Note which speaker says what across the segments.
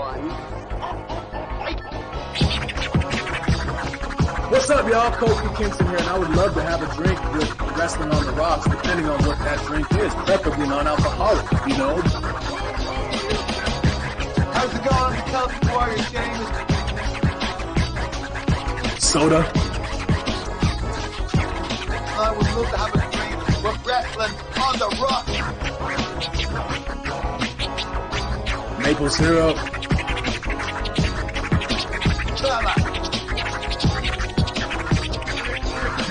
Speaker 1: one.
Speaker 2: What's up, y'all? Kofi Kingston here, and I would love to have a drink with Wrestling on the Rocks, depending on what that drink is, preferably non-alcoholic, you know?
Speaker 1: How's it going? The Celtic Warrior, Sheamus.
Speaker 2: Soda.
Speaker 1: I would love to have a drink with Wrestling on the Rocks.
Speaker 2: Maple syrup.
Speaker 1: Drama.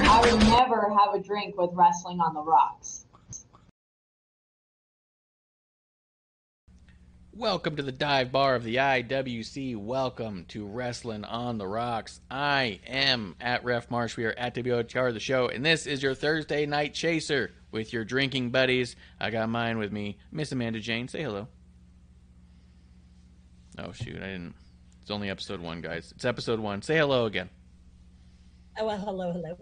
Speaker 3: I would never have a drink with wrestling on the rocks.
Speaker 4: Welcome to the dive bar of the IWC. Welcome to Wrestling on the Rocks. I am at Ref Marsh. We are at WHR the show, and this is your Thursday night chaser with your drinking buddies. I got mine with me, Miss Amanda Jayne. Say hello. Oh shoot, I didn't. It's only episode one, guys. It's episode one. Say hello again.
Speaker 5: Oh, well, hello, hello.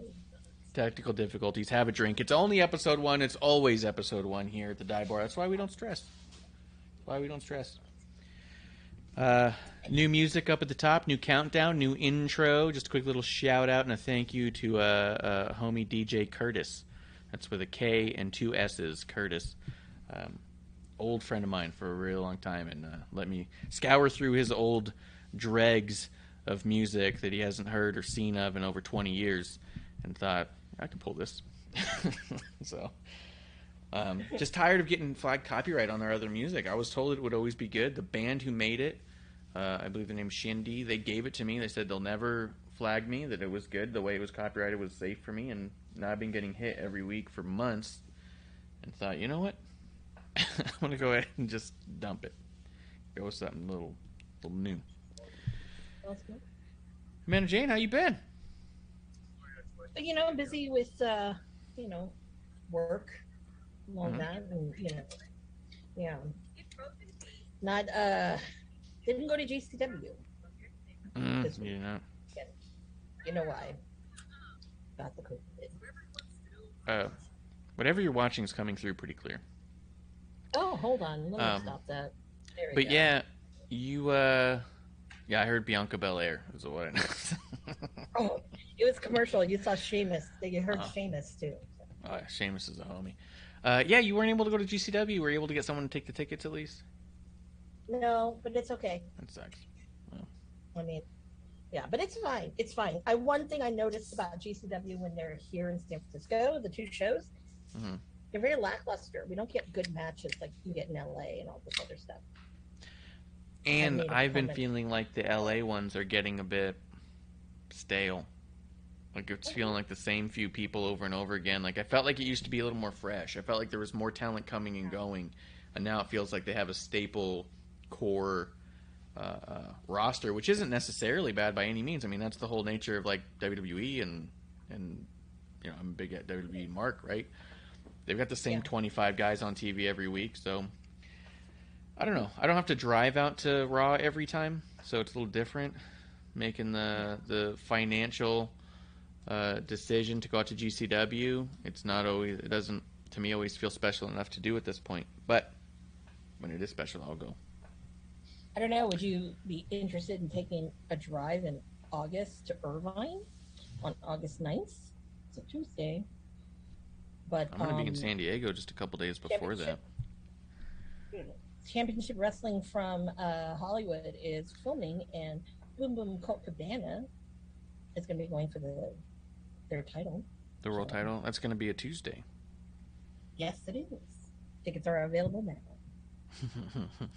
Speaker 4: Technical difficulties. Have a drink. It's only episode one. It's always episode one here at the dive bar. That's why we don't stress. Why we don't stress. Uh, new music up at the top, new countdown, new intro. Just a quick little shout out and a thank you to uh, uh, homie DJ Kurtiss. That's with a K and two S's, Kurtiss. Um, old friend of mine for a really long time, and uh, let me scour through his old dregs of music that he hasn't heard or seen of in over 20 years, and thought I can pull this. so. Um, just tired of getting flagged copyright on their other music. I was told it would always be good. The band who made it, uh, I believe the name Shindy, they gave it to me. They said they'll never flag me, that it was good. The way it was copyrighted was safe for me. And now I've been getting hit every week for months and thought, you know what? I'm going to go ahead and just dump it. Go with something little, little new. Amanda Jayne, how you been?
Speaker 5: You know, I'm busy with, uh, you know, work and all
Speaker 4: Mhm.
Speaker 5: that, and you know, yeah. Not, uh, didn't go to GCW.
Speaker 4: Mm,
Speaker 5: This
Speaker 4: you know,
Speaker 5: You know why? Got the COVID.
Speaker 4: uh, whatever you're watching is coming through pretty clear.
Speaker 5: Oh, hold on. Let me
Speaker 4: Um,
Speaker 5: stop that. There we
Speaker 4: But
Speaker 5: go.
Speaker 4: yeah, you uh yeah, I heard Bianca Belair is what I know.
Speaker 5: Oh, it was commercial. You saw Sheamus. You heard
Speaker 4: Uh-huh.
Speaker 5: Sheamus too.
Speaker 4: oh, yeah, Sheamus is a homie. Uh yeah, you weren't able to go to GCW. You were able to get someone to take the tickets at least.
Speaker 5: No, but it's okay.
Speaker 4: That sucks.
Speaker 5: I mean, yeah, but it's fine. It's fine. I one thing I noticed about GCW when they're here in San Francisco, the two shows,
Speaker 4: Mhm.
Speaker 5: they're very lackluster. We don't get good matches like you get in LA and all this other stuff.
Speaker 4: And I've been feeling like the LA ones are getting a bit stale. Like it's feeling like the same few people over and over again. Like I felt like it used to be a little more fresh. I felt like there was more talent coming and going, and now it feels like they have a staple core uh, uh, roster, which isn't necessarily bad by any means. I mean, that's the whole nature of like WWE and and you know I'm big at WWE Mark, right? They've got the same
Speaker 5: Yeah.
Speaker 4: 25 guys on TV every week, so I don't know. I don't have to drive out to Raw every time, so it's a little different. Making the the financial uh, decision to go out to GCW, it's not always. It doesn't to me always feel special enough to do at this point. But when it is special, I'll go.
Speaker 5: I don't know. Would you be interested in taking a drive in August to Irvine on August 9th? It's a Tuesday. But
Speaker 4: I'm gonna be in
Speaker 5: um,
Speaker 4: San Diego just a couple days before that.
Speaker 5: Championship- Wrestling from uh, Hollywood is filming, and Boom Boom Colt Cabana is going to be going for the their title.
Speaker 4: The world title. That's gonna be a Tuesday.
Speaker 5: Yes, it is. Tickets are available now.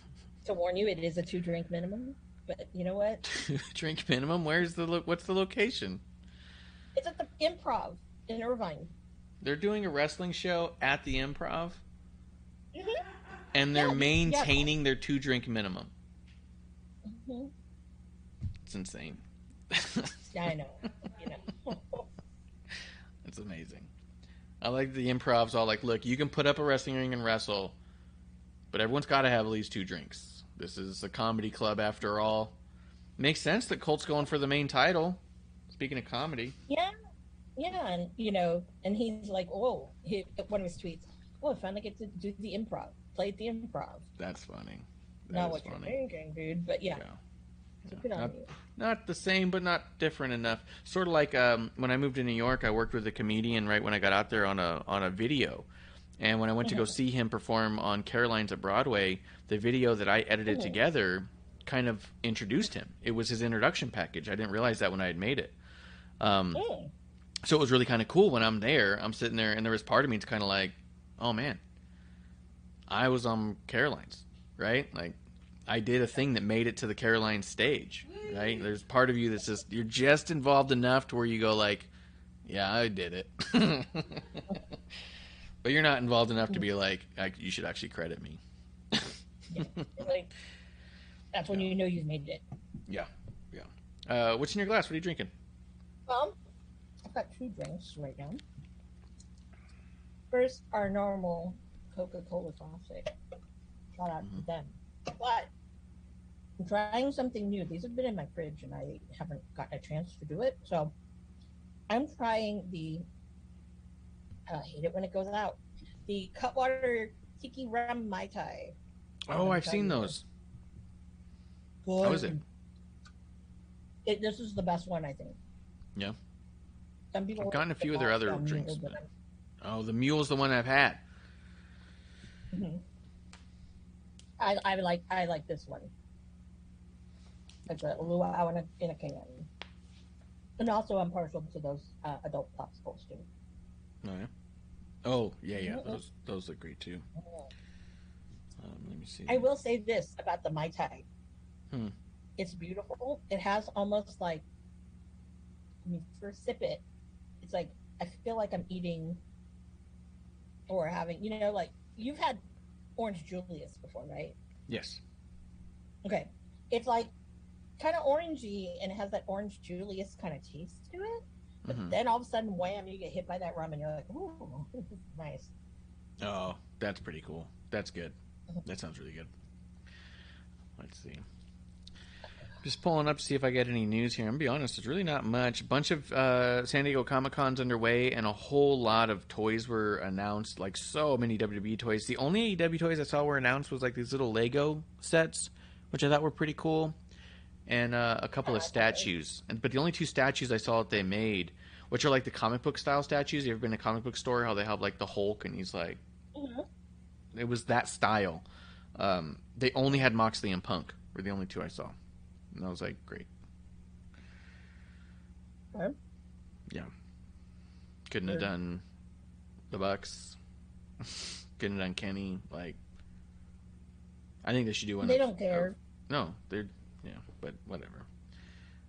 Speaker 5: To warn you, it is a two drink minimum. But you know what?
Speaker 4: Drink minimum. Where's the lo- what's the location?
Speaker 5: It's at the Improv in Irvine.
Speaker 4: They're doing a wrestling show at the Improv,
Speaker 5: Mhm.
Speaker 4: And they're
Speaker 5: Yeah, yeah.
Speaker 4: maintaining their two drink minimum.
Speaker 5: Mhm.
Speaker 4: It's insane.
Speaker 5: Yeah, I know. You know.
Speaker 4: It's amazing. I like the improvs all like, look, you can put up a wrestling ring and wrestle, but everyone's got to have at least two drinks. This is a comedy club after all. Makes sense that Colt's going for the main title. Speaking of comedy,
Speaker 5: Yeah, yeah, and you know, and he's like, "Oh, he, one of his tweets. Oh, I finally get to do the improv, play at the improv."
Speaker 4: that's funny. That
Speaker 5: not what
Speaker 4: funny.
Speaker 5: you're thinking, dude. But yeah,
Speaker 4: Yeah.
Speaker 5: so good
Speaker 4: Not, not the same, but not different enough. Sort of like um, when I moved to New York, I worked with a comedian right when I got out there on a on a video, and when I went to go see him perform on Caroline's at Broadway, the video that I edited together kind of introduced him. It was his introduction package. I didn't realize that when I had made it. Um, so it was really kind of cool when I'm there. I'm sitting there, and there was part of me it's kind of like, oh man, I was on Caroline's, right? Like, I did a thing that made it to the Caroline stage, right? There's part of you that's just you're just involved enough to where you go like, yeah, I did it, but you're not involved enough to be like, I, you should actually credit me.
Speaker 5: Yeah. like, that's when you know you've made it.
Speaker 4: Yeah, yeah. Uh, what's in your glass? What are you drinking?
Speaker 5: Um, I've got two drinks right now. First, our normal Coca-Cola Classic. Shout out to mm-hmm. them. But I'm trying something new. These have been in my fridge, and I haven't gotten a chance to do it. So I'm trying the. I hate it when it goes out. The Cutwater Tiki Rum Mai Tai.
Speaker 4: Oh,
Speaker 5: I'm
Speaker 4: I've seen those.
Speaker 5: Good.
Speaker 4: How is it?
Speaker 5: It, this is the best one, I think.
Speaker 4: Yeah.
Speaker 5: Some people
Speaker 4: I've gotten a few of their other drinks, but- Oh, the mule's the one I've had.
Speaker 5: Mhm. I, I like I like this one. It's a luau in a, in a can. And also, I'm partial to those uh, adult popsicles too.
Speaker 4: Oh yeah. Oh yeah, yeah.
Speaker 5: Mhm.
Speaker 4: Those those look great too. Um, let me see.
Speaker 5: I will say this about the Mai Tai.
Speaker 4: Hmm.
Speaker 5: It's beautiful. It has almost like when you first sip it, it's like I feel like I'm eating or having, you know, like you've had Orange Julius before, right?
Speaker 4: Yes.
Speaker 5: Okay. It's like kind of orangey and it has that orange Julius kind of taste to it. But
Speaker 4: Mhm.
Speaker 5: then all of a sudden, wham, you get hit by that rum and you're like, ooh, nice.
Speaker 4: Oh, that's pretty cool. That's good.
Speaker 5: Mhm.
Speaker 4: That sounds really good. Let's see. Just pulling up to see if I get any news here. I'm gonna be honest, there's really not much. A bunch of uh, San Diego Comic Cons underway, and a whole lot of toys were announced. Like so many WWE toys. The only AEW toys I saw were announced was like these little Lego sets, which I thought were pretty cool, and uh, a couple of
Speaker 5: Oh,
Speaker 4: statues. And but the only two statues I saw that they made, which are like the comic book style statues. You ever been to a comic book store? How they have like the Hulk, and he's like
Speaker 5: Mhm.
Speaker 4: it was that style. Um, they only had Moxley and Punk were the only two I saw, and I was like, great.
Speaker 5: Okay.
Speaker 4: Yeah, couldn't have done the Bucks. couldn't have done Kenny. Like, I think they should do one.
Speaker 5: They
Speaker 4: of-
Speaker 5: don't care.
Speaker 4: of- no, they're yeah, but whatever.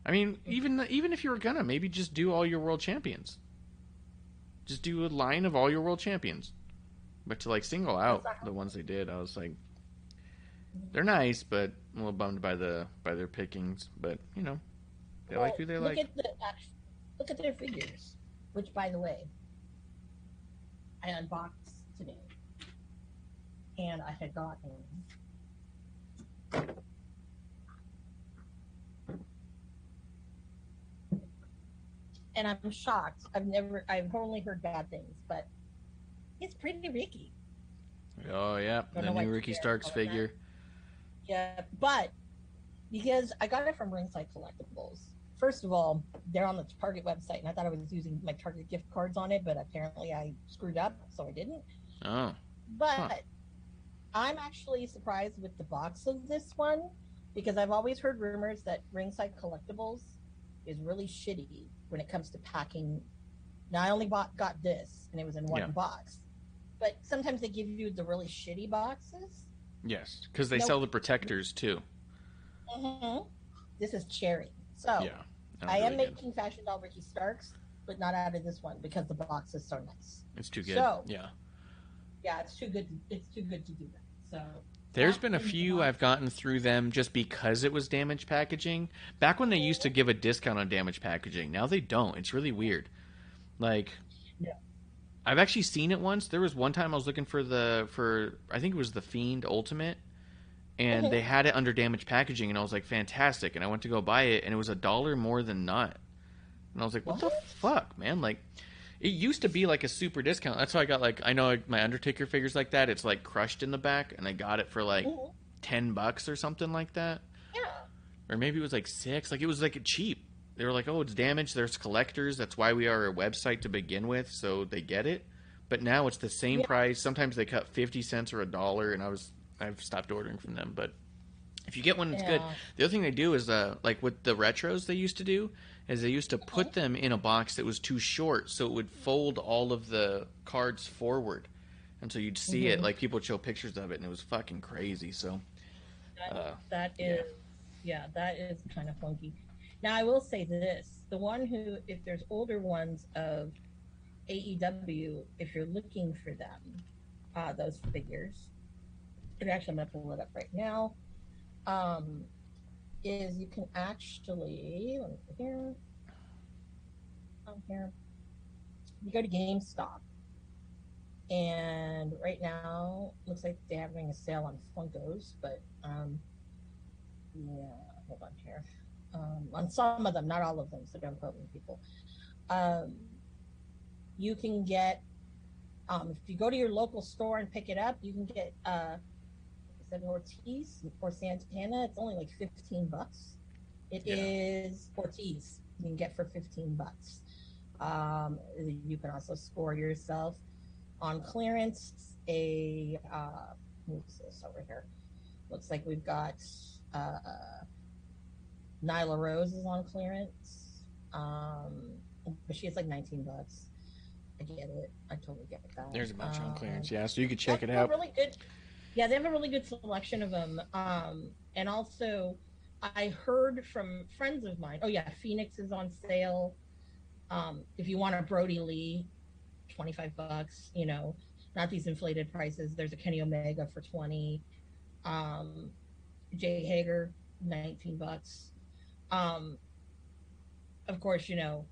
Speaker 4: I mean, even even if you were gonna, maybe just do all your world champions. Just do a line of all your world champions. But to like single out the ones they did, I was like, they're nice, but I'm a little bummed by the by their pickings. But you know, they like who they like.
Speaker 5: look
Speaker 4: like.
Speaker 5: At the, act- look at their figures, which, by the way, I unboxed today. And I had gotten. And I'm shocked. I've never, I've only heard bad things, but it's pretty Ricky.
Speaker 4: Oh yeah, the new Ricky Starks figure.
Speaker 5: Yeah, but because I got it from Ringside Collectibles. First of all, they're on the Target website, and I thought I was using my Target gift cards on it, but apparently I screwed up, so I didn't.
Speaker 4: Oh,
Speaker 5: But
Speaker 4: Huh.
Speaker 5: I'm actually surprised with the box of this one because I've always heard rumors that Ringside Collectibles is really shitty when it comes to packing. Now I only bought got this, and it was in one
Speaker 4: Yeah.
Speaker 5: box. But sometimes they give you the really shitty boxes.
Speaker 4: Yes, because they sell the protectors too.
Speaker 5: Mm-hmm. This is cherry. So
Speaker 4: Yeah,
Speaker 5: I am
Speaker 4: really good.
Speaker 5: making Fashion Doll Ricky Starks, but not out of this one because the box is so nice.
Speaker 4: It's too good.
Speaker 5: So-
Speaker 4: yeah.
Speaker 5: Yeah, it's too good. To, it's too good to do that. So
Speaker 4: There's been a few. I've gotten through them just because it was damaged packaging. Back when they used to give a discount on damaged packaging, now they don't. It's really weird. Like,
Speaker 5: Yeah.
Speaker 4: I've actually seen it once. There was one time I was looking for the for I think it was the Fiend Ultimate, and they had it under damaged packaging, and I was like, fantastic. And I went to go buy it, and it was a dollar more than not. And I was like, what, the fuck, man? Like, it used to be like a super discount. That's why I got like I know my Undertaker figures like that. It's like crushed in the back, and I got it for like ten bucks or something like that,
Speaker 5: Yeah.
Speaker 4: or maybe it was like six. Like it was like cheap. They were like, "Oh, it's damaged. There's collectors. That's why we are a website to begin with, so they get it." But now it's the same
Speaker 5: Yeah.
Speaker 4: price. Sometimes they cut fifty cents or a dollar, and I was I've stopped ordering from them. But if you get one that's good, the other thing they do is uh like with the retros they used to do is they used to put them in a box that was too short, so it would fold all of the cards forward, and so you'd see it.
Speaker 5: Mhm.
Speaker 4: Like people would show pictures of it, and it was fucking crazy. So
Speaker 5: That,
Speaker 4: Uh,
Speaker 5: that is, yeah. that is kind of funky. Now I will say this: the one who, if there's older ones of AEW, if you're looking for them, uh, those figures, and actually I'm gonna pull it up right now. Um, is you can actually let me here, on here. You go to GameStop, and right now looks like they're having a sale on Funkos, but um, yeah, hold on here. Um, on some of them, not all of them, so don't quote me, people. Um, you can get, um, if you go to your local store and pick it up, you can get, uh, is that Ortiz or Santana? It's only like 15 bucks. It
Speaker 4: Yeah.
Speaker 5: is Ortiz. You can get for 15 bucks. Um, you can also score yourself on clearance a, uh, who's this over here? Looks like we've got, uh, Nyla Rose is on clearance. Um, but she is like 19 bucks. I get it. I totally get that.
Speaker 4: there's a bunch on
Speaker 5: Um,
Speaker 4: clearance, yeah. So you could check it out.
Speaker 5: Really good. Yeah, they have a really good selection of them. Um, and also, I heard from friends of mine. Oh yeah, Fenix is on sale. Um, if you want a Brodie Lee, twenty five bucks. You know, not these inflated prices. There's a Kenny Omega for twenty. Um, Jake Hager, nineteen bucks. Um, of course, you know,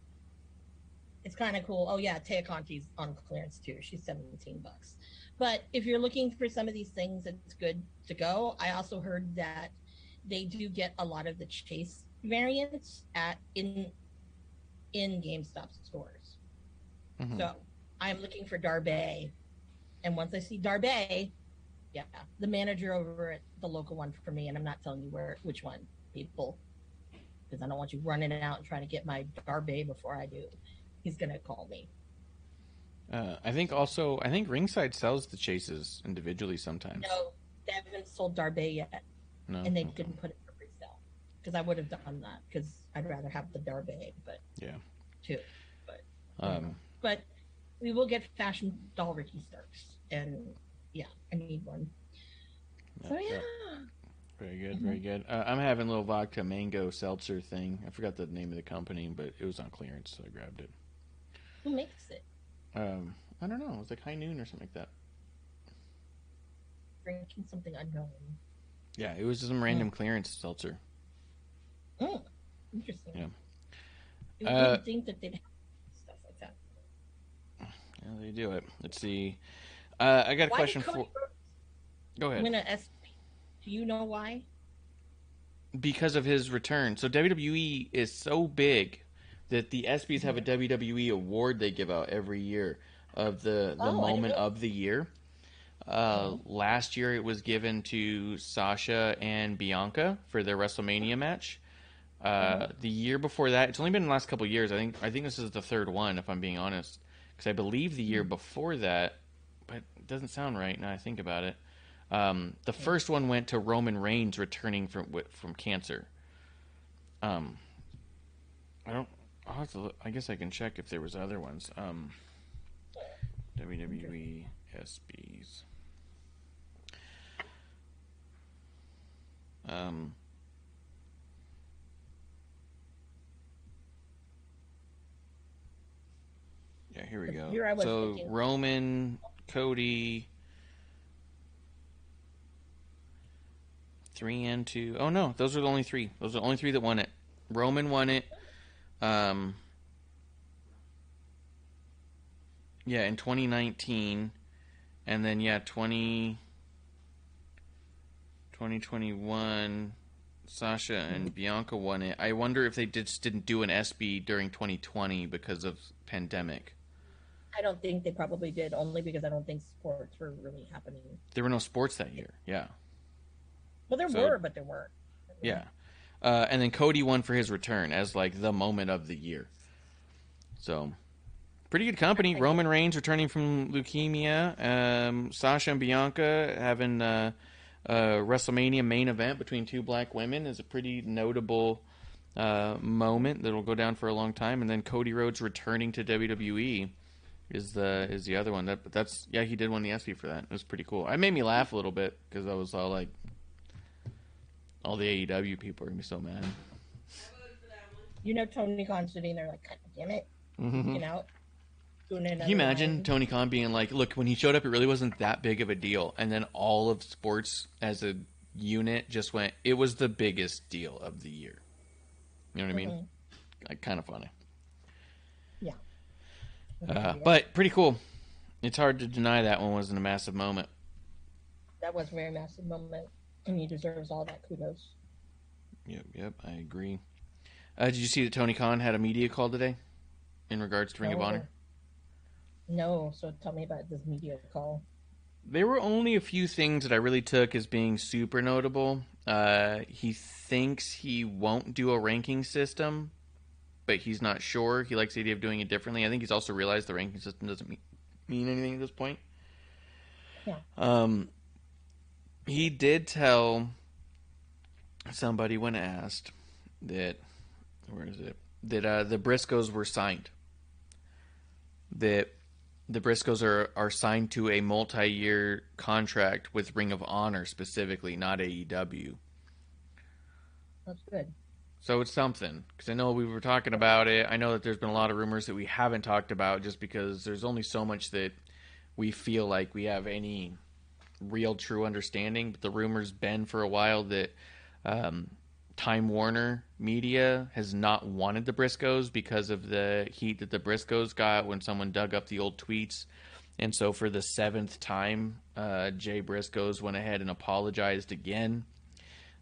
Speaker 5: it's kind of cool. Oh yeah, Tay Conti's on clearance too. She's seventeen bucks. But if you're looking for some of these things, it's good to go. I also heard that they do get a lot of the chase variants at in in GameStop stores.
Speaker 4: Mhm.
Speaker 5: So I'm looking for Darby, and once I see Darby, yeah, the manager over at the local one for me, and I'm not telling you where which one, people, because I don't want you running out and trying to get my Darby before I do. He's gonna call me.
Speaker 4: Uh, I think also I think Ringside sells the chases individually sometimes.
Speaker 5: No, they haven't sold Darby yet,
Speaker 4: No?
Speaker 5: and they
Speaker 4: Okay.
Speaker 5: didn't put it for pre-sale because I would have done that because I'd rather have the Darby, but
Speaker 4: Yeah.
Speaker 5: too.
Speaker 4: But Um,
Speaker 5: But we will get fashion doll Ricky Starks, and yeah, I need one. So
Speaker 4: yeah,
Speaker 5: yeah,
Speaker 4: Very good, very good. Uh, I'm having a little vodka mango seltzer thing. I forgot the name of the company, but it was on clearance, so I grabbed it.
Speaker 5: who makes it?
Speaker 4: Um, I don't know. It was like High Noon or something like that.
Speaker 5: Drinking something unknown.
Speaker 4: Yeah, it was some random clearance seltzer.
Speaker 5: Mm, interesting.
Speaker 4: Yeah.
Speaker 5: You
Speaker 4: Uh,
Speaker 5: wouldn't think that they'd have stuff like that.
Speaker 4: Yeah, they do it. Let's see. Uh, I got a
Speaker 5: Why
Speaker 4: question for. Go ahead.
Speaker 5: win a ESPY? You know why?
Speaker 4: because of his return. So WWE is so big that the ESPYS have a
Speaker 5: Mm-hmm.
Speaker 4: WWE award they give out every year of the the
Speaker 5: Oh,
Speaker 4: moment of the year. Uh, Last year it was given to Sasha and Bianca for their WrestleMania match. Uh,
Speaker 5: Mm-hmm.
Speaker 4: The year before that, it's only been the last couple years. I think I think this is the third one, if I'm being honest, because I believe the
Speaker 5: Mm-hmm.
Speaker 4: year before that, but it doesn't sound right now I think about it. Um, the first one went to Roman Reigns returning from from cancer. Um, I don't. I'll have to look, I guess I can check if there was other ones. Um, WWE ESPYs. Um. Yeah, here we go.
Speaker 5: Here I was
Speaker 4: so Roman, Cody, three and two. Oh no, those are the only three. Those are the only three that won it. Roman won it. Um, yeah, in 2019, and then yeah, 20, 2021, Sasha and Bianca won it. I wonder if they just didn't do an ESPY during 2020 because of pandemic.
Speaker 5: I don't think they probably did, only because I don't think sports were really happening.
Speaker 4: There were no sports that year. Yeah.
Speaker 5: Well, there
Speaker 4: So-
Speaker 5: were, but there weren't.
Speaker 4: Yeah. Uh, and then Cody won for his return as like the moment of the year. So pretty good company. Roman Reigns returning from leukemia. Um, Sasha and Bianca having uh, a WrestleMania main event between two black women is a pretty notable uh, moment that'll go down for a long time. And then Cody Rhodes returning to WWE is the is the other one. That but that's yeah he did win the ESPY for that. It was pretty cool. It made me laugh a little bit because I was all like, all the AEW people are gonna be so mad.
Speaker 5: You know, Tony Khan sitting there like, God damn it,
Speaker 4: Mm-hmm.
Speaker 5: you know. Doing
Speaker 4: Can you imagine Tony Khan being like, "Look, when he showed up, it really wasn't that big of a deal," and then all of sports as a unit just went, "It was the biggest deal of the year." You know what I mean? Like, kind of funny,
Speaker 5: Yeah.
Speaker 4: uh, but pretty cool. It's hard to deny that one wasn't a massive moment.
Speaker 5: that was a very massive moment, and he deserves all that kudos.
Speaker 4: Yep, yep, I agree. Uh, did you see that Tony Khan had a media call today in regards to Ring of Honor?
Speaker 5: No, so tell me about this media call.
Speaker 4: There were only a few things that I really took as being super notable. Uh, he thinks he won't do a ranking system, but he's not sure. He likes the idea of doing it differently. I think he's also realized the ranking system doesn't mean, mean anything at this point.
Speaker 5: Yeah.
Speaker 4: Um, he did tell somebody when asked that where is it that uh, the Briscoes were signed. That the Briscoes are are signed to a multi-year contract with Ring of Honor specifically, not AEW.
Speaker 5: That's good.
Speaker 4: So it's something because I know we were talking about it. I know that there's been a lot of rumors that we haven't talked about just because there's only so much that we feel like we have any real true understanding. But the rumors been for a while that um, Time Warner Media has not wanted the Briscoes because of the heat that the Briscoes got when someone dug up the old tweets. And so for the seventh time, uh, Jay Briscoes went ahead and apologized again.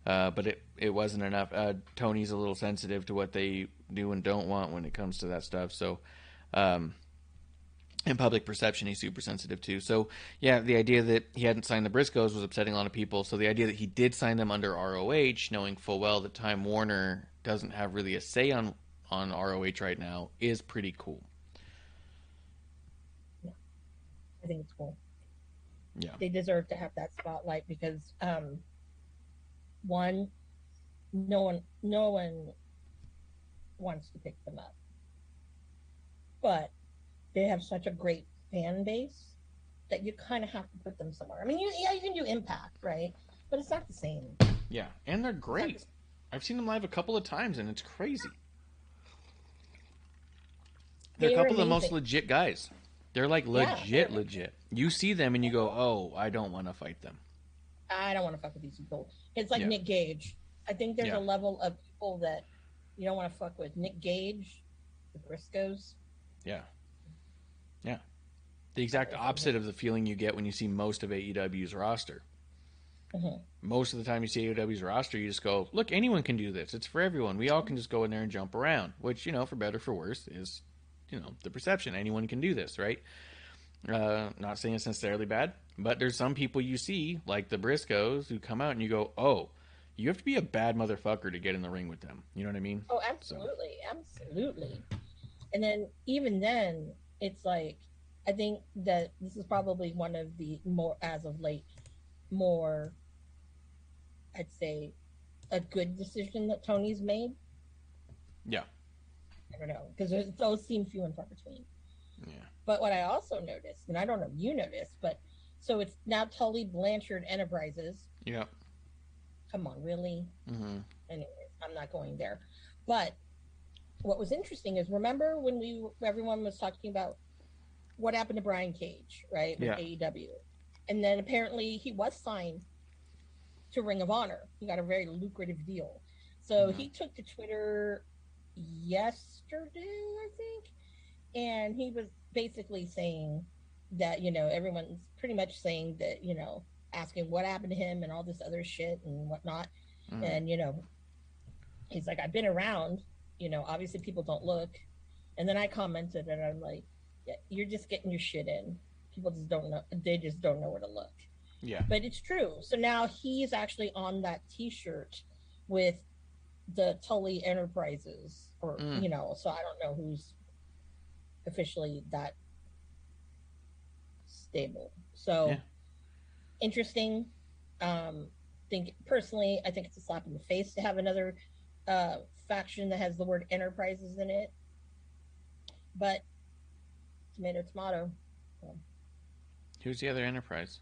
Speaker 4: Uh, but it, it wasn't enough. Uh, Tony's a little sensitive to what they do and don't want when it comes to that stuff. So, um, in public perception, he's super sensitive too. So, yeah, the idea that he hadn't signed the Briscoes was upsetting a lot of people. So, the idea that he did sign them under ROH, knowing full well that Time Warner doesn't have really a say on on ROH right now, is pretty cool.
Speaker 5: I think it's cool.
Speaker 4: Yeah.
Speaker 5: They deserve to have that spotlight because um one no one no one wants to pick them up. But they have such a great fan base that you kind of have to put them somewhere. I mean, you, yeah, you can do Impact, right? But it's not the same.
Speaker 4: Yeah, and they're great. I've seen them live a couple of times, and it's crazy. They're a
Speaker 5: They are
Speaker 4: couple of the most legit guys. They're like legit,
Speaker 5: they're-
Speaker 4: legit. You see them and you go, "Oh, I don't want to fight them."
Speaker 5: I don't want to fuck with these people. It's like
Speaker 4: Yeah.
Speaker 5: Nick Gage. I think there's
Speaker 4: Yeah.
Speaker 5: a level of people that you don't want to fuck with. Nick Gage, the Briscoes.
Speaker 4: Yeah, yeah. The exact opposite of the feeling you get when you see most of AEW's roster.
Speaker 5: Mhm.
Speaker 4: Most of the time, you see AEW's roster, you just go, "Look, anyone can do this. It's for everyone. We all can just go in there and jump around." Which you know, for better for worse, is you know the perception. Anyone can do this, right? Uh, not saying it's necessarily bad, but there's some people you see, like the Briscoes, who come out and you go, "Oh, you have to be a bad motherfucker to get in the ring with them." You know what I mean?
Speaker 5: Oh, absolutely, absolutely. And then even then, it's like I think that this is probably one of the more as of late more I'd say a good decision that Tony's made.
Speaker 4: Yeah.
Speaker 5: I don't know because those seem few and far between.
Speaker 4: Yeah.
Speaker 5: But what I also noticed, and I don't know if you noticed, but so it's now Tully Blanchard Enterprises.
Speaker 4: Yeah.
Speaker 5: Come on, really?
Speaker 4: Mm-hmm.
Speaker 5: anyways, I'm not going there. But what was interesting is remember when we everyone was talking about what happened to Brian Cage, right? With
Speaker 4: Yeah.
Speaker 5: AEW. And then apparently he was signed to Ring of Honor. He got a very lucrative deal. So
Speaker 4: Mhm.
Speaker 5: he took to Twitter yesterday, I think, and he was basically saying that, you know, everyone's pretty much saying that, you know, asking what happened to him and all this other shit and whatnot
Speaker 4: Mhm.
Speaker 5: and you know he's like i've been around you know obviously people don't look and then i commented and i'm like you're just getting your shit in people just don't know they just don't know where to look
Speaker 4: Yeah.
Speaker 5: but it's true. So now he's actually on that T-shirt with the Tully Enterprises, or
Speaker 4: Mm.
Speaker 5: you know. So I don't know who's officially that stable. So
Speaker 4: Yeah.
Speaker 5: interesting. Um, think personally, I think it's a slap in the face to have another uh, faction that has the word Enterprises in it. But tomato, tomato,
Speaker 4: Who's the other Enterprise?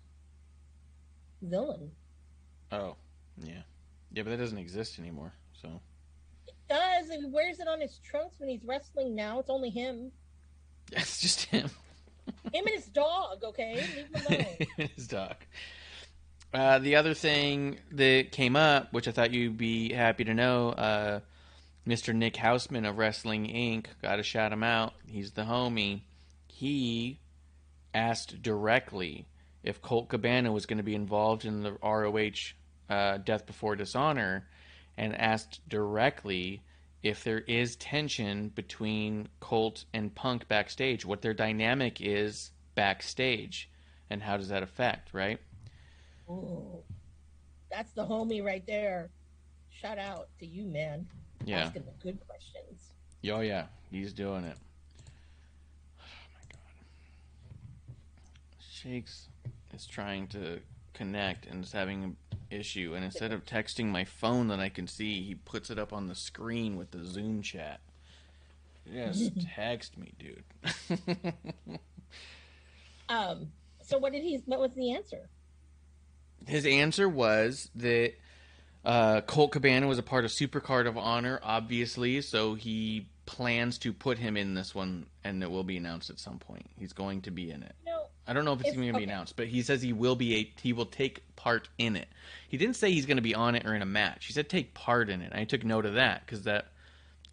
Speaker 5: villain.
Speaker 4: Oh, yeah, yeah, but that doesn't exist anymore. So it
Speaker 5: does. He wears it on his trunks when he's wrestling now. It's only him.
Speaker 4: it's just him.
Speaker 5: Him and his dog, okay? Leave him alone.
Speaker 4: his dog. Uh, the other thing that came up, which I thought you'd be happy to know, uh, Mr. Nick Hausman of Wrestling Inc. Got to shout him out. He's the homie. He asked directly if Colt Cabana was going to be involved in the ROH uh, Death Before Dishonor, and asked directly if there is tension between Colt and Punk backstage, what their dynamic is backstage, and how does that affect, right?
Speaker 5: Ooh, that's the homie right there. Shout out to you, man.
Speaker 4: Yeah.
Speaker 5: Asking the good questions.
Speaker 4: Oh yeah, he's doing it. Oh my god. Shakes is trying to connect and is having an issue, and instead of texting my phone that I can see, he puts it up on the screen with the Zoom chat. Just text me, dude.
Speaker 5: Um, so what did he? What was the answer?
Speaker 4: His answer was that uh, Colt Cabana was a part of Supercard of Honor, obviously, so he plans to put him in this one, and it will be announced at some point. He's going to be in it. I don't know if it's
Speaker 5: If-
Speaker 4: going to be announced, but he says he will be a he will take part in it. He didn't say he's going to be on it or in a match. He said take part in it. I took note of that because that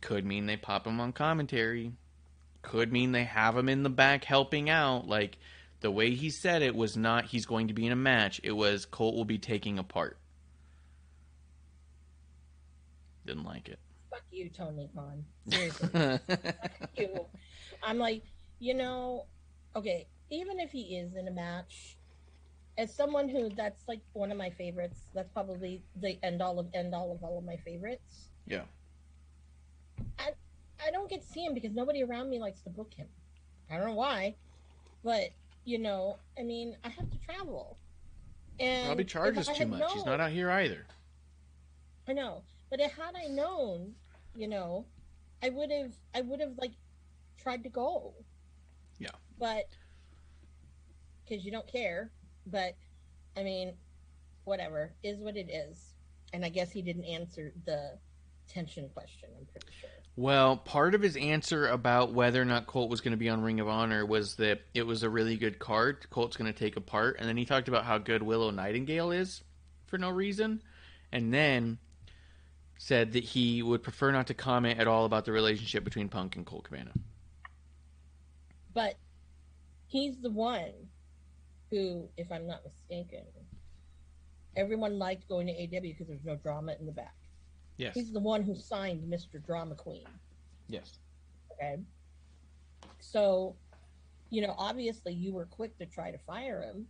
Speaker 4: could mean they pop him on commentary. Could mean they have him in the back helping out. Like the way he said it was not he's going to be in a match. It was Colt will be taking a part. Didn't like it.
Speaker 5: fuck you, Tony Khan. Seriously, you. I'm like, you know, okay. Even if he is in a match, as someone who that's like one of my favorites, that's probably the end all of end all of all of my favorites.
Speaker 4: yeah.
Speaker 5: I I don't get to see him because nobody around me likes to book him. I don't know why, but you know, I mean, I have to travel, and
Speaker 4: Probably charges too much. He's not out here either.
Speaker 5: I know, but had I known, you know, I would have, I would have like tried to go.
Speaker 4: Yeah.
Speaker 5: But because you don't care, but I mean, whatever is what it is, and I guess he didn't answer the tension question. I'm pretty sure.
Speaker 4: Well, part of his answer about whether or not Colt was going to be on Ring of Honor was that it was a really good card. Colt's going to take a part, and then he talked about how good Willow Nightingale is for no reason, and then said that he would prefer not to comment at all about the relationship between Punk and Colt Cabana.
Speaker 5: But he's the one who, if I'm not mistaken, everyone liked going to AW because there's no drama in the back.
Speaker 4: Yes.
Speaker 5: He's the one who signed Mr. Drama Queen.
Speaker 4: Yes.
Speaker 5: Okay. So, you know, obviously you were quick to try to fire him,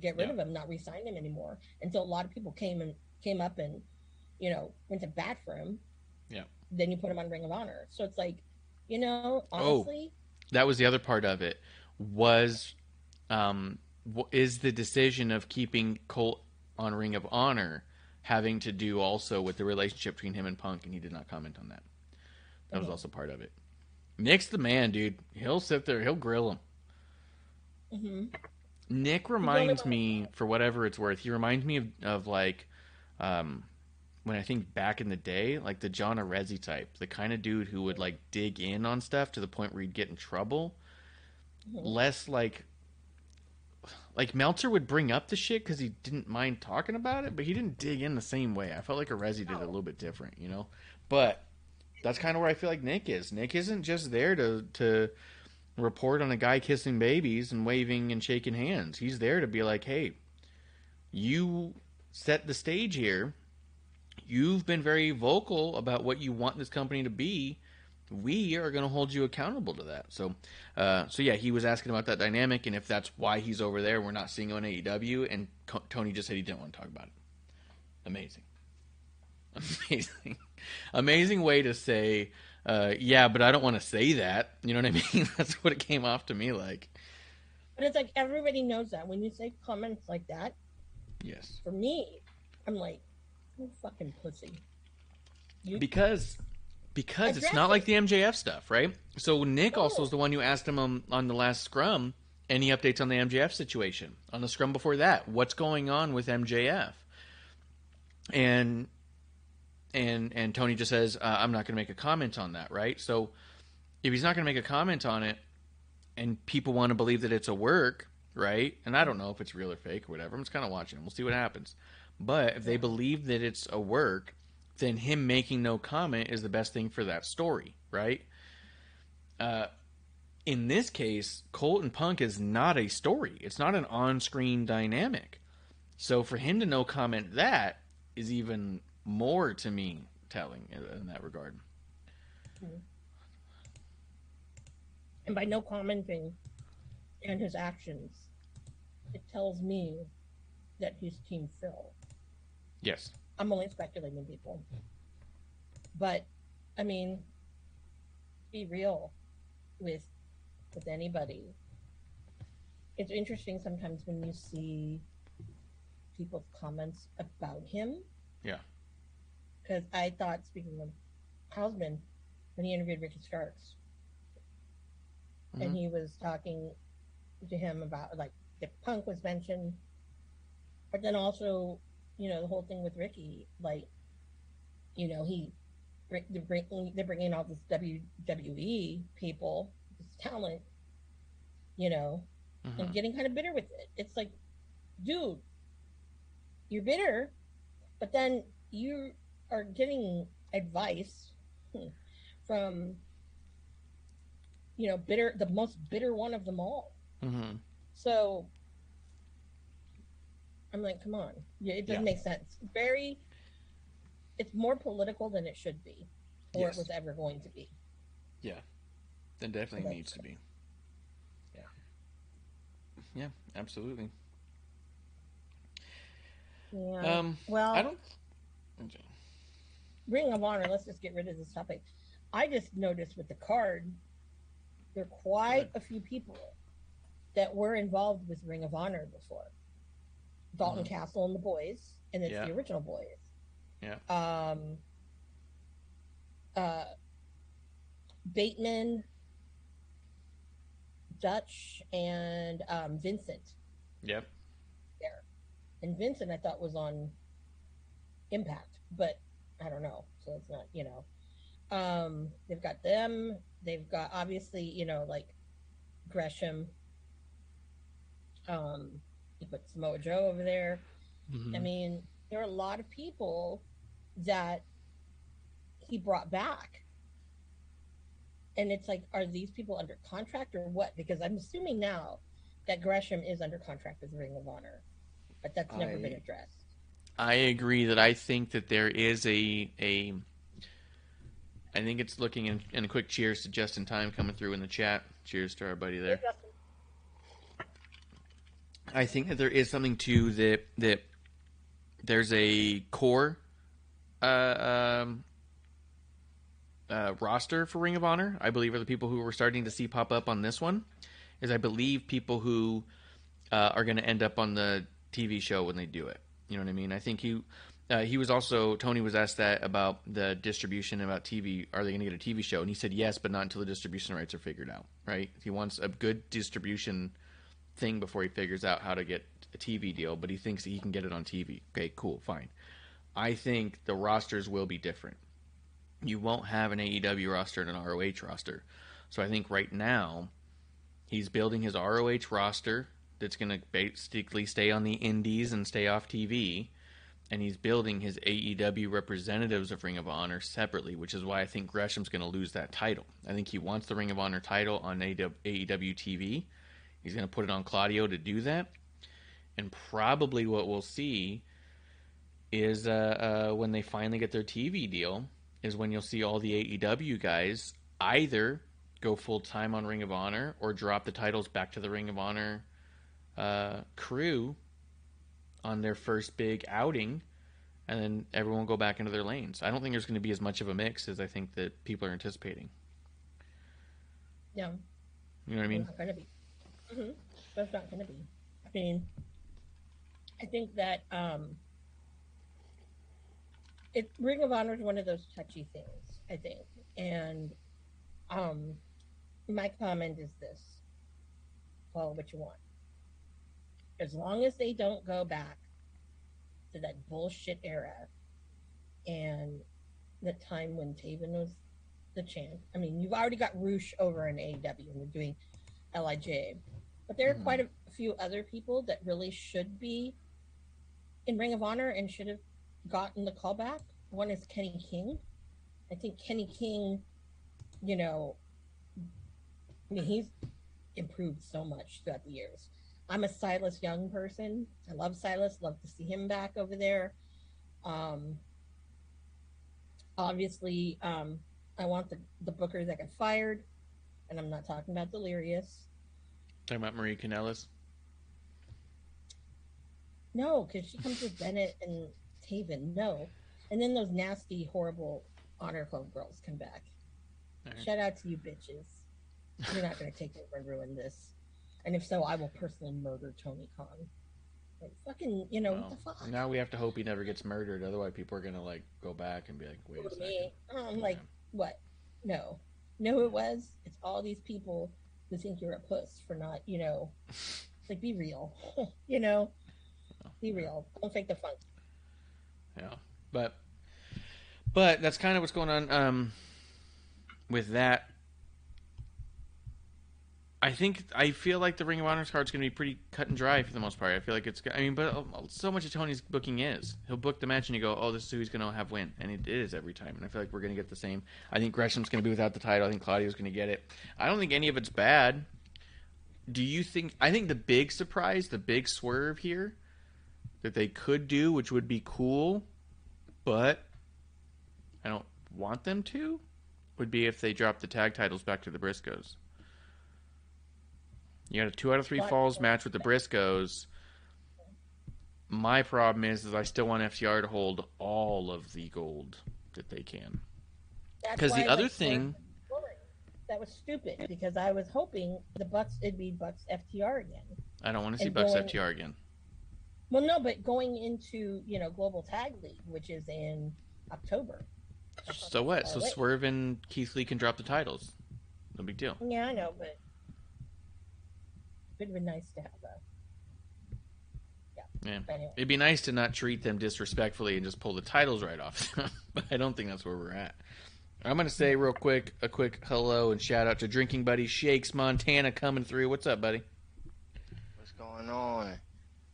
Speaker 5: get rid
Speaker 4: Yeah.
Speaker 5: of him, not re-sign him anymore. And so a lot of people came and came up and, you know, went to bat for him.
Speaker 4: Yeah.
Speaker 5: Then you put him on Ring of Honor. So it's like, you know,
Speaker 4: Oh.
Speaker 5: honestly,
Speaker 4: That was the other part of it. Was um, is the decision of keeping Colt on Ring of Honor having to do also with the relationship between him and Punk, and he did not comment on that. That was
Speaker 5: Mhm.
Speaker 4: also part of it. Nick's the man, dude. He'll sit there, he'll grill him.
Speaker 5: hmm
Speaker 4: Nick reminds me, for whatever it's worth, he reminds me of, of like, um, when I think back in the day, like the John Arezzi type, the kind of dude who would like dig in on stuff to the point where he'd get in trouble.
Speaker 5: Mhm.
Speaker 4: Less like, like Meltzer would bring up the shit because he didn't mind talking about it, but he didn't dig in the same way. I felt like Arezzi did it a little bit different, you know. But that's kind of where I feel like Nick is. Nick isn't just there to to report on a guy kissing babies and waving and shaking hands. He's there to be like, hey, you set the stage here. You've been very vocal about what you want this company to be. We are going to hold you accountable to that. So, uh, so yeah, he was asking about that dynamic and if that's why he's over there. We're not seeing him on AEW, and Co- Tony just said he didn't want to talk about it. Amazing, amazing, amazing way to say, uh, yeah, but I don't want to say that. You know what I mean? that's what it came off to me like.
Speaker 5: But it's like everybody knows that when you say comments like that,
Speaker 4: Yes,
Speaker 5: for me, I'm like, you fucking pussy. You,
Speaker 4: because because it's not like the MJF stuff, right? So Nick also is the one who asked him on, on the last scrum any updates on the MJF situation on the scrum before that. What's going on with MJF? And and and Tony just says uh, I'm not going to make a comment on that, right? So if he's not going to make a comment on it, and people want to believe that it's a work, right? And I don't know if it's real or fake or whatever. I'm just kind of watching. We'll see what happens. But if they believe that it's a work, then him making no comment is the best thing for that story, right? Uh, in this case, Colt and Punk is not a story. It's not an on-screen dynamic. So for him to no comment that is even more to me telling in, in that regard.
Speaker 5: and by no commenting and his actions, it tells me that he's Team Phil.
Speaker 4: Yes.
Speaker 5: I'm only speculating, people. But I mean, be real with with anybody. It's interesting sometimes when you see people's comments about him.
Speaker 4: Yeah.
Speaker 5: Because I thought, speaking of Hausman, when he interviewed Ricky Starks, and
Speaker 4: Mhm.
Speaker 5: he was talking to him about like if Punk was mentioned, but then also, you know, the whole thing with Ricky, like, you know, he they're bringing they're bringing all this WWE people, this talent, you know,
Speaker 4: Mhm.
Speaker 5: and getting kind of bitter with it. It's like, dude, you're bitter, but then you are getting advice from, you know, bitter, the most bitter one of them all.
Speaker 4: Mhm.
Speaker 5: So I'm like, come on, yeah, it doesn't
Speaker 4: Yeah.
Speaker 5: make sense. Very, it's more political than it should be, or
Speaker 4: Yes.
Speaker 5: it was ever going to be. Yeah.
Speaker 4: Then definitely
Speaker 5: That's-
Speaker 4: needs to be.
Speaker 5: Yeah.
Speaker 4: Yeah, absolutely.
Speaker 5: Yeah.
Speaker 4: Um,
Speaker 5: well,
Speaker 4: I don't.
Speaker 5: Ring of Honor, let's just get rid of this topic. I just noticed with the card, there are quite a few people that were involved with Ring of Honor before. Dalton Castle and the boys, and it's
Speaker 4: Mm-hmm. Yeah.
Speaker 5: the original boys.
Speaker 4: Yeah.
Speaker 5: Um. Uh. Bateman, Dutch, and um, Vincent
Speaker 4: Yep.
Speaker 5: there. And Vincent, I thought was on Impact, but I don't know. So it's not, you know. Um, they've got them. They've got obviously, you know, like Gresham. Um, you put Samoa Joe over there.
Speaker 4: Mhm.
Speaker 5: I mean, there are a lot of people that he brought back. And it's like, are these people under contract or what? Because I'm assuming now that Gresham is under contract with Ring of Honor, but that's never been addressed.
Speaker 4: I agree that I think that there is a a. I think it's looking in, and a quick cheers to Justin Time coming through in the chat. Cheers to our buddy there. I think that there is something to that that there's a core uh, um, uh, roster for Ring of Honor. I believe are the people who we're starting to see pop up on this one. Is I believe people who uh, are going to end up on the TV show when they do it. You know what I mean? I think he uh, he was also Tony was asked that about the distribution about TV. Are they going to get a TV show? And he said yes, but not until the distribution rights are figured out. Right? He wants a good distribution thing before he figures out how to get a TV deal. But he thinks he can get it on TV. Okay, cool, fine. I think the rosters will be different. You won't have an AEW roster and an ROH roster. So I think right now he's building his ROH roster that's going to basically stay on the indies and stay off TV. And he's building his AEW representatives of Ring of Honor separately, which is why I think Gresham's going to lose that title. I think he wants the Ring of Honor title on AEW TV. He's going to put it on Claudio to do that. And probably what we'll see is uh, uh, when they finally get their TV deal, is when you'll see all the AEW guys either go full time on Ring of Honor or drop the titles back to the Ring of Honor uh, crew on their first big outing, and then everyone go back into their lanes. I don't think there's going to be as much of a mix as I think that people are anticipating.
Speaker 5: Yeah.
Speaker 4: You know what I mean?
Speaker 5: It's not going to be. hmm That's not going to be. I mean, I think that um, it Ring of Honor is one of those touchy things. I think, and um, my comment is this: call what you want. As long as they don't go back to that bullshit era and the time when Taven was the champ. I mean, you've already got Rush over in AEW and they're doing LIJ, but there are
Speaker 4: Mhm.
Speaker 5: quite a few other people that really should be in Ring of Honor and should have gotten the callback. One is Kenny King. I think Kenny King, you know, I mean, he's improved so much throughout the years. I'm a Silas Young person. I love Silas. Love to see him back over there. Um, obviously, um, I want the, the booker that got fired, and I'm not talking about Delirious.
Speaker 4: Talking about Maria Kanellis.
Speaker 5: No, because she comes with Bennett and Taven. No. And then those nasty, horrible Honor Club girls come back.
Speaker 4: Right.
Speaker 5: Shout out to you bitches. You're not going to take over and ruin this. And if so, I will personally murder Tony Khan. Like, fucking, you know,
Speaker 4: Well,
Speaker 5: what the fuck?
Speaker 4: now we have to hope he never gets murdered. Otherwise, people are gonna like go back and be like, "Wait a second.
Speaker 5: me. I'm like, what? No. Who it was? It's all these people who think you're a puss for not, you know, like, be real. you know? Be real. Don't fake the funk.
Speaker 4: Yeah, but but that's kind of what's going on um, with that. I think I feel like the Ring of Honor card's going to be pretty cut and dry for the most part. I feel like it's. I mean, but uh, so much of Tony's booking is he'll book the match and you go, "Oh, this is who he's going to have win," and it is every time. And I feel like we're going to get the same. I think Gresham's going to be without the title. I think Claudio's going to get it. I don't think any of it's bad. Do you think? I think the big surprise, the big swerve here, that they could do, which would be cool, but I don't want them to, would be if they drop the tag titles back to the Briscoes. You got a two out of three falls match with the Briscoes. My problem is, is I still want FTR to hold all of the gold that they can. Because the other thing-
Speaker 5: that was stupid because I was hoping the Bucks it'd be Bucks FTR again.
Speaker 4: I don't want to see Bucks
Speaker 5: going-
Speaker 4: FTR again.
Speaker 5: Well, no, but going into you know Global Tag League, which is in October.
Speaker 4: So what? So. Swerve and Keith Lee can drop the titles. No big deal.
Speaker 5: Yeah, I know, but it'd been nice to have that.
Speaker 4: Yeah.
Speaker 5: But anyway,
Speaker 4: It'd be nice to not treat them disrespectfully and just pull the titles right off them, but I don't think that's where we're at. I'm gonna say real quick a quick hello and shout out to Drinking Buddy Shakes Montana coming through. What's up, buddy?
Speaker 6: What's going on?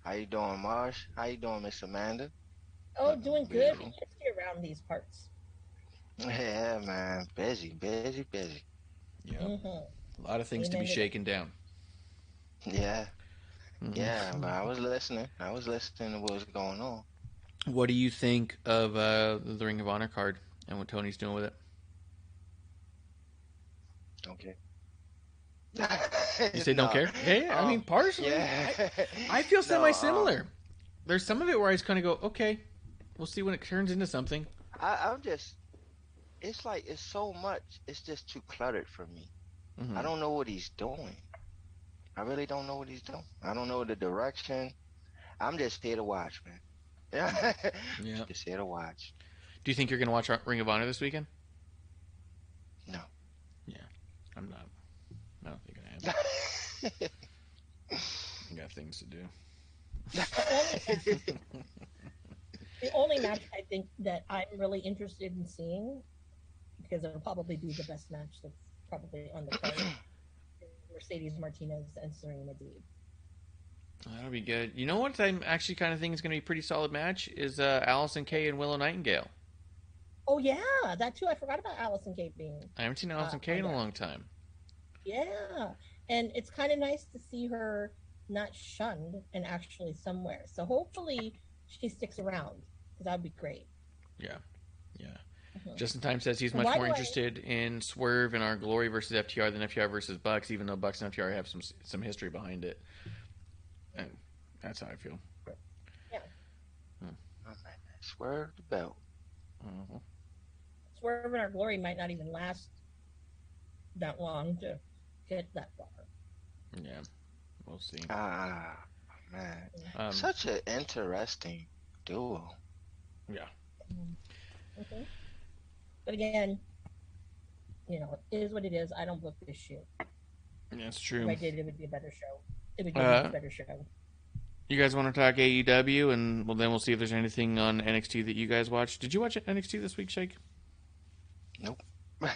Speaker 6: How you doing, Marsh? How you doing, Miss Amanda?
Speaker 5: oh, doing good.
Speaker 6: Beautiful.
Speaker 5: It's around these parts.
Speaker 6: Yeah, man. Busy, busy, busy.
Speaker 4: Yeah,
Speaker 5: hmm
Speaker 4: a lot of things to be
Speaker 5: Amen to that.
Speaker 4: shaken down.
Speaker 6: Yeah,
Speaker 4: Mhm.
Speaker 6: yeah. But I was listening. I was listening to what was going on.
Speaker 4: What do you think of uh, the Ring of Honor card and what Tony's doing with it?
Speaker 6: Okay.
Speaker 4: You say don't care? Yeah, yeah, I mean, partially.
Speaker 6: Yeah.
Speaker 4: I feel
Speaker 6: No,
Speaker 4: semi
Speaker 6: um,
Speaker 4: similar. There's some of it where I just kind of go, okay, we'll see when it turns into something.
Speaker 6: I, I'm just. It's like it's so much. It's just too cluttered for me.
Speaker 4: Mhm.
Speaker 6: I don't know what he's doing. I really don't know what he's doing. I don't know the direction. I'm just here to watch, man. Yeah.
Speaker 4: Yeah.
Speaker 6: Just here to watch.
Speaker 4: Do you think you're going to watch Ring of Honor this weekend?
Speaker 6: No.
Speaker 4: Yeah, I'm not. I don't think I am. I got things to do.
Speaker 5: The only match I think that I'm really interested in seeing, because it'll probably be the best match that's probably on the card, is Mercedes Martinez and Serena Deeb.
Speaker 4: That'll be good. You know what I'm actually kind of think is going to be a pretty solid match is uh, Allysin Kay and Willow Nightingale.
Speaker 5: Oh yeah, that too. I forgot about Allysin Kate being.
Speaker 4: I haven't seen Allysin
Speaker 5: Uh,
Speaker 4: Kay in a long time.
Speaker 5: Yeah, and it's kind of nice to see her not shunned and actually somewhere. So hopefully she sticks around because that would be great.
Speaker 4: Yeah, yeah. Justin Time says he's much
Speaker 5: why
Speaker 4: more
Speaker 5: do I-
Speaker 4: interested in Swerve in Our Glory versus FTR than FTR versus Bucks, even though Bucks and FTR have some some history behind it. And that's how I feel. Yeah.
Speaker 6: Swerve the belt.
Speaker 4: Mhm.
Speaker 5: Swerve in Our Glory might not even last that long to get that far.
Speaker 4: Yeah, we'll see.
Speaker 6: Ah, man.
Speaker 4: Um,
Speaker 6: Such an interesting duo.
Speaker 4: yeah,
Speaker 5: Okay. But again, you know, it is what it is. I don't book this shit.
Speaker 4: that's true. If.
Speaker 5: I did, it would be a better show. It would be
Speaker 4: Uh,
Speaker 5: a better show.
Speaker 4: You guys want to talk AEW, and well, then we'll see if there's anything on NXT that you guys watch. Did you watch NXT this week, Shake?
Speaker 6: Nope.
Speaker 4: Yeah,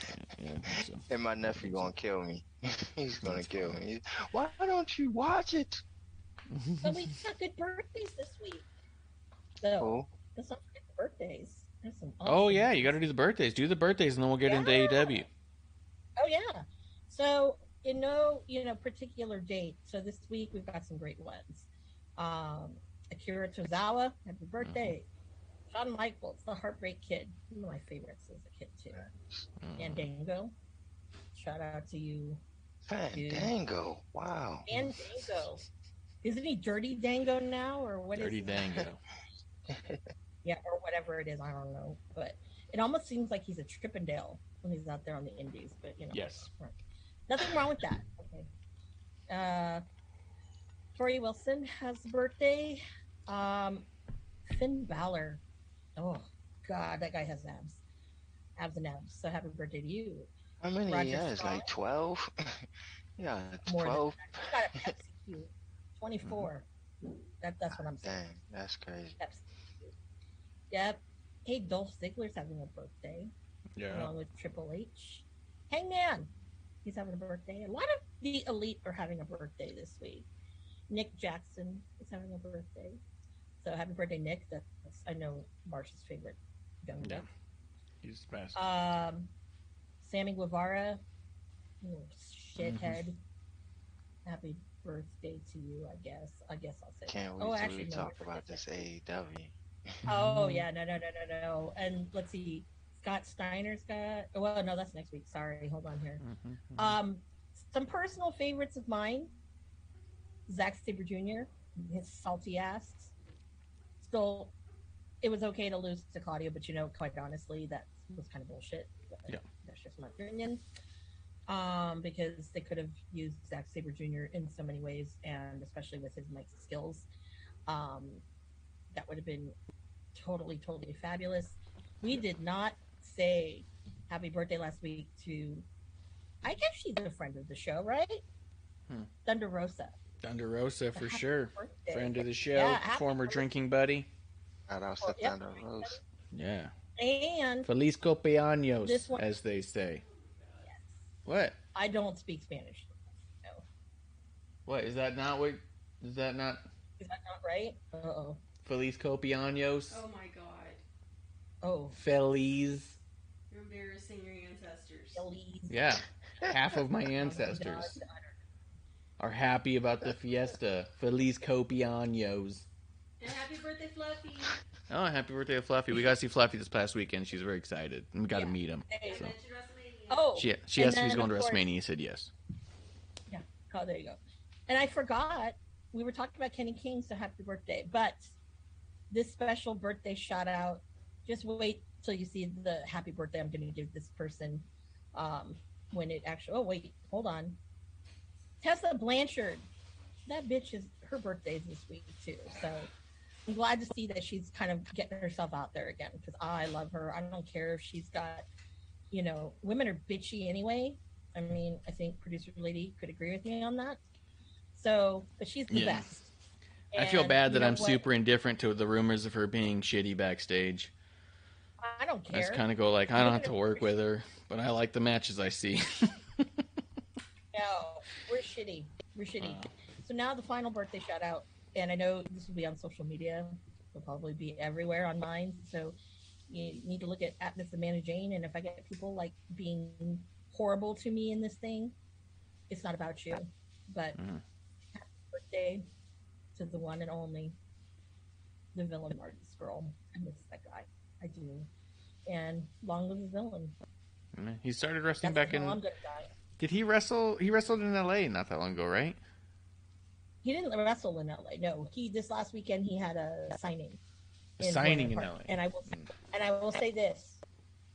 Speaker 4: I think so.
Speaker 6: And my nephew gonna kill me. He's gonna kill me. Why don't you watch it?
Speaker 5: But we got good birthdays this week. So
Speaker 6: Oh,
Speaker 5: let's not forget the birthdays. There's some
Speaker 4: Oh yeah, you got to do the birthdays. Do the birthdays, and then we'll get into E AEW.
Speaker 5: Oh yeah. So in no you know particular date. So this week we've got some great ones. Um, Akira Tozawa, happy birthday. Shawn Michaels, the Heartbreak Kid, one of my favorites as a kid too.
Speaker 4: Mm.
Speaker 5: And Dango, shout out to you.
Speaker 6: Fandango. Wow.
Speaker 5: And Dango, isn't he Dirty Dango now or what?
Speaker 4: Dirty
Speaker 5: he?
Speaker 4: Dango.
Speaker 5: Yeah, or whatever it is. I don't know, but it almost seems like he's a Trippendale when he's out there on the Indies. But you know,
Speaker 4: Yes.
Speaker 5: nothing wrong with that. Okay. Uh, Torrie Wilson has a birthday. Um, Finn Balor. Oh God, that guy has abs, abs and abs. So happy birthday to you.
Speaker 6: How many
Speaker 5: Roger
Speaker 6: he has?
Speaker 5: Strong.
Speaker 6: Like twelve? yeah,
Speaker 5: More than
Speaker 6: twelve.
Speaker 5: You got a Pepsi Twenty-four. That, that's what I'm saying.
Speaker 6: Dang, that's crazy.
Speaker 5: Pepsi Q. Yep. Hey, Dolph Ziggler's having a birthday.
Speaker 4: Yeah.
Speaker 5: along with Triple H. Hangman, he's having a birthday. A lot of the elite are having a birthday this week. Nick Jackson is having a birthday. So happy birthday, Nick. That's I know Marsha's favorite young
Speaker 4: Yeah.
Speaker 5: man.
Speaker 4: He's the best.
Speaker 5: Um, Sammy Guevara, you shithead. Happy birthday to you. I guess. I guess I'll say.
Speaker 6: Can't wait
Speaker 5: Oh,
Speaker 6: till
Speaker 5: actually,
Speaker 6: we
Speaker 5: no,
Speaker 6: talk about this AEW.
Speaker 5: Oh yeah, no, no, no, no, no. And let's see, Scott Steiner's got. Well, no, that's next week. Sorry, hold on here.
Speaker 4: Mhm.
Speaker 5: Um, some personal favorites of mine: Zack Sabre Jr. His salty ass. Still, it was okay to lose to Claudio, but you know, quite honestly, that was kind of bullshit. But
Speaker 4: Yeah.
Speaker 5: that's just my opinion. Um, because they could have used Zack Sabre Jr. in so many ways, and especially with his mic skills, um, that would have been totally, totally fabulous. We did not say happy birthday last week to I guess she's a friend of the show, right?
Speaker 4: Hmm.
Speaker 5: Thunder Rosa.
Speaker 4: Thunder Rosa for
Speaker 5: Happy
Speaker 4: sure.
Speaker 5: birthday.
Speaker 4: Friend of the show,
Speaker 5: Yeah,
Speaker 4: former
Speaker 5: birthday.
Speaker 4: drinking buddy.
Speaker 6: Shout out
Speaker 5: Oh,
Speaker 6: to. Thunder Rose.
Speaker 4: Yeah.
Speaker 5: And
Speaker 4: Feliz cumpleaños,
Speaker 5: one-
Speaker 4: as they say. What?
Speaker 5: I don't speak Spanish. No.
Speaker 4: What is that? Not what? Is that not
Speaker 5: Is that not right? Uh oh.
Speaker 4: Feliz cumpleaños?
Speaker 7: Oh my god.
Speaker 5: Oh,
Speaker 4: Feliz.
Speaker 7: You're embarrassing your ancestors.
Speaker 5: Elise.
Speaker 4: Yeah. Half of my
Speaker 5: Oh my
Speaker 4: ancestors are happy about the fiesta. Feliz cumpleaños.
Speaker 7: And happy birthday, Fluffy.
Speaker 4: Oh, happy birthday to Fluffy. We got to see Fluffy this past weekend. She's very excited. And we got to
Speaker 5: Yeah.
Speaker 4: meet him.
Speaker 5: Hey.
Speaker 4: So.
Speaker 7: WrestleMania.
Speaker 5: Oh,
Speaker 4: She, she
Speaker 5: and
Speaker 4: asked if he was going to
Speaker 5: of course-
Speaker 4: WrestleMania. He said yes. Yeah.
Speaker 5: Oh, there you go. And I forgot we were talking about Kenny King, so happy birthday. But this special birthday shout out, just wait till you see the happy birthday I'm going to give this person um, when it actually. Oh wait, hold on. Tessa Blanchard, that bitch is her birthday's this week too. So I'm glad to see that she's kind of getting herself out there again because I love her. I don't care if she's got, you know, women are bitchy anyway. I mean, I think producer lady could agree with me on that. So, but she's the
Speaker 4: Yeah.
Speaker 5: best.
Speaker 4: I feel bad that I'm
Speaker 5: what?
Speaker 4: super indifferent to the rumors of her being shitty backstage.
Speaker 5: I don't care.
Speaker 4: I just kind of go like, I don't have to work with her, but I like the matches I see.
Speaker 5: No, we're shitty. We're shitty.
Speaker 4: Uh.
Speaker 5: So now the final birthday shout out, and I know this will be on social media. It'll probably be everywhere on mine. So you need to look at at Miss Amanda Jayne, and if I get people like being horrible to me in this thing, it's not about you. But
Speaker 4: Mhm.
Speaker 5: happy birthday to the one and only, the villain Marty Scurll. I miss that guy. I do. and long live the villain.
Speaker 4: He started wrestling
Speaker 5: That's
Speaker 4: back in.
Speaker 5: hill I'm gonna die.
Speaker 4: Did he wrestle? He wrestled in L.A. not that long ago, right?
Speaker 5: He didn't wrestle in LA. No, he this last weekend he had a signing.
Speaker 4: A
Speaker 5: in
Speaker 4: signing in
Speaker 5: Park.
Speaker 4: LA.
Speaker 5: And I will
Speaker 4: Mm.
Speaker 5: and I will say this.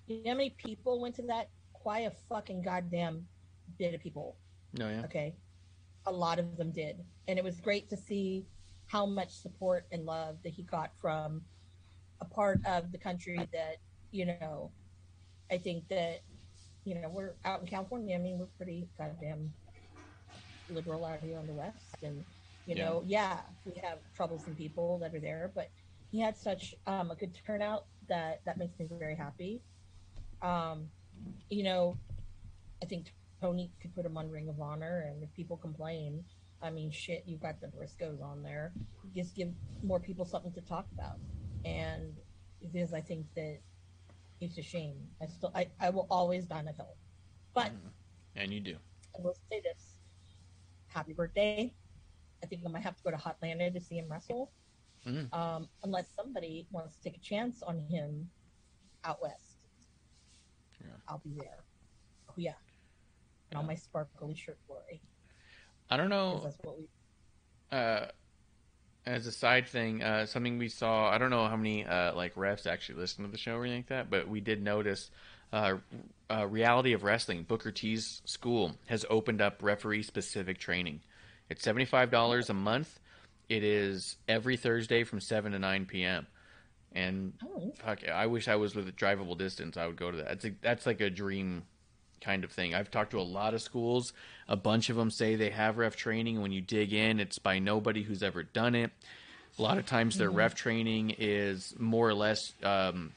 Speaker 5: You know how many people went to that? Quite a fucking goddamn bit of people.
Speaker 4: No, yeah.
Speaker 5: Okay. A lot of them did. And it was great to see how much support and love that he got from a part of the country that, you know, I think that, you know, we're out in California. I mean, we're pretty goddamn liberal out here on the West. And, you
Speaker 4: Yeah.
Speaker 5: know, yeah, we have troublesome people that are there, but he had such um, a good turnout that that makes me very happy. Um, you know, I think Tony could put him on Ring of Honor, and if people complain, I mean, shit, you've got the Briscoes on there. Just give more people something to talk about, and because I think that it's a shame. I still, I, I will always die on a hill, but
Speaker 4: And you do.
Speaker 5: I will say this: Happy birthday! I think I might have to go to Hotlanta to see him wrestle,
Speaker 4: Mm.
Speaker 5: um, unless somebody wants to take a chance on him out west.
Speaker 4: Yeah.
Speaker 5: I'll be there. Oh yeah, in all my sparkly shirt glory.
Speaker 4: I don't know.
Speaker 5: that's we.
Speaker 4: uh, as a side thing, uh, something we saw. I don't know how many uh, like refs actually listen to the show or anything like that, but we did notice. Uh, uh, Reality of Wrestling, Booker T's school has opened up referee specific training. It's seventy five dollars a month. It is every Thursday from seven to nine p.m. And
Speaker 5: Oh,
Speaker 4: fuck, I wish I was with a drivable distance. I would go to that. It's a, that's like a dream kind of thing. I've talked to a lot of schools. A bunch of them say they have ref training. When you dig in, it's by nobody who's ever done it. A lot of times, their ref training is more or less. Um,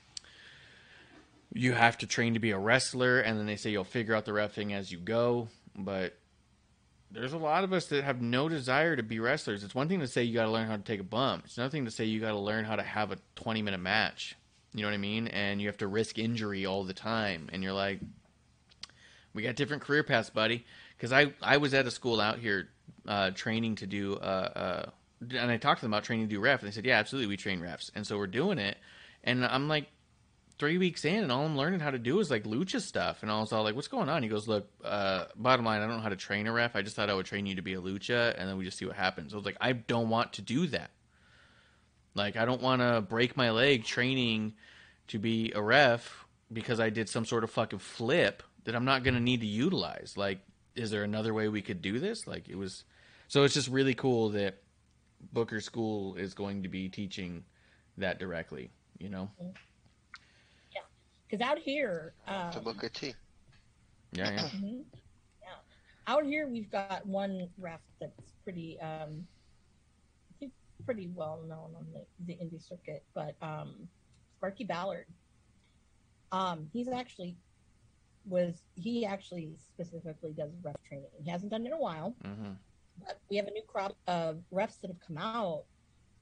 Speaker 4: you have to train to be a wrestler, and then they say you'll figure out the refing as you go. But there's a lot of us that have no desire to be wrestlers. It's one thing to say you got to learn how to take a bump. It's another thing to say you got to learn how to have a 20 minute match. You know what I mean? And you have to risk injury all the time. And you're like, we got different career paths, buddy. Because I, I was at a school out here uh, training to do, uh, uh, and I talked to them about training to do ref. And they said, yeah, absolutely, we train refs. And so we're doing it. And I'm like, three weeks in, and all I'm learning how to do is like lucha stuff. And I was all like, "What's going on?" He goes, "Look, uh, bottom line, I don't know how to train a ref. I just thought I would train you to be a lucha, and then we just see what happens." I was like, "I don't want to do that. Like, I don't want to break my leg training to be a ref because I did some sort of fucking flip that I'm not going to need to utilize. Like, is there another way we could do this? Like, it was." So it's just really cool that Booker School is going to be teaching that directly. You know?
Speaker 5: Yeah, because out here, um,
Speaker 6: To Booker T.
Speaker 4: Yeah, yeah.
Speaker 5: mhm, yeah, out here we've got one ref that's pretty, um, I think pretty well known on the, the indie circuit, but um, Sparky Ballard. Um, he's actually was he actually specifically does ref training. He hasn't done it in a while,
Speaker 4: hmm
Speaker 5: but we have a new crop of refs that have come out,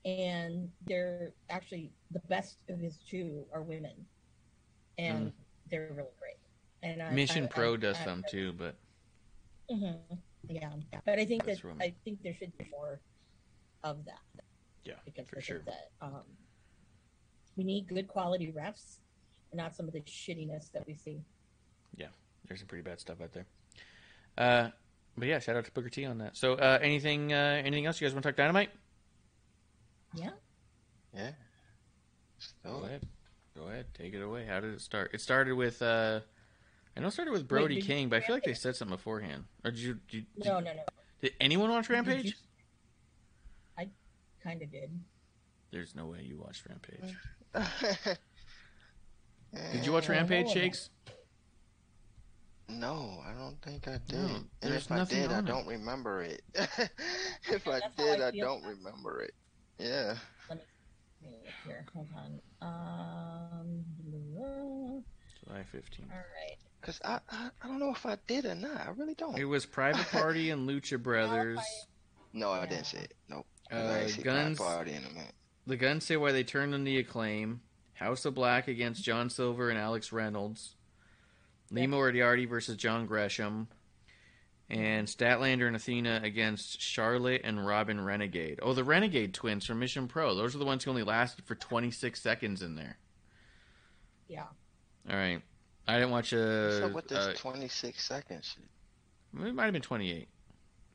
Speaker 5: and they're actually the best of his two are women, and they're really great. And I,
Speaker 4: Mission
Speaker 5: I-
Speaker 4: Pro
Speaker 5: I-
Speaker 4: does some too, but
Speaker 5: Mhm. Yeah, but I think that
Speaker 4: room.
Speaker 5: I think there should be more of that
Speaker 4: yeah,
Speaker 5: because
Speaker 4: for sure.
Speaker 5: that um, we need good quality refs and not some of the shittiness that we see.
Speaker 4: Yeah, there's some pretty bad stuff out there. Uh, but yeah, shout out to Booker T on that. So, uh, anything, uh, anything else you guys want to talk dynamite?
Speaker 5: Yeah,
Speaker 6: Yeah.
Speaker 4: Go ahead, go ahead, take it away. How did it start? It started with, uh, I know it started with Brody
Speaker 5: did you-
Speaker 4: King, but I feel like they said something beforehand. Or did you? Did, you- did,
Speaker 5: no, no, no,
Speaker 4: did anyone watch Rampage?
Speaker 5: I kind of did.
Speaker 4: There's no way you watched Rampage.
Speaker 6: Did
Speaker 4: Did you watch Rampage,
Speaker 5: no,
Speaker 4: Shakes?
Speaker 6: No, I don't think I did.
Speaker 4: No,
Speaker 6: and if I did, I don't remember it. if I did,
Speaker 5: I
Speaker 6: I don't
Speaker 5: about
Speaker 6: remember it. Yeah.
Speaker 5: Let me let me look here. Hold on. Um,
Speaker 4: July 15th.
Speaker 5: all right.
Speaker 6: Cause I, I I don't know if I did or not. I really don't.
Speaker 4: It was Private Party and Lucha Brothers.
Speaker 6: No, I
Speaker 5: Yeah.
Speaker 6: didn't see it. Nope. 'Cause
Speaker 4: Uh,
Speaker 6: I ain't see
Speaker 4: Guns-
Speaker 6: Pride Party in a minute.
Speaker 4: The Guns say why they turned on the acclaim. House of Black against John Silver and Alex Reynolds. Lee
Speaker 5: Yep.
Speaker 4: Moriarty versus John Gresham. And Statlander and Athena against Charlotte and Robyn Renegade. Oh, the Renegade twins from Mission Pro. Those are the ones who only lasted for 26 seconds in there.
Speaker 5: Yeah.
Speaker 4: All right. I didn't watch
Speaker 6: What's
Speaker 4: a.
Speaker 6: up with this
Speaker 4: uh,
Speaker 6: 26 second shit?
Speaker 4: it might have been 28.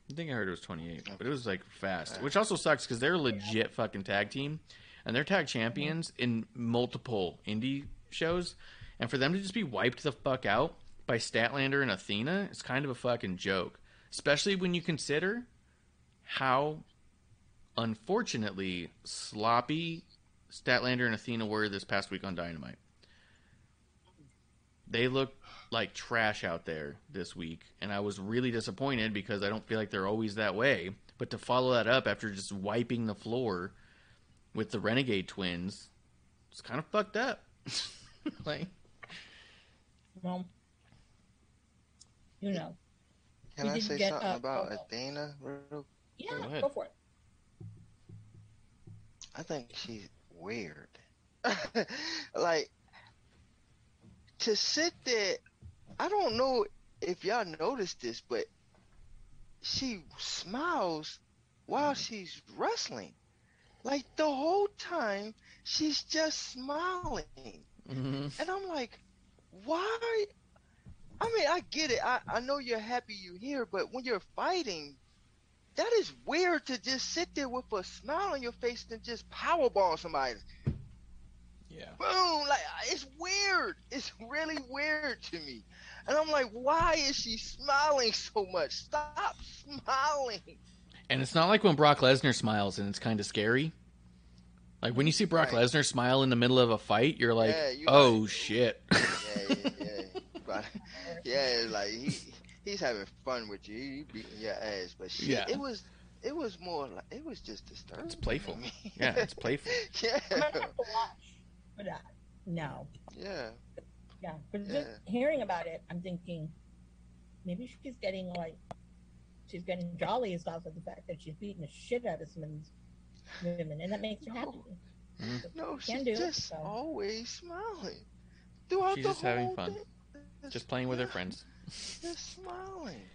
Speaker 4: I think I heard it was 28, but it was like fast,
Speaker 6: Okay.
Speaker 4: which also sucks because they're a legit fucking tag team, and they're tag champions in multiple indie shows, and for them to just be wiped the fuck out by Statlander and Athena is kind of a fucking joke, especially when you consider how unfortunately sloppy Statlander and Athena were this past week on Dynamite. They look like trash out there this week, and I was really disappointed because I don't feel like they're always that way. But to follow that up after just wiping the floor with the Renegade twins, it's kind of fucked up. like,
Speaker 5: Well, you know,
Speaker 6: Can I say
Speaker 5: get,
Speaker 6: something
Speaker 5: uh,
Speaker 6: about
Speaker 5: uh,
Speaker 6: Athena? Real?
Speaker 5: yeah,
Speaker 4: Go
Speaker 5: go for it.
Speaker 6: I think she's weird. like to sit there. I don't know if y'all noticed this, but she smiles while she's wrestling. Like the whole time, she's just smiling.
Speaker 4: mhm.
Speaker 6: And I'm like, why? I mean, I get it. I, I know you're happy you're here, but when you're fighting, that is weird to just sit there with a smile on your face and just powerball somebody.
Speaker 4: yeah.
Speaker 6: Boom! Like it's weird. It's really weird to me. And I'm like, why is she smiling so much? Stop smiling.
Speaker 4: And it's not like when Brock Lesnar smiles and it's kind of scary. Like when you see Brock
Speaker 6: Right.
Speaker 4: Lesnar smile in the middle of a fight, you're like,
Speaker 6: Yeah, you
Speaker 4: "Oh
Speaker 6: like-
Speaker 4: shit!"
Speaker 6: Yeah, yeah, yeah. But, yeah, like he he's having fun with you. He beating your ass, but shit,
Speaker 4: Yeah.
Speaker 6: it was it was more like it was just disturbing.
Speaker 4: It's playful.
Speaker 6: me.
Speaker 4: yeah, it's playful.
Speaker 6: yeah,
Speaker 5: I'm gonna have to watch for that. Uh, no,
Speaker 6: yeah.
Speaker 5: yeah, but just hearing about it, I'm thinking maybe she's getting like she's getting jollies off of the fact that she's beating the shit out of some of these women, and that makes her happy.
Speaker 6: No,
Speaker 5: Can
Speaker 6: she's
Speaker 5: do it,
Speaker 6: just
Speaker 5: so.
Speaker 6: always smiling throughout
Speaker 4: She's
Speaker 6: the
Speaker 4: just having fun.
Speaker 6: thing.
Speaker 4: Just playing with her
Speaker 6: yeah,
Speaker 4: friends.
Speaker 6: Just smiling.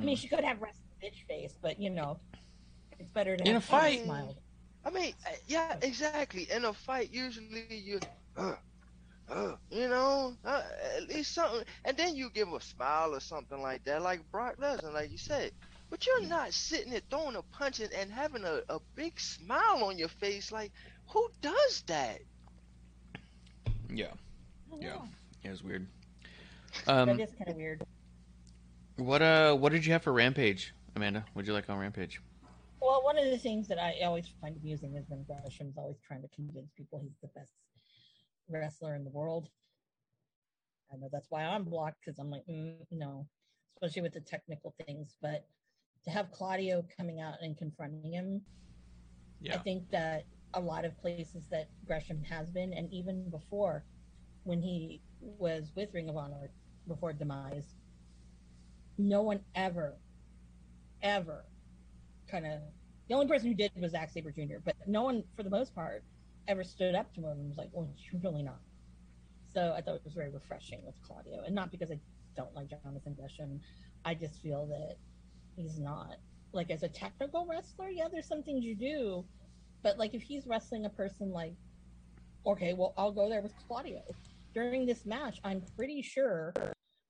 Speaker 5: I
Speaker 4: Mhm.
Speaker 5: mean, she could have rest bitch face, but you know, it's better to
Speaker 4: In
Speaker 5: have
Speaker 4: a fight.
Speaker 5: smile.
Speaker 6: I mean, uh, yeah, exactly. In a fight, usually you, uh, uh, you know, uh, at least something, and then you give a smile or something like that, like Brock Lesnar, like you said. But you're not sitting there throwing a punch and, and having a, a big smile on your face. Like, who does that?
Speaker 4: Yeah,
Speaker 5: I
Speaker 4: Yeah. it was weird.
Speaker 5: that
Speaker 4: Um,
Speaker 5: is kind of weird.
Speaker 4: what uh, what did you have for Rampage, Amanda? What'd you like on Rampage?
Speaker 5: Well, one of the things that I always find amusing is when Gresham's always trying to convince people he's the best wrestler in the world. I know that's why I'm blocked because I'm like, mm, no, especially with the technical things. But to have Claudio coming out and confronting him, I think that a lot of places that Gresham has been, and even before when he was with Ring of Honor before demise, no one ever, ever kind of the only person who did was Zack Sabre Jr., but no one, for the most part, ever stood up to him and was like, oh, well, you're really not. So I thought it was very refreshing with Claudio. And not because I don't like Jonathan Gresham. I just feel that he's not. Like, as a technical wrestler, yeah, there's some things you do. But, like, if he's wrestling a person like, okay, well, I'll go there with Claudio. During this match, I'm pretty sure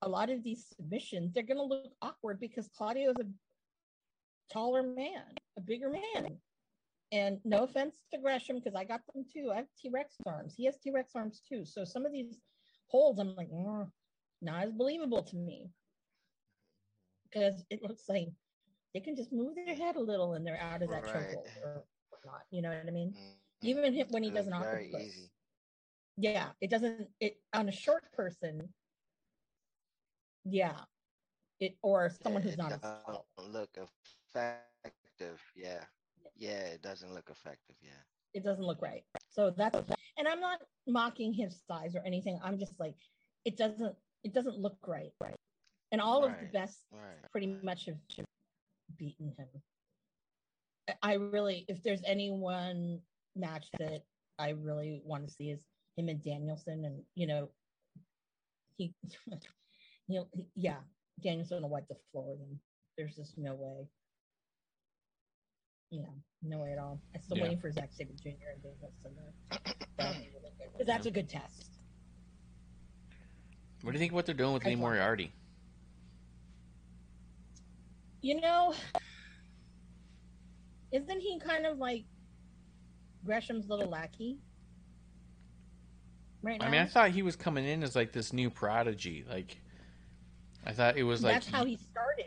Speaker 5: a lot of these submissions, they're going to look awkward because Claudio's a taller man, a bigger man. And no offense to Gresham, because I got them too. I have T Rex arms. He has T Rex arms too. So some of these holds, I'm like, "Mm, not as believable to me. Because it looks like they can just move their head a little and they're out of that
Speaker 6: Right.
Speaker 5: chokehold or whatnot. You know what I mean?
Speaker 6: Mhm.
Speaker 5: Even when he does an octopus.
Speaker 6: easy.
Speaker 5: Yeah, it doesn't. It on a short person. Yeah, it or someone
Speaker 6: Yeah,
Speaker 5: who's not as
Speaker 6: doesn't
Speaker 5: tall.
Speaker 6: look effective. Yeah, yeah, it doesn't look effective. Yeah.
Speaker 5: it doesn't look right. So that's and I'm not mocking his size or anything. I'm just like it doesn't it doesn't look right. Right. And all of the best
Speaker 6: Right.
Speaker 5: pretty much have beaten him. I- I really if there's any one match that I really want to see is him and Danielson and you know he you know he- yeah, Danielson will wipe the floor with him. There's just no way. Yeah, no way at all. I'm still
Speaker 4: Yeah.
Speaker 5: waiting for Zack Sabre Jr. and Danielson to that'd be really good. 'Cause that's a good test.
Speaker 4: What do you think what they're doing with Lee
Speaker 5: thought-
Speaker 4: Moriarty?
Speaker 5: You know, isn't he kind of like Gresham's little lackey? Right now,
Speaker 4: I mean, I thought he was coming in as like this new prodigy. Like, I thought it was like
Speaker 5: that's how he started.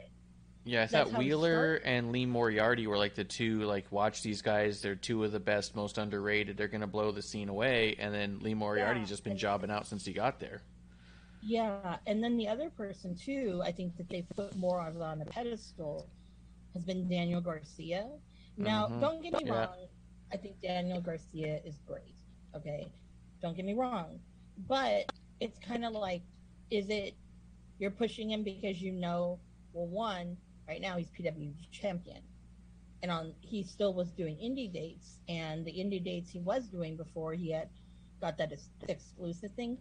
Speaker 4: Yeah, I
Speaker 5: That's
Speaker 4: thought Wheeler and Lee Moriarty were like the two. Like, watch these guys; they're two of the best, most underrated. They're gonna blow the scene away. And then Lee Moriarty's
Speaker 5: Yeah.
Speaker 4: just been jobbing out since he got there.
Speaker 5: Yeah, and then the other person too, I think that they put more of on a pedestal has been Daniel Garcia. Now,
Speaker 4: Mhm.
Speaker 5: don't get me
Speaker 4: Yeah.
Speaker 5: wrong, I think Daniel Garcia is great. Okay, don't get me wrong, but it's kind of like, is it you're pushing him because you know, well, one right now he's PW champion, and on he still was doing indie dates, and the indie dates he was doing before he had got that ex- exclusive thing.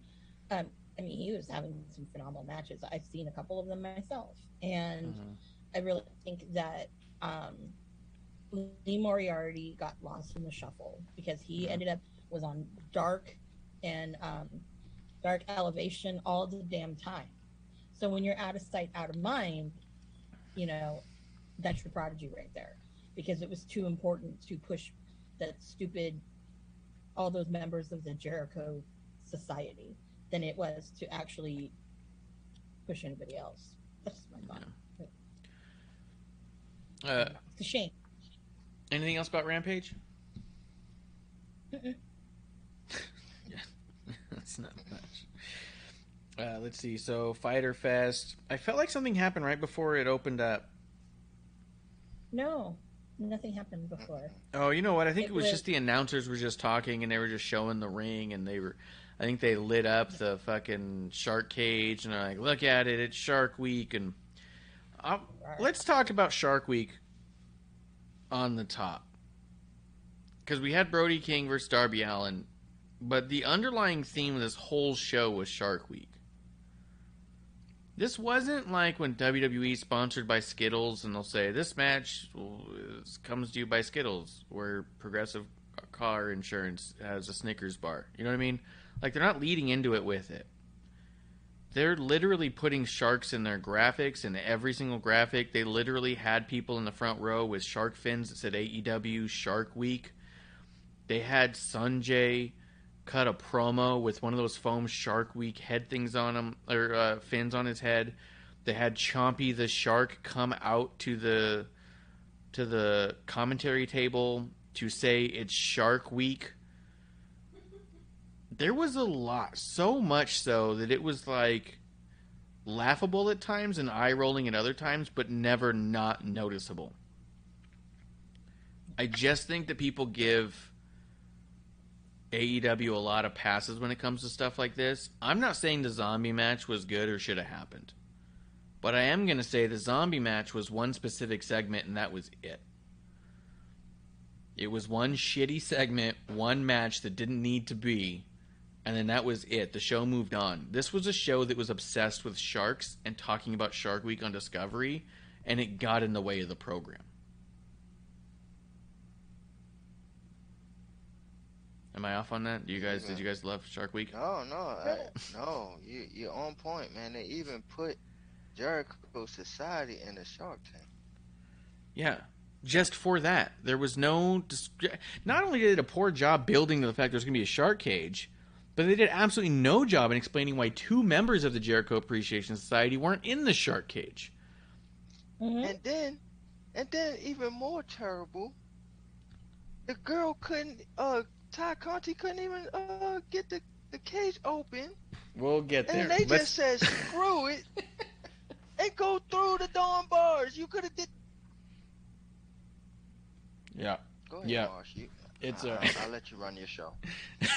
Speaker 5: Um, I mean, he was having some phenomenal matches. I've seen a couple of them myself, and
Speaker 4: Mhm.
Speaker 5: I really think that um, Lee Moriarty got lost in the shuffle because he ended up was on dark and um, dark elevation all the damn time. So when you're out of sight, out of mind, you know that's your prodigy right there because it was too important to push that stupid all those members of the Jericho society than it was to actually push anybody else. That's my thought.
Speaker 4: Uh,
Speaker 5: It's a shame.
Speaker 4: anything else about Rampage? Yeah, that's not much. Uh, let's see. So Fyter Fest. I felt like something happened right before it opened up.
Speaker 5: No, nothing happened before.
Speaker 4: Oh, you know what? I think
Speaker 5: It
Speaker 4: it was
Speaker 5: was-
Speaker 4: just the announcers were just talking and they were just showing the ring and they were I think they lit up the fucking shark cage and they're like, "Look at it, it's Shark Week." And uh, i let's talk about Shark Week on the top. Cuz we had Brody King versus Darby Allin, but the underlying theme of this whole show was Shark Week. This wasn't like when WWE sponsored by Skittles and they'll say this match comes to you by Skittles, where Progressive Car Insurance has a Snickers bar. You know what I mean? Like they're not leading into it with it. They're literally putting sharks in their graphics, and every single graphic, they literally had people in the front row with shark fins that said AEW Shark Week. They had Sonjay cut a promo with one of those foam Shark Week head things on him or uh, fins on his head. They had Chompy the shark come out to the to the commentary table to say it's Shark Week. There was a lot, so much so that it was like laughable at times and eye rolling at other times, but never not noticeable. I just think that people give AEW a lot of passes when it comes to stuff like this. I'm not saying the zombie match was good or should have happened. But I am going to say the zombie match was one specific segment and that was it. It was one shitty segment, one match that didn't need to be, and then that was it. The show moved on. This was a show that was obsessed with sharks and talking about Shark Week on Discovery, and it got in the way of the program. Am I off on that? Do you guys did you guys love Shark Week?
Speaker 6: No, no, I, no. You you're on point, man. They even put Jericho Society in the Shark Tank.
Speaker 4: Yeah, just for that. There was no. Not only did it a poor job building to the fact there's going to be a shark cage, but they did absolutely no job in explaining why two members of the Jericho Appreciation Society weren't in the shark cage.
Speaker 5: Mhm.
Speaker 6: And then, and then even more terrible, the girl couldn't. Uh, Tay Conti couldn't even uh get the the cage open,
Speaker 4: We'll get there.
Speaker 6: and they
Speaker 4: Let's-
Speaker 6: just said screw it and go through the darn bars. You could have did.
Speaker 4: yeah,
Speaker 6: Go ahead,
Speaker 4: Yeah.
Speaker 6: Marsh. You,
Speaker 4: it's
Speaker 6: I,
Speaker 4: uh,
Speaker 6: I'll, I'll let you run your show.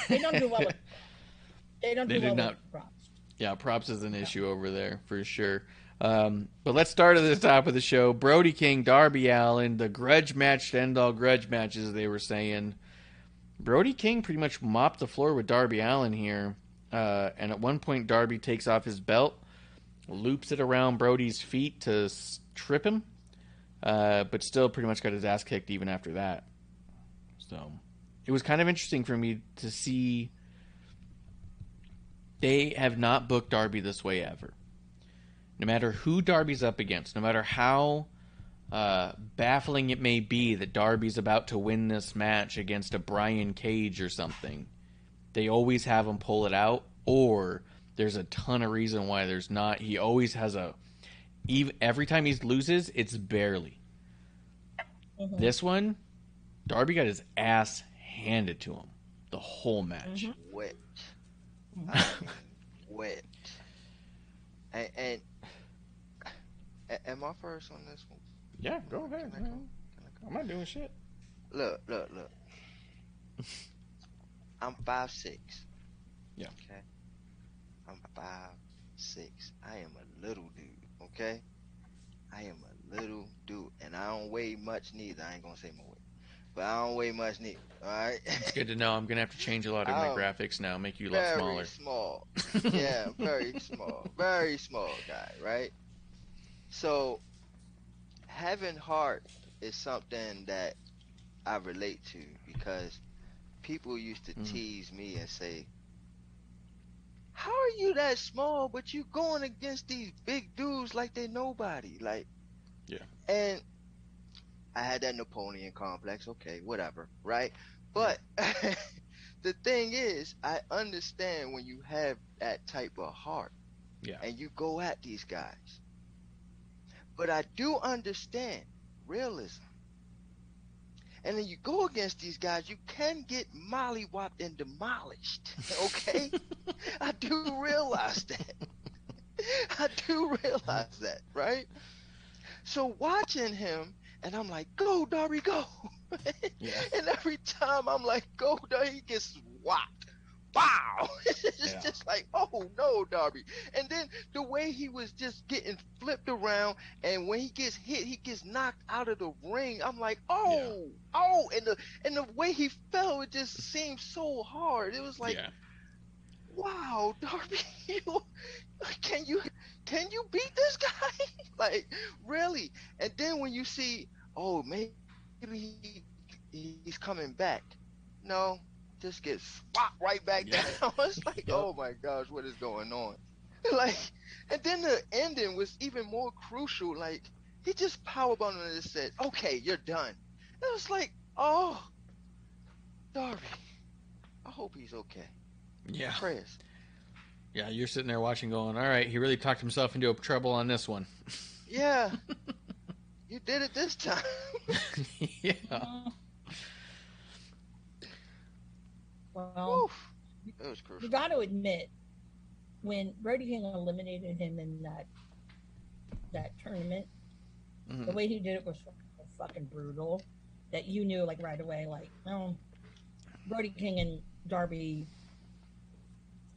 Speaker 5: They don't do well with. They don't
Speaker 4: They
Speaker 5: do
Speaker 4: did
Speaker 5: well
Speaker 4: not.
Speaker 5: with props.
Speaker 4: Yeah, props is an issue over there for sure. Um, but let's start at the top of the show. Brody King, Darby Allin, the grudge match to end all grudge matches, they were saying. Brody King pretty much mopped the floor with Darby Allin here. Uh, and at one point, Darby takes off his belt, loops it around Brody's feet to trip him, uh, but still pretty much got his ass kicked even after that. So it was kind of interesting for me to see They have not booked Darby this way ever. No matter who Darby's up against, no matter how uh, baffling it may be that Darby's about to win this match against a Brian Cage or something, they always have him pull it out, or there's a ton of reason why there's not. He always has a. Even, every time he loses, it's barely.
Speaker 5: Mhm.
Speaker 4: This one, Darby got his ass handed to him the whole match.
Speaker 5: Mhm.
Speaker 6: Wet. I mean, wet. And, and am I first on this one?
Speaker 4: Yeah, go ahead.
Speaker 6: Can I go?
Speaker 4: man.
Speaker 6: Can I go?
Speaker 4: I'm not doing shit.
Speaker 6: Look, look, look. I'm five six.
Speaker 4: Yeah.
Speaker 6: Okay. I'm five six. I am a little dude. Okay. I am a little dude, and I don't weigh much neither. I ain't gonna say my weight, but I don't weigh much neither. All right.
Speaker 4: It's good to know. I'm gonna have to change a lot of my
Speaker 6: Oh.
Speaker 4: graphics now, make you a lot
Speaker 6: very
Speaker 4: smaller.
Speaker 6: small. yeah, very small, very small guy, right? So having heart is something that I relate to because people used to
Speaker 4: Mhm.
Speaker 6: tease me and say, "How are you that small, but you going against these big dudes like they nobody?" Like,
Speaker 4: Yeah.
Speaker 6: And I had that Napoleon complex. Okay, whatever, right? But the thing is, I understand when you have that type of heart
Speaker 4: Yeah.
Speaker 6: and you go at these guys. But I do understand realism. And then you go against these guys, you can get mollywopped and demolished. Okay? I do realize that. I do realize that, right? So watching him, and I'm like, go, Darby, go.
Speaker 4: Yeah.
Speaker 6: And every time I'm like, go, Darby, he gets whopped. Wow! it's
Speaker 4: Yeah.
Speaker 6: just like, oh no, Darby. And then the way he was just getting flipped around, and when he gets hit, he gets knocked out of the ring. I'm like, oh, oh, and the and the way he fell, it just seemed so hard. It was like,
Speaker 4: yeah.
Speaker 6: wow, Darby, you, can you can you beat this guy? like really? And then when you see, oh, maybe he, he's coming back. No, just get swapped right back
Speaker 4: Yeah.
Speaker 6: down. it's like,
Speaker 4: Yep.
Speaker 6: oh my gosh, what is going on? like, and then the ending was even more crucial. Like, he just powerbombed him and said, "Okay, you're done." And It was like, oh, Darby, I hope he's okay.
Speaker 4: Yeah.
Speaker 6: Prayers.
Speaker 4: Yeah, you're sitting there watching going, all right, he really talked himself into a trouble on this one.
Speaker 6: Yeah. you did it this time.
Speaker 4: yeah.
Speaker 5: Mm. Well,
Speaker 6: Oof. It was
Speaker 5: you got to admit, when Brody King eliminated him in that that tournament,
Speaker 4: Mhm.
Speaker 5: the way he did it was fucking brutal. That you knew like right away, like, no, Brody King and Darby,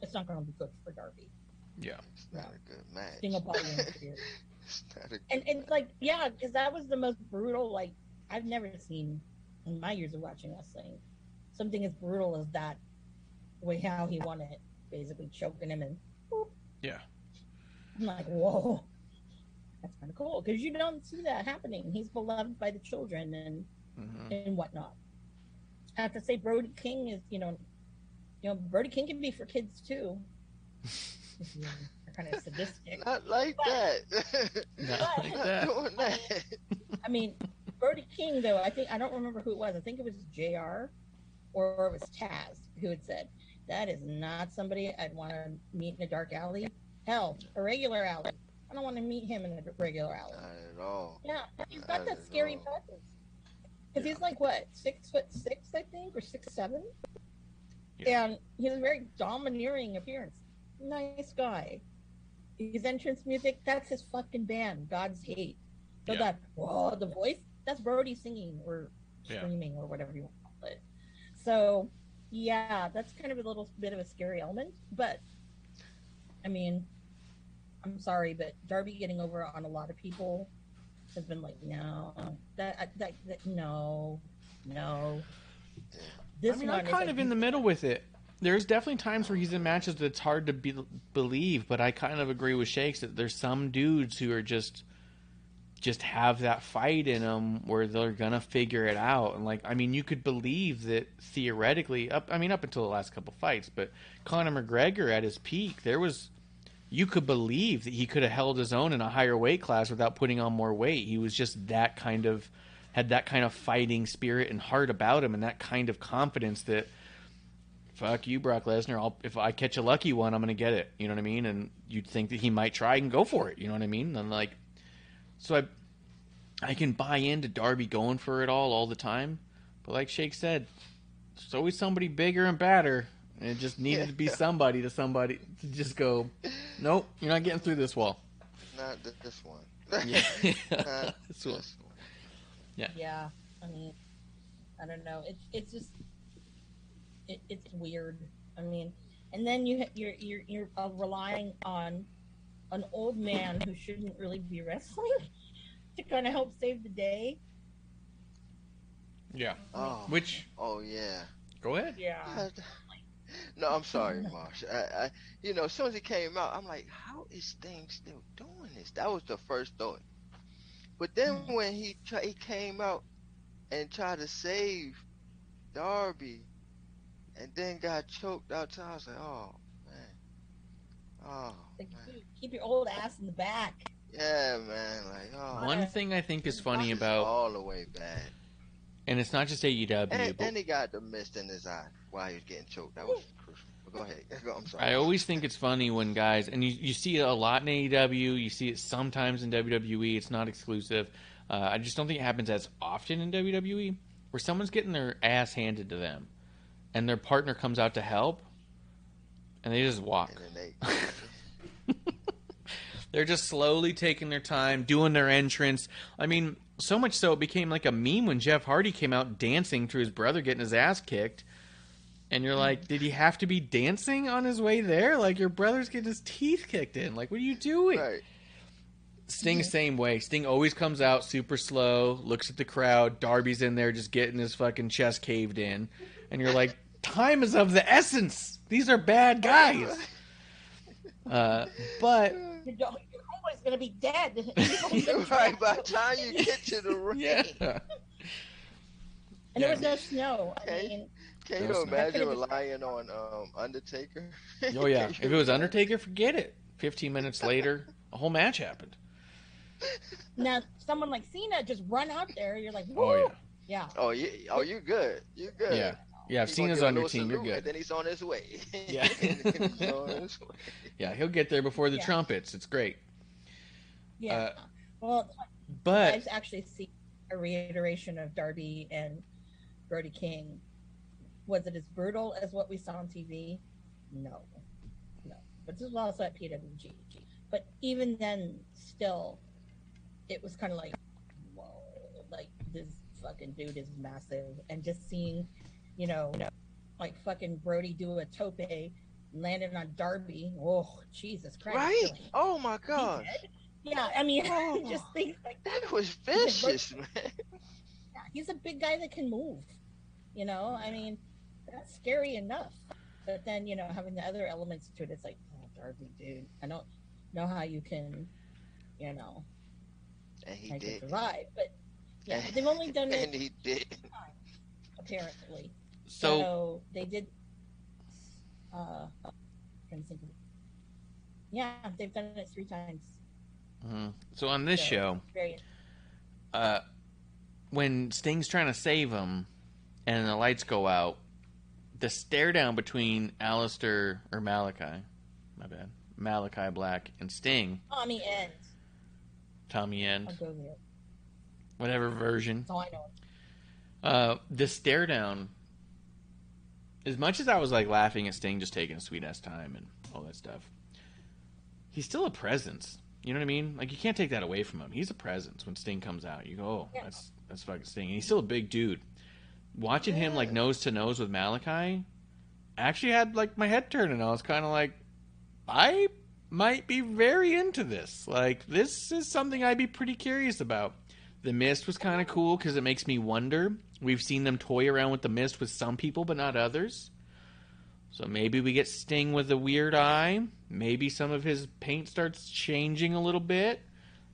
Speaker 5: it's not going to be good for Darby.
Speaker 4: Yeah.
Speaker 6: It's not a good match.
Speaker 5: Single ball win
Speaker 6: it's not a good
Speaker 5: and and like yeah, because that was the most brutal. Like I've never seen in my years of watching wrestling something as brutal as that. The way how he won it, basically choking him and. boop.
Speaker 4: Yeah.
Speaker 5: I'm like, whoa, that's kind of cool because you don't see that happening. He's beloved by the children and
Speaker 4: Mhm.
Speaker 5: and whatnot. I have to say, Brody King is you know, you know, Brody King can be for kids too. Kind of sadistic.
Speaker 6: Not like that.
Speaker 4: Not
Speaker 5: But-
Speaker 4: like that.
Speaker 6: doing that.
Speaker 5: I mean, Brody King, though, I think I don't remember who it was. I think it was JR or it was Taz who had said, That is not somebody I'd want to meet in a dark alley. Hell, a regular alley. I don't want to meet him in a regular alley.
Speaker 6: Not at all.
Speaker 5: Yeah, he's got
Speaker 6: Not
Speaker 5: that scary
Speaker 6: all.
Speaker 5: presence. Because he's like, what, six foot six, I think, or six seven?
Speaker 4: Yeah.
Speaker 5: And he has a very domineering appearance. Nice guy. His entrance music, that's his fucking band, God's Hate. So
Speaker 4: Yeah.
Speaker 5: that, whoa, the voice, that's Brody singing or
Speaker 4: Yeah.
Speaker 5: screaming or whatever you want to call it. So, yeah, that's kind of a little bit of a scary element. But, I mean, I'm sorry, but Darby getting over on a lot of people has been like, no, that, that, that no, no. This
Speaker 4: I mean, I'm kind
Speaker 5: like,
Speaker 4: of in the middle with it. There's definitely times where he's in matches that's hard to be, believe, but I kind of agree with Shakes that there's some dudes who are just just have that fight in them where they're gonna figure it out. And like, I mean, you could believe that theoretically, up. I mean, up until the last couple fights, but Conor McGregor at his peak, there was. You could believe that he could have held his own in a higher weight class without putting on more weight. He was just that kind of had that kind of fighting spirit and heart about him, and that kind of confidence that fuck you, Brock Lesnar. I'll, if I catch a lucky one, I'm gonna get it. You know what I mean? And you'd think that he might try and go for it. You know what I mean? And like, so I, I can buy into Darby going for it all all the time. But like Shake said, there's always somebody bigger and badder. And it just needed to be somebody to somebody to just go, nope, you're not getting through this wall.
Speaker 6: Not this one.
Speaker 4: Yeah,
Speaker 6: Not
Speaker 4: This one.
Speaker 6: This one.
Speaker 5: Yeah, I mean, I don't know. It's it's just it, it's weird. I mean, and then you you're you're you're uh, relying on an old man who shouldn't really be wrestling to kind of help save the day.
Speaker 4: yeah.
Speaker 6: Oh,
Speaker 4: Which
Speaker 6: oh yeah.
Speaker 4: go ahead.
Speaker 5: Yeah,
Speaker 6: God. No, I'm sorry, Marsh. I, I, you know, as soon as he came out, I'm like, how is things still doing this? That was the first thought. But then when he try, he came out and tried to save Darby, and then got choked out, I was like, oh man, oh
Speaker 5: like,
Speaker 6: man.
Speaker 5: keep your old ass in the back.
Speaker 6: yeah, man, like oh.
Speaker 4: One thing I think is funny
Speaker 6: This is
Speaker 4: about,
Speaker 6: all the way bad,
Speaker 4: and it's not just AEW,
Speaker 6: and,
Speaker 4: but
Speaker 6: and he got the mist in his eye while he was getting choked. That was crucial. But go. I'm sorry.
Speaker 4: I always think it's funny when guys, and you, you see it a lot in AEW, you see it sometimes in WWE, it's not exclusive. Uh, I just don't think it happens as often in WWE, where someone's getting their ass handed to them, and their partner comes out to help, and they just walk.
Speaker 6: They,
Speaker 4: They're just slowly taking their time, doing their entrance. I mean, so much so it became like a meme when Jeff Hardy came out dancing to his brother getting his ass kicked. And you're like, did he have to be dancing on his way there? Like your brother's getting his teeth kicked in. Like, what are you doing?
Speaker 6: right.
Speaker 4: Sting same way. Sting always comes out super slow, looks at the crowd. Darby's in there just getting his fucking chest caved in, and you're like, time is of the essence. These are bad guys. Uh, but
Speaker 5: you're always gonna be dead.
Speaker 6: right. By the time you get to the ring,
Speaker 4: yeah,
Speaker 5: And
Speaker 4: Yeah.
Speaker 5: there was no snow. I mean,
Speaker 6: can you imagine relying on um, Undertaker?
Speaker 4: oh yeah. If it was Undertaker, forget it. Fifteen minutes later, a whole match happened.
Speaker 5: now someone like Cena just run out there. You're like,
Speaker 4: Oh yeah,
Speaker 5: yeah.
Speaker 6: Oh, you, oh, you're good. You're good.
Speaker 4: yeah, yeah. If
Speaker 6: He gonna
Speaker 4: Cena's on your team, you're
Speaker 6: salute, And
Speaker 4: good.
Speaker 6: then he's on his way.
Speaker 4: Yeah.
Speaker 6: He's on his way.
Speaker 4: Yeah, he'll get there before the
Speaker 5: Yeah.
Speaker 4: trumpets. It's great.
Speaker 5: Yeah.
Speaker 4: Uh,
Speaker 5: well,
Speaker 4: But
Speaker 5: I've actually seen a reiteration of Darby and Brody King. Was it as brutal as what we saw on TV? No, no. But this was also at PWG. But even then, still, it was kind of like, whoa, like this fucking dude is massive, and just seeing, you know, like fucking Brody do a tope, landing on Darby. Oh, Jesus Christ!
Speaker 6: Right?
Speaker 5: really?
Speaker 6: Oh my God.
Speaker 5: Yeah, I mean,
Speaker 6: Oh.
Speaker 5: just things like that.
Speaker 6: That was vicious, man.
Speaker 5: Yeah, he's a big guy that can move. You know, I mean, that's scary enough. But then, you know, having the other elements to it, it's like, oh, Darby, dude, I don't know how you can, you know,
Speaker 6: And he did.
Speaker 5: survive. But yeah, but they've only done
Speaker 6: And
Speaker 5: it
Speaker 6: he did.
Speaker 5: apparently.
Speaker 4: so
Speaker 5: So they did. Uh, trying to think of, yeah, they've done it three times.
Speaker 4: mhm. so on this
Speaker 5: So,
Speaker 4: show, uh, when Sting's trying to save him and the lights go out, the stare down between Aleister or Malachi, my bad, Malachi Black and Sting,
Speaker 5: Tommy End.
Speaker 4: Tommy End, whatever version,
Speaker 5: That's all I know.
Speaker 4: uh, the stare down. As much as I was like laughing at Sting just taking a sweet ass time and all that stuff, he's still a presence. You know what I mean? Like you can't take that away from him. He's a presence when Sting comes out. You go, oh,
Speaker 5: Yeah.
Speaker 4: that's that's fucking Sting. And he's still a big dude. Watching him like nose to nose with Malachi, actually had like my head turning. And I was kind of like, I might be very into this. Like this is something I'd be pretty curious about. The mist was kind of cool because it makes me wonder. We've seen them toy around with the mist with some people, but not others. So maybe we get Sting with a weird eye. Maybe some of his paint starts changing a little bit.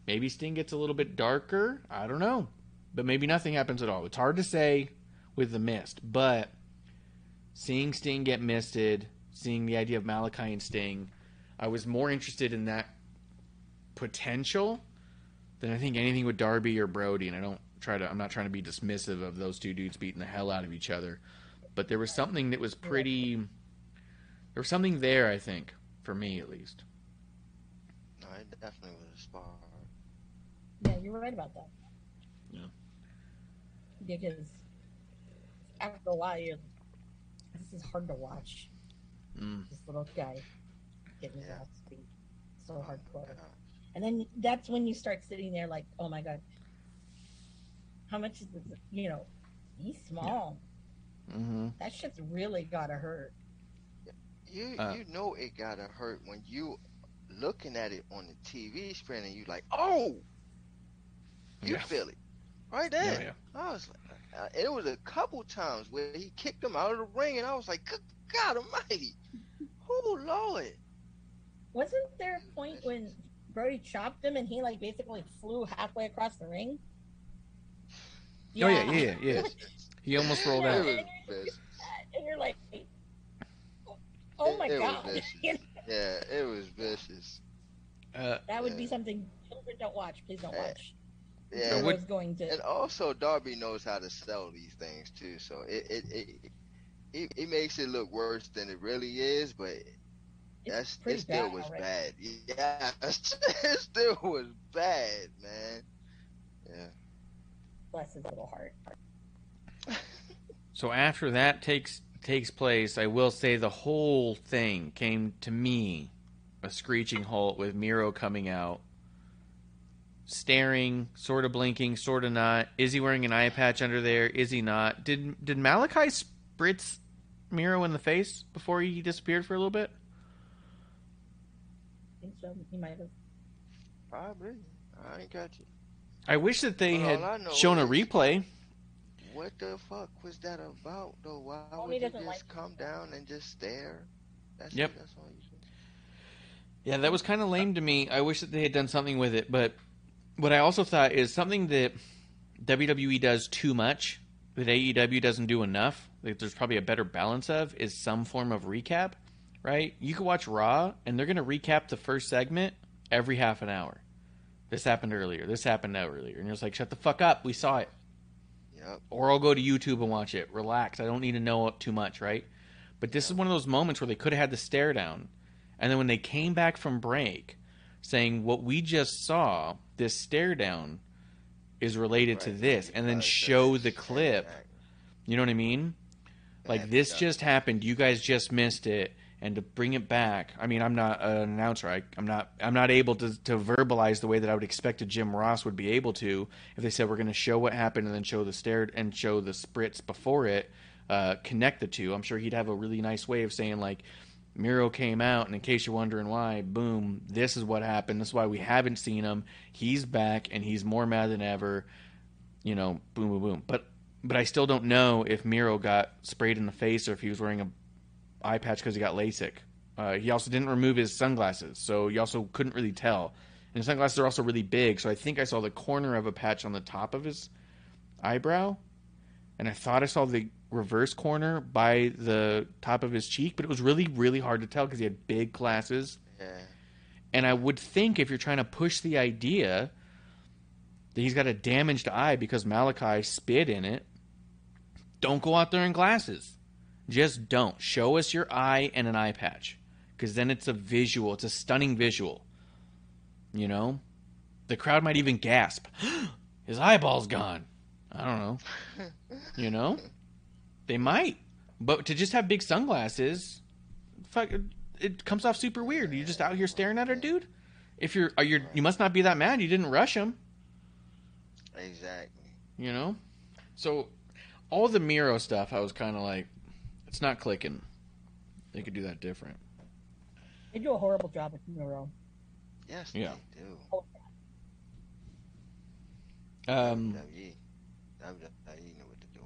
Speaker 4: Maybe Sting gets a little bit darker. I don't know. But maybe nothing happens at all. It's hard to say with the mist. But seeing Sting get misted, seeing the idea of Malachi and Sting, I was more interested in that potential than I think anything with Darby or Brody. And I don't try to, I'm not trying to be dismissive of those two dudes beating the hell out of each other. But there was something that was pretty, there was something there, I think, for me at least.
Speaker 6: I definitely was a spar.
Speaker 5: Yeah, you're right about that.
Speaker 4: Yeah.
Speaker 5: Because after a while, you're, this is hard to watch.
Speaker 4: Mm.
Speaker 5: This little guy getting his
Speaker 6: Yeah.
Speaker 5: ass beat so hardcore.
Speaker 6: Yeah.
Speaker 5: And then that's when you start sitting there like, oh my god, how much is this? You know, he's small.
Speaker 4: Mm-hmm.
Speaker 5: That shit's really gotta hurt.
Speaker 6: You
Speaker 4: Uh,
Speaker 6: you know it gotta hurt when you looking at it on the TV screen and you like, oh, you
Speaker 4: Yeah.
Speaker 6: feel it right
Speaker 4: Yeah,
Speaker 6: there.
Speaker 4: yeah.
Speaker 6: I was like, uh, and it was a couple times where he kicked him out of the ring, and I was like, good God Almighty, oh Lord,
Speaker 5: Wasn't there a point when Brody chopped him and he like basically flew halfway across the ring?
Speaker 4: Oh yeah, yeah, yeah. He almost rolled
Speaker 5: Yeah.
Speaker 4: out.
Speaker 6: it was vicious.
Speaker 5: And you're like, oh my
Speaker 6: it was
Speaker 5: god.
Speaker 6: Yeah, it was vicious.
Speaker 4: Uh,
Speaker 5: that would be something children don't watch. Please don't
Speaker 6: Yeah.
Speaker 5: watch.
Speaker 6: Yeah,
Speaker 5: I was going to.
Speaker 6: and also Darby knows how to sell these things too, so it it it, it, it makes it look worse than it really is, but
Speaker 5: It's
Speaker 6: that's it still
Speaker 5: bad
Speaker 6: was
Speaker 5: already.
Speaker 6: bad. Yeah, it still was bad, man. Yeah.
Speaker 5: Bless his little heart.
Speaker 4: So after that takes takes place, I will say the whole thing came to me a screeching halt with Miro coming out, staring, sort of blinking, sort of not. Is he wearing an eye patch under there? Is he not? Did did Malachi spritz Miro in the face before he disappeared for a little bit?
Speaker 5: I think so. He might have.
Speaker 6: Probably. I ain't got you.
Speaker 4: I wish that they
Speaker 6: Well,
Speaker 4: had
Speaker 6: all I
Speaker 4: shown a replay.
Speaker 6: What the fuck was that about though? Why
Speaker 5: Tony
Speaker 6: would you just
Speaker 5: like-
Speaker 6: come down and just stare? That's
Speaker 4: Yep.
Speaker 6: It, that's all you said.
Speaker 4: Yeah, that was kind of lame to me. I wish that they had done something with it. But what I also thought is something that WWE does too much, that AEW doesn't do enough, that there's probably a better balance of, is some form of recap, right? You could watch Raw, and they're going to recap the first segment every half an hour. This happened earlier. This happened earlier. And you're just like, shut the fuck up. We saw it.
Speaker 6: Yep.
Speaker 4: Or I'll go to YouTube and watch it. Relax. I don't need to know too much, right? But this is one of those moments where they could have had the stare down. And then when they came back from break saying what we just saw, this stare down is related to this, and then show the clip. You know what I mean? Like this just happened. You guys just missed it, and to bring it back. I mean, I'm not an announcer. I, I'm not. I'm not able to to verbalize the way that I would expect a Jim Ross would be able to if they said we're going to show what happened and then show the stare and show the spritz before it. Uh, connect the two. I'm sure he'd have a really nice way of saying like. Miro came out, and in case you're wondering why, boom, this is what happened. This is why we haven't seen him. He's back, and he's more mad than ever. You know, boom, boom, boom. But but I still don't know if Miro got sprayed in the face or if he was wearing a eye patch because he got LASIK. Uh, he also didn't remove his sunglasses, so you also couldn't really tell. And his sunglasses are also really big, so I think I saw the corner of a patch on the top of his eyebrow, and I thought I saw the reverse corner by the top of his cheek, but it was really, really hard to tell because he had big glasses.
Speaker 6: Yeah.
Speaker 4: And I would think if you're trying to push the idea that he's got a damaged eye because Malachi spit in it, don't go out there in glasses. Just don't. Show us your eye and an eye patch. Because then it's a visual. It's a stunning visual. You know? The crowd might even gasp. His eyeball's gone. I don't know. You know? They might. But to just have big sunglasses, fuck, it comes off super weird. You're just out here staring at a dude. If you're, are you you must not be that mad. You didn't rush him.
Speaker 6: Exactly.
Speaker 4: You know. So, all the Miro stuff, I was kind of like, it's not clicking. They could do that different.
Speaker 5: They do a horrible job with Miro.
Speaker 6: Yes,
Speaker 4: Yeah.
Speaker 6: they do.
Speaker 4: Um,
Speaker 6: WWE, WWE know what to do.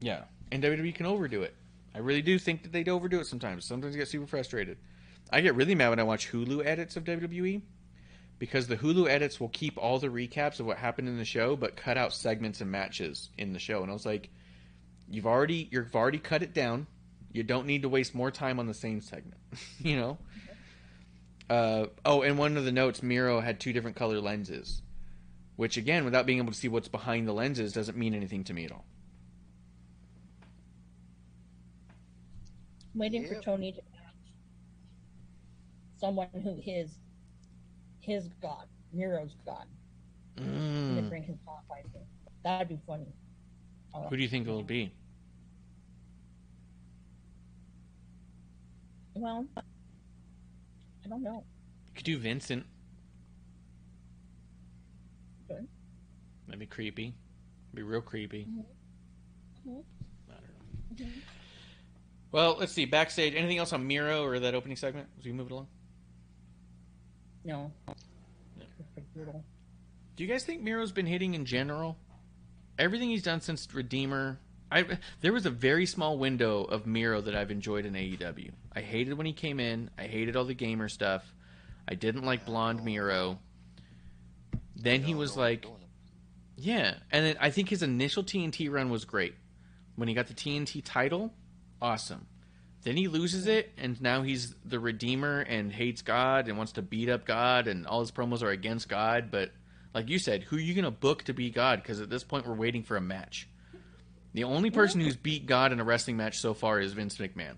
Speaker 4: Yeah, and WWE can overdo it. I really do think that they'd overdo it sometimes. Sometimes I get super frustrated. I get really mad when I watch Hulu edits of WWE because the Hulu edits will keep all the recaps of what happened in the show, but cut out segments and matches in the show. And I was like, you've already you've already cut it down. You don't need to waste more time on the same segment. you know. Uh, oh, and one of the notes, Miro had two different color lenses, which again, without being able to see what's behind the lenses, doesn't mean anything to me at all.
Speaker 5: Waiting for
Speaker 6: Yep.
Speaker 5: Tony to catch someone who his his god, Miro's god, and to
Speaker 4: Mm.
Speaker 5: bring his god fighting. That'd be funny. Oh,
Speaker 4: Who do you think it'll be?
Speaker 5: well, I don't know.
Speaker 4: You could do Vincent.
Speaker 5: Okay.
Speaker 4: That'd be creepy. Be real creepy.
Speaker 5: Mhm. Mhm.
Speaker 4: I don't know. Well, let's see. Backstage. Anything else on Miro or that opening segment as we move it along?
Speaker 5: No.
Speaker 4: No.
Speaker 5: It's pretty brutal.
Speaker 4: Do you guys think Miro's been hitting in general? Everything he's done since Redeemer. I there was a very small window of Miro that I've enjoyed in AEW. I hated when he came in. I hated all the gamer stuff. I didn't like blonde Miro. Then he was like, yeah, and then I think his initial TNT run was great. When he got the TNT title, awesome. Then he loses it, and now he's the Redeemer and hates God and wants to beat up God, and all his promos are against God. But like you said, who are you going to book to be God? Because at this point, we're waiting for a match. The only person who's beat God in a wrestling match so far is Vince McMahon.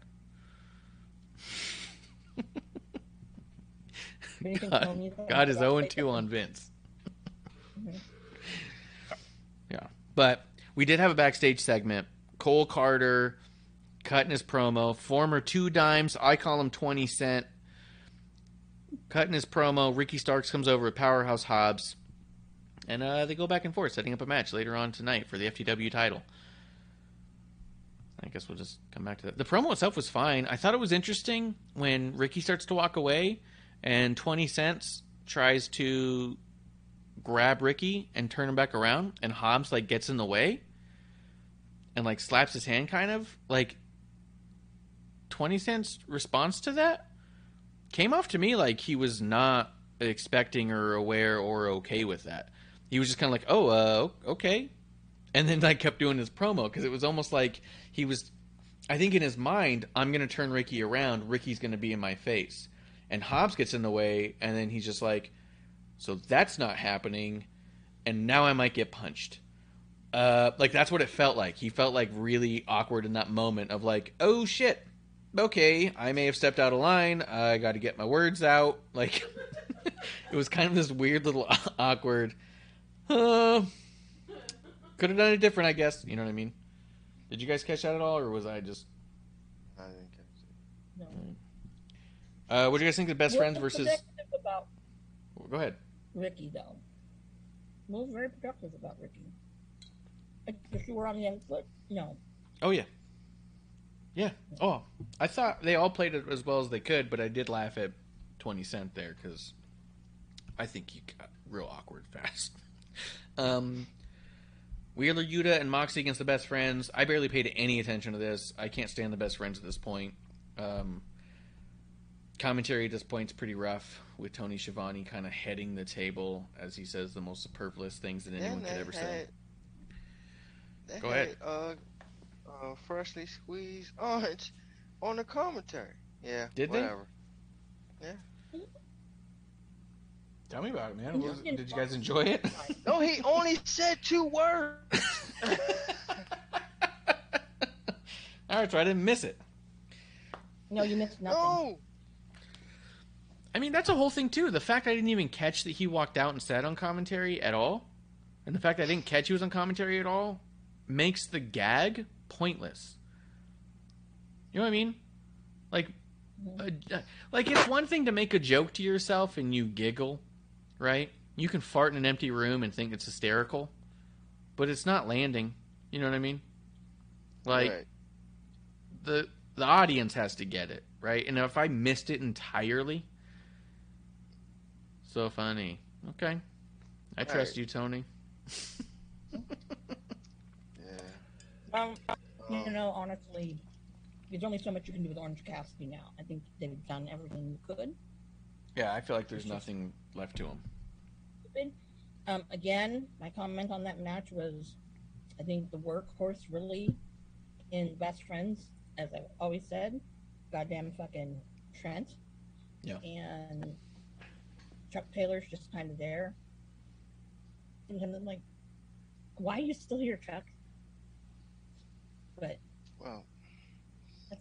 Speaker 5: Do you think
Speaker 4: God, God is 0
Speaker 5: fake
Speaker 4: 2 on? Vince. Yeah. But we did have a backstage segment. Cole Karter cutting his promo. Former two dimes. I call him 20 Cent. Cutting his promo. Ricky Starks comes over with Powerhouse Hobbs. And uh, they go back and forth, setting up a match later on tonight for the FTW title. I guess we'll just come back to that. The promo itself was fine. I thought it was interesting when Ricky starts to walk away and 20 Cents tries to grab Ricky and turn him back around, and Hobbs like gets in the way and like slaps his hand, kind of like. Twenty Cent's response to that came off to me like he was not expecting or aware or okay with that. He was just kind of like, "Oh, uh, okay," and then like kept doing his promo because it was almost like he was. I think in his mind, I'm gonna turn Ricky around. Ricky's gonna be in my face, and Hobbs gets in the way, and then he's just like, so that's not happening, and now I might get punched. Uh, like that's what it felt like. He felt like really awkward in that moment of like, oh shit, okay, I may have stepped out of line. I got to get my words out. Like it was kind of this weird little awkward. Uh, could have done it different, I guess. You know what I mean? Did you guys catch that at all, or was I just?
Speaker 6: I didn't catch it.
Speaker 5: No.
Speaker 4: Uh, what do you guys think of best
Speaker 5: What
Speaker 4: friends
Speaker 5: was
Speaker 4: versus?
Speaker 5: productive about
Speaker 4: Go ahead.
Speaker 5: Ricky though. What was very productive about Ricky? If you were on the other foot, no.
Speaker 4: Oh yeah, yeah. Oh, I thought they all played it as well as they could, but I did laugh at Twenty Cent there because I think he got real awkward fast. um, Wheeler Yuta and Moxie against the Best Friends. I barely paid any attention to this. I can't stand the Best Friends at this point. Um, commentary at this point is pretty rough with Tony Schiavone kind of heading the table as he says the most superfluous things that anyone could ever say.
Speaker 6: had- they
Speaker 4: Go
Speaker 6: had,
Speaker 4: ahead.
Speaker 6: Uh, uh, freshly squeezed orange on the commentary. Yeah.
Speaker 4: Did they?
Speaker 6: whatever. Yeah.
Speaker 4: Tell me about it, man. Was- Did you guys enjoy it?
Speaker 6: No, he only said two words.
Speaker 4: All right, so I didn't miss it.
Speaker 5: No, you missed nothing.
Speaker 6: no.
Speaker 4: I mean, that's a whole thing too. The fact I didn't even catch that he walked out and said on commentary at all, and the fact I didn't catch he was on commentary at all, makes the gag pointless. You know what I mean? Like, like it's one thing to make a joke to yourself and you giggle, right? You can fart in an empty room and think it's hysterical, but it's not landing. You know what I mean? Like
Speaker 6: Right.
Speaker 4: the the audience has to get it, right? And if I missed it entirely, so funny. Okay, I trust
Speaker 6: Right.
Speaker 4: you, Tony.
Speaker 5: Um, you know, honestly, there's only so much you can do with Orange Cassidy now. I think they've done everything you could.
Speaker 4: Yeah, I feel like there's nothing left to him.
Speaker 5: stupid. Um, again, my comment on that match was, I think the workhorse really in best friends, as I've always said, goddamn fucking Trent.
Speaker 4: Yeah.
Speaker 5: And Chuck Taylor's just kind of there. And I'm like, why are you still here, Chuck? But
Speaker 6: Well,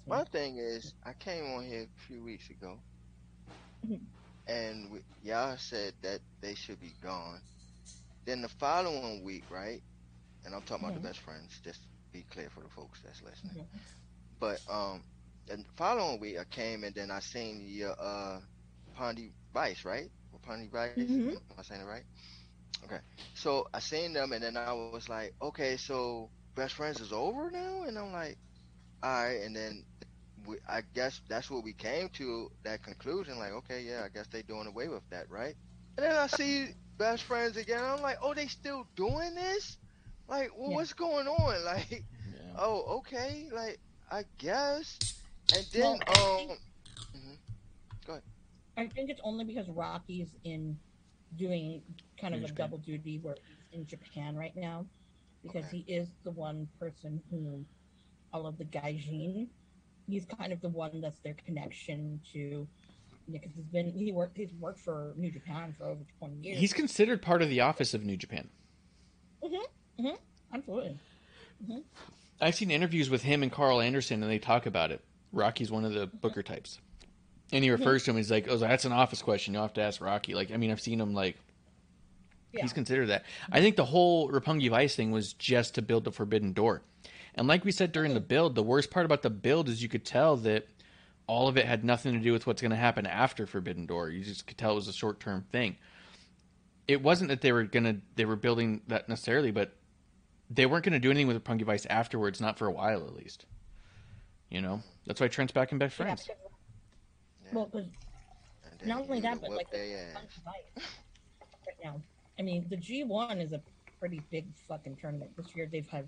Speaker 6: my thing is, I came on here a few weeks ago,
Speaker 5: Mhm.
Speaker 6: and we, y'all said that they should be gone. Then the following week, right? And I'm talking about
Speaker 5: Mhm.
Speaker 6: the best friends, just be clear for the folks that's listening.
Speaker 5: Mhm.
Speaker 6: But um, the following week I came and then I seen your uh, Pondy Vice, right? Or Pondy Vice? Am I saying it right? Okay. So I seen them and then I was like, okay, so best friends is over now, and I'm like, all right. And then we, I guess that's what we came to that conclusion. Like, okay, yeah, I guess they're doing away with that, right? And then I see best friends again. I'm like, oh, they still doing this? Like, well,
Speaker 5: Yeah.
Speaker 6: what's going on? Like,
Speaker 4: Yeah.
Speaker 6: oh, okay, like I guess. And then
Speaker 5: Well, I think-
Speaker 6: um, mhm.
Speaker 5: I think it's only because Rocky's in doing kind of
Speaker 4: New
Speaker 5: a
Speaker 4: Japan.
Speaker 5: double duty where he's in Japan right now because
Speaker 6: Okay.
Speaker 5: he is the one person who all of the gaijin. He's kind of the one that's their connection to because he's been he worked he's worked for New Japan for over twenty years.
Speaker 4: He's considered part of the office of New Japan.
Speaker 5: Mhm, absolutely mm-hmm.
Speaker 4: I've seen interviews with him and Karl Anderson, and they talk about it. Rocky's one of the mm-hmm. Booker types, and he refers to him. He's like, "Oh, that's an office question. You'll have to ask Rocky." Like, I mean, I've seen him like
Speaker 5: yeah.
Speaker 4: he's considered that. I think the whole Roppongi Vice thing was just to build the Forbidden Door, and like we said during the build, the worst part about the build is you could tell that all of it had nothing to do with what's going to happen after Forbidden Door. You just could tell it was a short term thing. It wasn't that they were gonna they were building that necessarily, but they weren't going to do anything with Roppongi Vice afterwards, not for a while at least. You know, that's why Trent's back in best
Speaker 5: Yeah,
Speaker 4: friends.
Speaker 5: because-
Speaker 6: Yeah.
Speaker 5: well, because not only that, but like the
Speaker 6: ass.
Speaker 5: Vice right now. I mean, the G one is a pretty big fucking tournament this year. They've had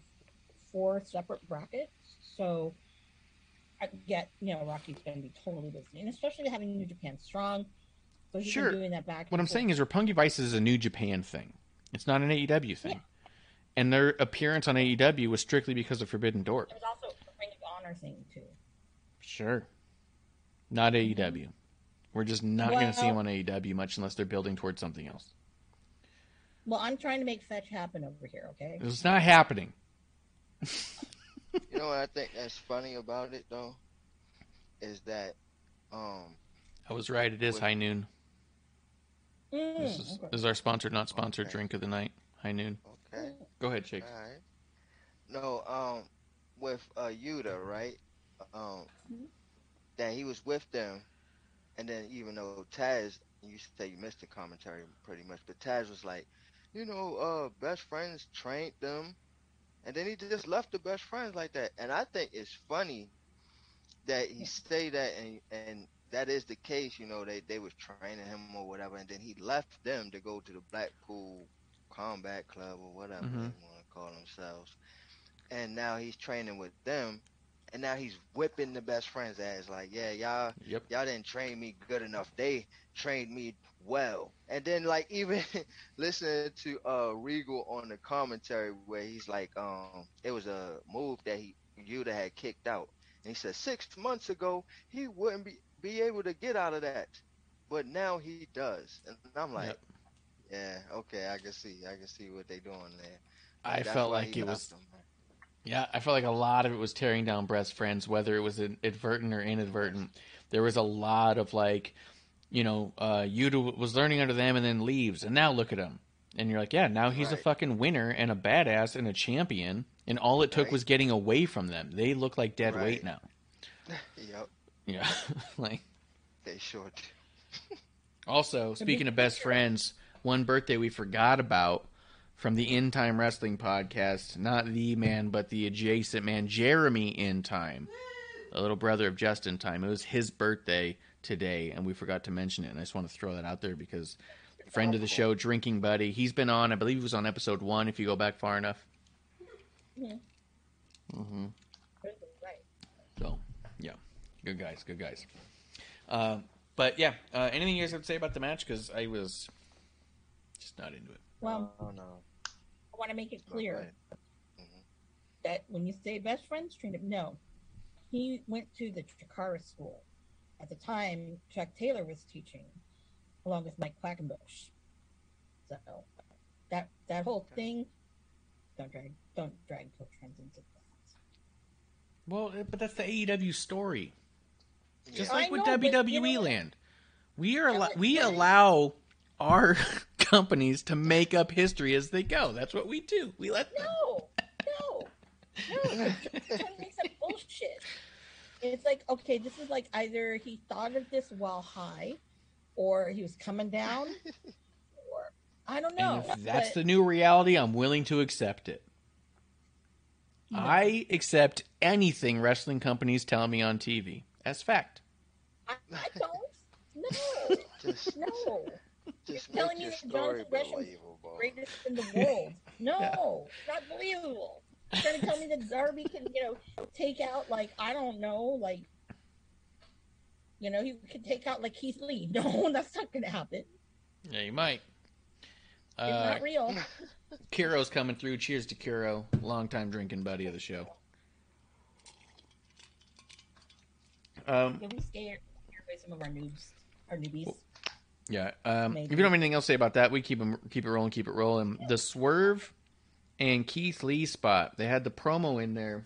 Speaker 5: four separate brackets, so I get you know Rocky's going to be totally busy, and especially having New Japan strong. So he's
Speaker 4: Sure.
Speaker 5: been doing that back.
Speaker 4: What I'm saying is Roppongi Vice is a New Japan thing. It's not an AEW thing.
Speaker 5: Yeah.
Speaker 4: And their appearance on AEW was strictly because of Forbidden Door.
Speaker 5: it was also a Ring of Honor thing too.
Speaker 4: Sure. Not AEW. Mm-hmm. We're just not going to see them on AEW much unless they're building towards something else.
Speaker 5: Well, I'm trying to make fetch happen over here. Okay.
Speaker 4: It's not happening.
Speaker 6: You know what I think that's funny about it though, is that um
Speaker 4: I was right. It is
Speaker 6: What-
Speaker 4: High Noon.
Speaker 5: Mm,
Speaker 4: This is,
Speaker 5: okay.
Speaker 4: this is our sponsored, not sponsored
Speaker 6: Okay.
Speaker 4: drink of the night. High Noon.
Speaker 6: okay.
Speaker 4: Go ahead, Shakes.
Speaker 6: All right. No, um, with uh Yuta, right? Um,
Speaker 5: Mhm.
Speaker 6: that he was with them, and then even though Taz, you say you missed the commentary pretty much, but Taz was like, you know, uh, best friends trained them, and then he just left the best friends like that, and I think it's funny that he say that, and and that is the case, you know, they they was training him or whatever, and then he left them to go to the Blackpool Combat Club or whatever
Speaker 4: Mhm.
Speaker 6: they want to call themselves. And now he's training with them, and now he's whipping the best friends' ass. Like, yeah, y'all,
Speaker 4: Yep.
Speaker 6: y'all didn't train me good enough. They trained me well. And then like even listening to uh Regal on the commentary where he's like, um, it was a move that he Yuta had kicked out, and he said six months ago he wouldn't be be able to get out of that, but now he does. And I'm like,
Speaker 4: Yep.
Speaker 6: yeah, okay, I can see, I can see what they're doing there.
Speaker 4: I felt like it was
Speaker 6: them.
Speaker 4: Yeah, I felt like a lot of it was tearing down Brett's friends, whether it was an advertent or inadvertent. There was a lot of like, you know, uh, Yuta was learning under them and then leaves, and now look at him. And you're like, yeah, now he's a fucking winner and a badass and a champion, and all it took
Speaker 6: Right.
Speaker 4: was getting away from them. They look like dead weight now.
Speaker 6: Yep,
Speaker 4: Yeah, like.
Speaker 6: they sure do.
Speaker 4: Also, speaking of best friends, one birthday we forgot about from the In Time Wrestling podcast, not the man, but the adjacent man, Jeremy In Time, the little brother of Justin Time. It was his birthday today, and we forgot to mention it. And I just want to throw that out there because friend of the show, drinking buddy, he's been on. I believe he was on episode one. If you go back far enough.
Speaker 5: Yeah.
Speaker 4: hmm So, yeah, good guys, good guys. Uh, But yeah, uh, anything you guys have to say about the match? Because I was just not into it.
Speaker 5: Well,
Speaker 6: Oh no.
Speaker 5: I want to make it clear
Speaker 6: right.
Speaker 5: that when you say best friends trained him, no, he went to the Chikara school. At the time, Chuck Taylor was teaching, along with Mike Quackenbush. So that that whole thing, don't drag don't drag Coach Trends into that.
Speaker 4: Well, but that's the AEW story. Just
Speaker 6: Yeah.
Speaker 4: like
Speaker 5: I
Speaker 4: with
Speaker 5: know, but
Speaker 4: WWE
Speaker 5: you know?
Speaker 4: Land, we are
Speaker 5: Yeah,
Speaker 4: allo-
Speaker 5: but-
Speaker 4: we
Speaker 5: but-
Speaker 4: allow our companies to make up history as they go. That's what we do. We let them.
Speaker 5: No, no, no. Trying to make some bullshit. It's like okay, this is like either he thought of this while high, or he was coming down, or I don't know.
Speaker 4: And if that's
Speaker 5: but-
Speaker 4: the new reality, I'm willing to accept it.
Speaker 5: No.
Speaker 4: I accept anything wrestling companies tell me on TV as fact.
Speaker 5: I, I don't. No,
Speaker 6: Just,
Speaker 5: no.
Speaker 6: just
Speaker 5: You're telling
Speaker 6: make
Speaker 5: me
Speaker 6: your
Speaker 5: that
Speaker 6: story
Speaker 5: Jonathan Gresham's
Speaker 6: believable.
Speaker 5: Greatest in the world. No, not believable. Trying to tell me that Darby can, you know, take out like I don't know, like you know, he could take out like Keith Lee. No, that's not gonna happen.
Speaker 4: Yeah, you might.
Speaker 5: It's
Speaker 4: Uh,
Speaker 5: not real.
Speaker 4: Kiro's coming through. Cheers to Kuro, longtime drinking buddy of the show. Um,
Speaker 5: scared scared by some of our noobs, our newbies.
Speaker 4: Yeah. Um, if you don't have anything else to say about that, we keep 'em- keep it rolling, keep it rolling. The Swerve and Keith Lee spot. They had the promo in there.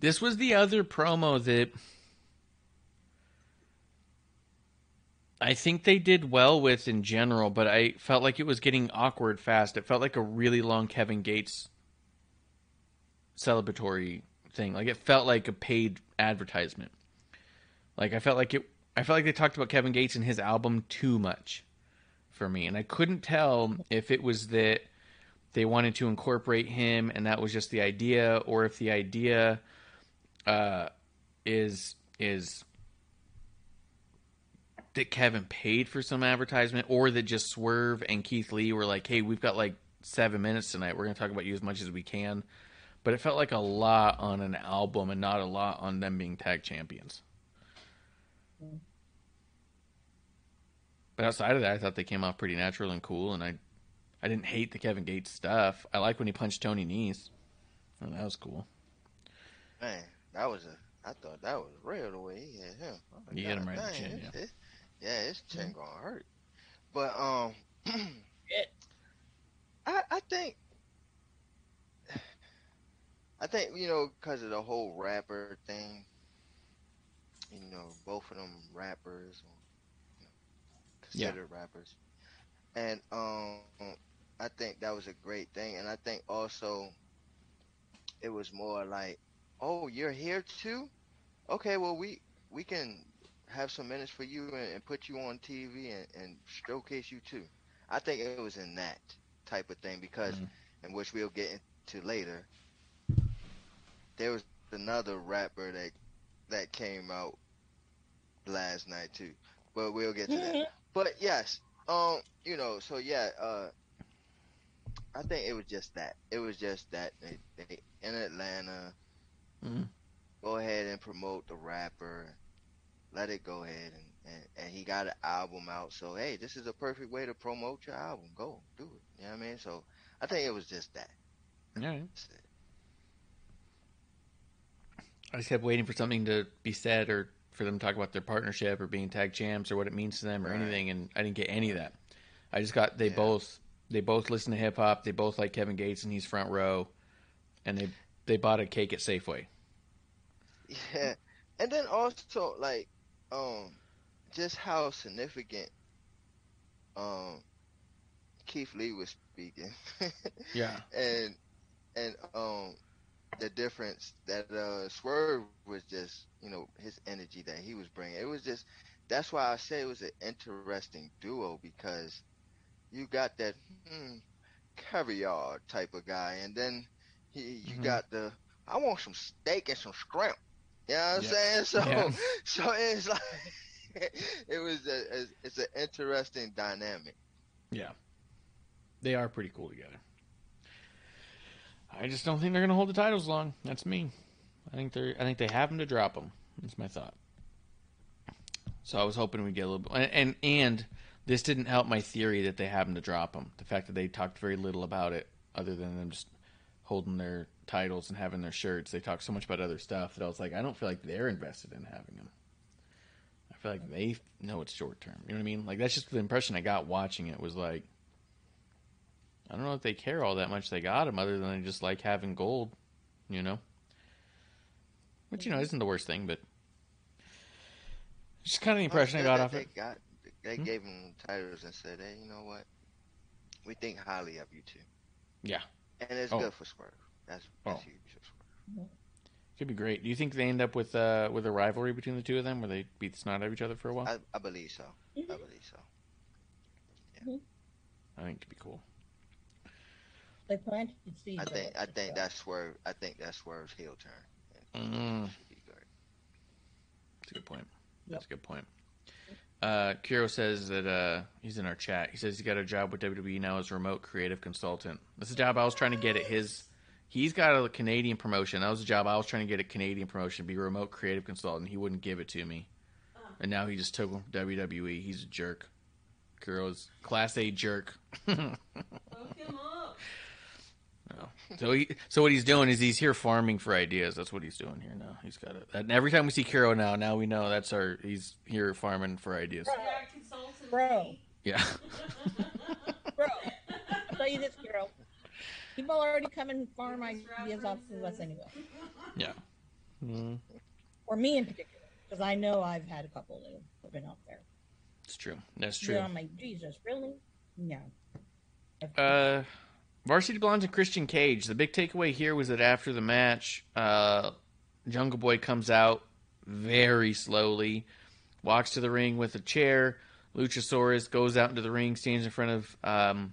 Speaker 4: This was the other promo that I think they did well with in general, but I felt like it was getting awkward fast. It felt like a really long Kevin Gates celebratory thing. Like it felt like a paid advertisement. Like I felt like it I felt like they talked about Kevin Gates and his album too much for me. And I couldn't tell if it was that they wanted to incorporate him and that was just the idea or if the idea uh is is that Kevin paid for some advertisement or that just Swerve and Keith Lee were like, "Hey, we've got like 7 minutes tonight. We're going to talk about you as much as we can." But it felt like a lot on an album and not a lot on them being tag champions. But outside of that, I thought they came off pretty natural and cool, and I, I didn't hate the Kevin Gates stuff. I like when he punched Tony Nese. Oh, that was cool.
Speaker 6: Man, that was a. I thought that was real the way he hit him. I was
Speaker 4: He
Speaker 6: like,
Speaker 4: hit him
Speaker 6: "God
Speaker 4: right in the chin, yeah.
Speaker 6: his- yeah, his chin gonna hurt. But um, I I think. I think you know because of the whole rapper thing. You know, both of them rappers, you know,
Speaker 4: Yeah.
Speaker 6: considered rappers, and um, I think that was a great thing, and I think also it was more like, oh, you're here too, okay, well we we can have some minutes for you and, and put you on TV and, and showcase you too. I think it was in that type of thing because,
Speaker 4: Mhm.
Speaker 6: and which we'll get into later. There was another rapper that that came out last night too, but we'll get to that. But yes, um, you know, so yeah, uh, I think it was just that. It was just that they, they in Atlanta.
Speaker 4: Mhm.
Speaker 6: Go ahead and promote the rapper. Let it go ahead and, and and he got an album out. So hey, this is a perfect way to promote your album. Go do it. You know what I mean? So I think it was just that.
Speaker 4: All right. I just kept waiting for something to be said or for them to talk about their partnership or being tag champs or what it means to them or
Speaker 6: Right.
Speaker 4: anything, and I didn't get any of that. I just got they
Speaker 6: Yeah.
Speaker 4: both they both listen to hip hop. They both like Kevin Gates and he's front row, and they they bought a cake at Safeway.
Speaker 6: Yeah, and then also like, um, just how significant, um, Keith Lee was speaking.
Speaker 4: Yeah.
Speaker 6: and and um the difference that uh Swerve was just you know his energy that he was bringing it was just that's why I say it was an interesting duo because you got that hmm, caviar type of guy and then he you
Speaker 4: Mhm.
Speaker 6: got the I want some steak and some shrimp you know what I'm saying so
Speaker 4: Yeah.
Speaker 6: so it's like it was a, it's an interesting dynamic
Speaker 4: Yeah. They are pretty cool together. I just don't think they're going to hold the titles long. That's me. I think they're. I think they have them to drop them. That's my thought. So I was hoping we'd get a little bit, and and, and this didn't help my theory that they happened to drop him. The fact that they talked very little about it, other than them just holding their titles and having their shirts. They talked so much about other stuff that I was like, I don't feel like they're invested in having him. I feel like they know it's short term. You know what I mean? Like that's just the impression I got watching it was like, I don't know if they care all that much they got him, other than they just like having gold, you know. Which you know isn't the worst thing, but just kind of the impression I got off it.
Speaker 6: Got, they
Speaker 4: Hmm?
Speaker 6: gave him titles and said, "Hey, you know what? We think highly of you too."
Speaker 4: Yeah.
Speaker 6: and it's
Speaker 4: Oh.
Speaker 6: good for Swerve. That's, that's
Speaker 4: Oh.
Speaker 6: huge for Swerve.
Speaker 4: It could be great. Do you think they end up with uh with a rivalry between the two of them, where they beat the snot out of each other for a while?
Speaker 6: I, I believe so. I
Speaker 5: Mhm.
Speaker 6: believe so.
Speaker 4: I think it'd be cool.
Speaker 5: They planted seeds.
Speaker 6: I think I think that's Swerve. I think that's Swerve's heel turn.
Speaker 4: Mm.
Speaker 6: should.
Speaker 4: That's a good point.
Speaker 5: Yep.
Speaker 4: That's a good point. Uh, Kiro says that uh, he's in our chat. He says he's got a job with WWE now as a remote creative consultant. This is a job I was trying to get at his. He's got a Canadian promotion. That was a job I was trying to get a Canadian promotion, be a remote creative consultant. He wouldn't give it to me, and now he just took him from WWE. He's a jerk. Kiro's class A jerk.
Speaker 7: Hook him up.
Speaker 4: So he, so what he's doing is he's here farming for ideas. That's what he's doing here now. He's got it. And every time we see Kiro now, now we know that's our. He's here farming for ideas.
Speaker 7: Yeah, consultant.
Speaker 5: Bro.
Speaker 4: Yeah.
Speaker 5: Bro, I'll tell you this, girl. People already come and farm ideas off of us anyway.
Speaker 4: Yeah. Mm,
Speaker 5: Or me in particular. Because I know I've had a couple that have been out there.
Speaker 4: it's true. That's
Speaker 5: Yeah,
Speaker 4: true.
Speaker 5: I'm like, Jesus, really? No.
Speaker 4: Uh, Varsity Blondes and Christian Cage. The big takeaway here was that after the match, uh, Jungle Boy comes out very slowly, walks to the ring with a chair. Luchasaurus goes out into the ring, stands in front of um,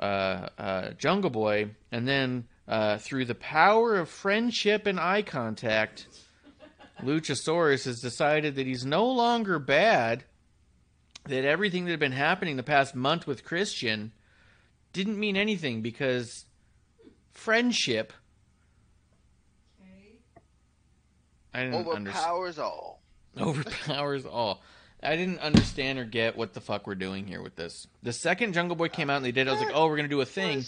Speaker 4: uh, uh, Jungle Boy, and then uh, through the power of friendship and eye contact, Luchasaurus has decided that he's no longer bad. That everything that had been happening the past month with Christian didn't mean anything because friendship.
Speaker 7: Okay.
Speaker 4: I didn't understand.
Speaker 6: Overpowers all.
Speaker 4: Overpowers all. I didn't understand or get what the fuck we're doing here with this. The second Jungle Boy came out and they did, I was like, oh, we're gonna do a thing.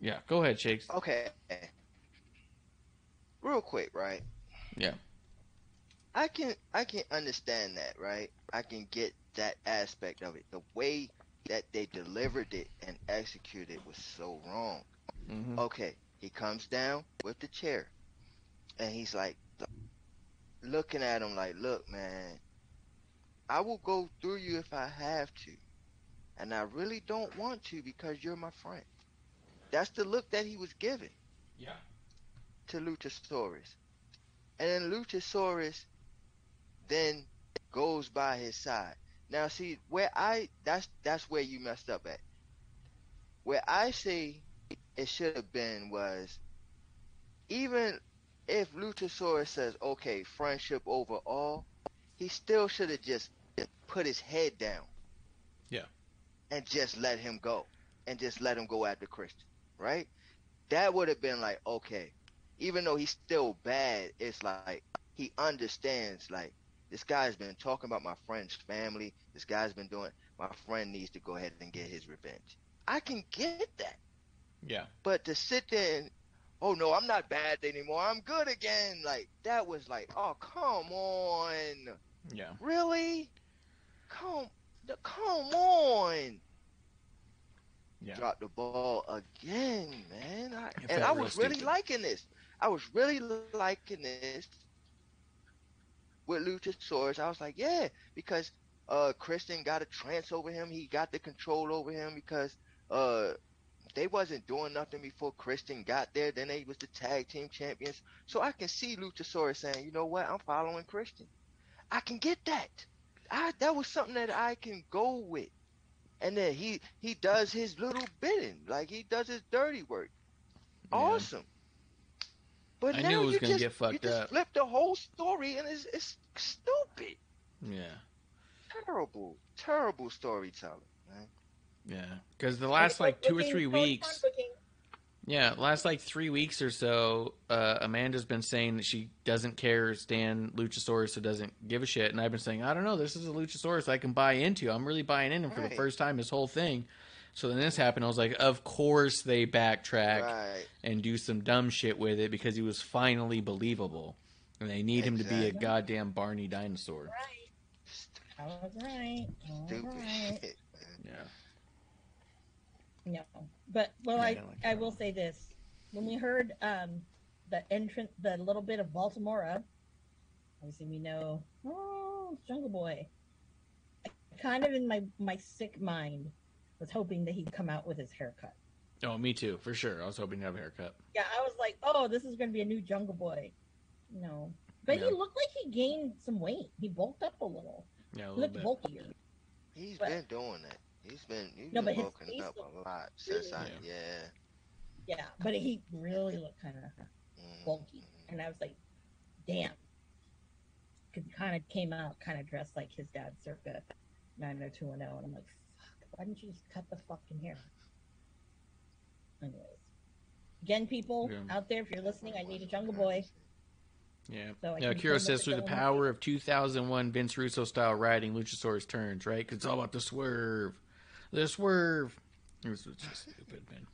Speaker 4: Yeah, go ahead, Shakes.
Speaker 6: Okay. Real quick, right?
Speaker 4: Yeah.
Speaker 6: I can I can understand that, right? I can get that aspect of it. The way that they delivered it and executed it was so wrong.
Speaker 4: hmm
Speaker 6: Okay, he comes down with the chair, and he's like, looking at him like, "Look, man, I will go through you if I have to, and I really don't want to because you're my friend." That's the look that he was giving
Speaker 4: Yeah.
Speaker 6: to Luchasaurus, and then Luchasaurus then goes by his side. Now, see where I that's that's where you messed up at. Where I say it should have been was even if Luchasaurus says, okay, friendship over all, he still should have just put his head down.
Speaker 4: Yeah.
Speaker 6: And just let him go. And just let him go after Christian. Right? That would have been like, okay. Even though he's still bad, it's like he understands like this guy's been talking about my friend's family. This guy's been doing my friend needs to go ahead and get his revenge. I can get that.
Speaker 4: Yeah.
Speaker 6: But to sit there and, oh no, I'm not bad anymore. I'm good again. Like that was like, oh come on,
Speaker 4: Yeah.
Speaker 6: really? Come, come on.
Speaker 4: Yeah.
Speaker 6: Drop the ball again, man. I, and I was really liking this. I was really liking this with Luchasaurus. I was like, yeah, because uh Christian got a trance over him. He got the control over him because uh they wasn't doing nothing before Christian got there. Then they was the tag team champions. So I can see Luchasaurus saying, you know what, I'm following Christian. I can get that. I that was something that I can go with. And then he he does his little bidding, like he does his dirty work.
Speaker 4: Yeah.
Speaker 6: Awesome. But
Speaker 4: I
Speaker 6: now
Speaker 4: knew it was
Speaker 6: you
Speaker 4: gonna
Speaker 6: just
Speaker 4: get fucked
Speaker 6: you just
Speaker 4: up.
Speaker 6: flip the whole story and it's it's stupid.
Speaker 4: Yeah.
Speaker 6: Terrible, terrible storytelling. Man.
Speaker 4: Yeah. Because the last like two or three weeks, Yeah, last like three weeks or so, uh, Amanda's been saying that she doesn't care Stan Luchasaurus, so doesn't give a shit. And I've been saying, I don't know, this is a Luchasaurus I can buy into. I'm really buying in him for the first time this whole thing. So then this happened. I was like, of course they backtrack
Speaker 6: Right.
Speaker 4: and do some dumb shit with it because he was finally believable. And they need him to be a goddamn Barney dinosaur.
Speaker 5: Right. I was right. I
Speaker 6: Stupid
Speaker 5: right.
Speaker 6: shit.
Speaker 4: Yeah.
Speaker 5: No, but well,
Speaker 4: Yeah, I
Speaker 5: I
Speaker 4: like
Speaker 5: I will say this: when we heard um the entrance, the little bit of Baltimora, obviously we know oh Jungle Boy. I kind of in my my sick mind was hoping that he'd come out with his haircut.
Speaker 4: Oh, me too, for sure. I was hoping to have a haircut.
Speaker 5: Yeah, I was like, oh, this is going to be a new Jungle Boy. No, but
Speaker 4: Yeah.
Speaker 5: he looked like he gained some weight. He bulked up a little.
Speaker 4: Yeah, a
Speaker 5: He
Speaker 4: little
Speaker 5: looked
Speaker 4: bit.
Speaker 5: bulkier.
Speaker 6: He's
Speaker 5: But-
Speaker 6: been doing that. He's been he's
Speaker 5: No,
Speaker 6: been
Speaker 5: but his
Speaker 6: bulking
Speaker 5: face
Speaker 6: up a lot since I
Speaker 5: really-
Speaker 6: yeah.
Speaker 5: Yeah, but he really looked kind of
Speaker 6: Mhm.
Speaker 5: bulky, and I was like, damn. Because he kind of came out kind of dressed like his dad, circa 90210, and I'm like, fuck, why didn't you just cut the fucking hair? Anyways, again, people
Speaker 4: Yeah.
Speaker 5: out there, if you're listening, I need a Jungle Boy.
Speaker 4: Yeah.
Speaker 5: So
Speaker 4: yeah, Kiro says through the power of 2001 Vince Russo style writing, Luchasaurus turns, right? Because it's all about the swerve. The swerve. It was just stupid, man.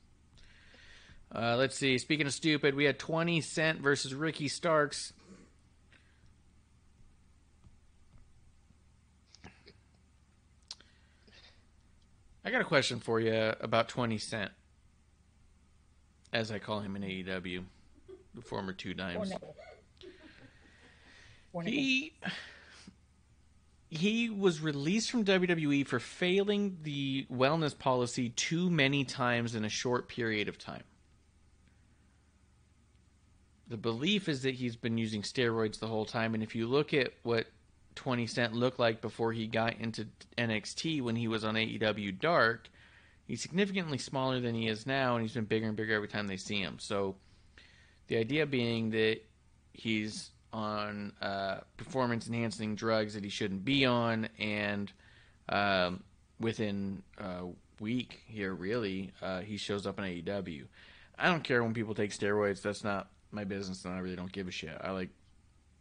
Speaker 4: Uh, let's see. Speaking of stupid, we had 20 Cent versus Ricky Starks. I got a question for you about 20 Cent. As I call him in AEW, the former two dimes. He he was released from WWE for failing the wellness policy too many times in a short period of time. The belief is that he's been using steroids the whole time, and if you look at what 20 Cent looked like before he got into NXT when he was on AEW Dark, he's significantly smaller than he is now, and he's been bigger and bigger every time they see him. So, the idea being that he's on uh, performance enhancing drugs that he shouldn't be on, and um, within a week here, really, uh, he shows up in AEW. I don't care when people take steroids. That's not my business, and I really don't give a shit. I like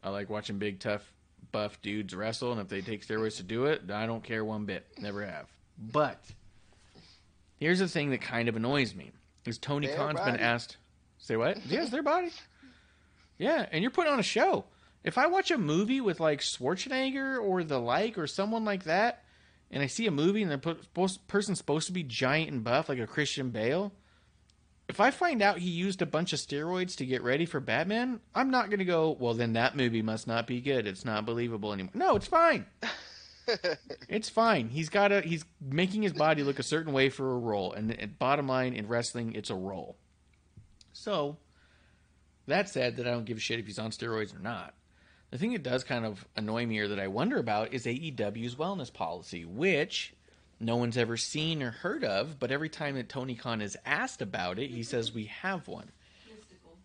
Speaker 4: I like watching big, tough, buff dudes wrestle, and if they take steroids to do it, I don't care one bit. Never have. But here's the thing that kind of annoys me: is Tony
Speaker 6: Their
Speaker 4: Khan's been asked. Say what? yes, their body. Yeah, and you're putting on a show. If I watch a movie with like Schwarzenegger or the like or someone like that, and I see a movie and the person's supposed to be giant and buff like a Christian Bale, if I find out he used a bunch of steroids to get ready for Batman, I'm not going to go, well, then that movie must not be good. It's not believable anymore. No, it's fine. It's fine. He's got a he's making his body look a certain way for a role, and, and bottom line in wrestling, it's a role. So, that said, that I don't give a shit if he's on steroids or not. The thing that does kind of annoy me or that I wonder about is AEW's wellness policy, which no one's ever seen or heard of, but every time that Tony Khan is asked about it, he says we have one.
Speaker 7: Mystical.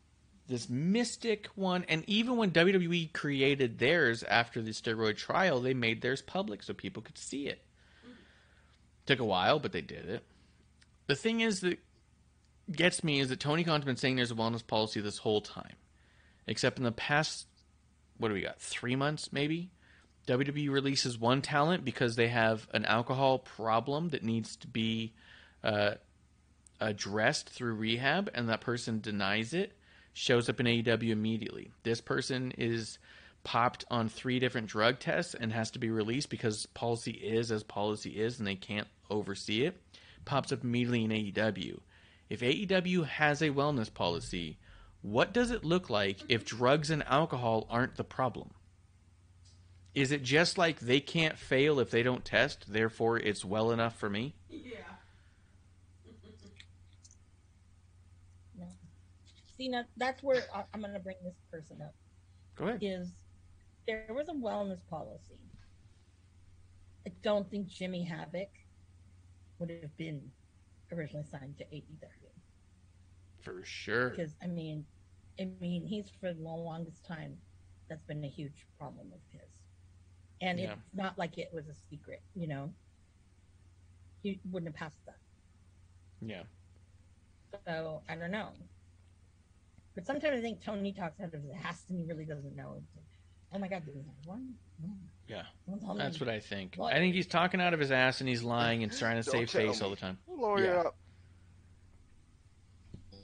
Speaker 4: this mystic one. And even when WWE created theirs after the steroid trial they made theirs public so people could see it. Mm-hmm. Took a while but they did it. The thing is that gets me is that Tony Khan's been saying there's a wellness policy this whole time except in the past what do we got 3 months maybe WWE releases one talent because they have an alcohol problem that needs to be uh, addressed through rehab and that person denies it shows up in AEW immediately. This person is popped on three different drug tests and has to be released because policy is as policy is and they can't oversee it. Pops up immediately in AEW. If AEW has a wellness policy, what does it look like if drugs and alcohol aren't the problem? Is it just like they can't fail if they don't test, therefore it's well enough for me?
Speaker 7: Yeah.
Speaker 5: No. See, now that's where I'm going to bring this person up.
Speaker 4: Go ahead.
Speaker 5: Is there was a wellness policy. I don't think Jimmy Havoc would have been originally signed to AEW
Speaker 4: For sure.
Speaker 5: because I mean, I mean he's for the longest time that's been a huge problem of his, and
Speaker 4: Yeah.
Speaker 5: it's not like it was a secret, you know. He wouldn't have passed that.
Speaker 4: Yeah.
Speaker 5: So I don't know. But sometimes I think Tony talks out of his ass and he really doesn't know. Like, oh my god, this is one.
Speaker 4: Yeah.
Speaker 5: Don't tell me.
Speaker 4: That's what I think.
Speaker 5: What?
Speaker 4: I think he's talking out of his ass and he's lying and trying to
Speaker 6: Don't
Speaker 4: save
Speaker 6: tell
Speaker 4: face all the time.
Speaker 6: Lower
Speaker 4: Yeah.
Speaker 6: it up.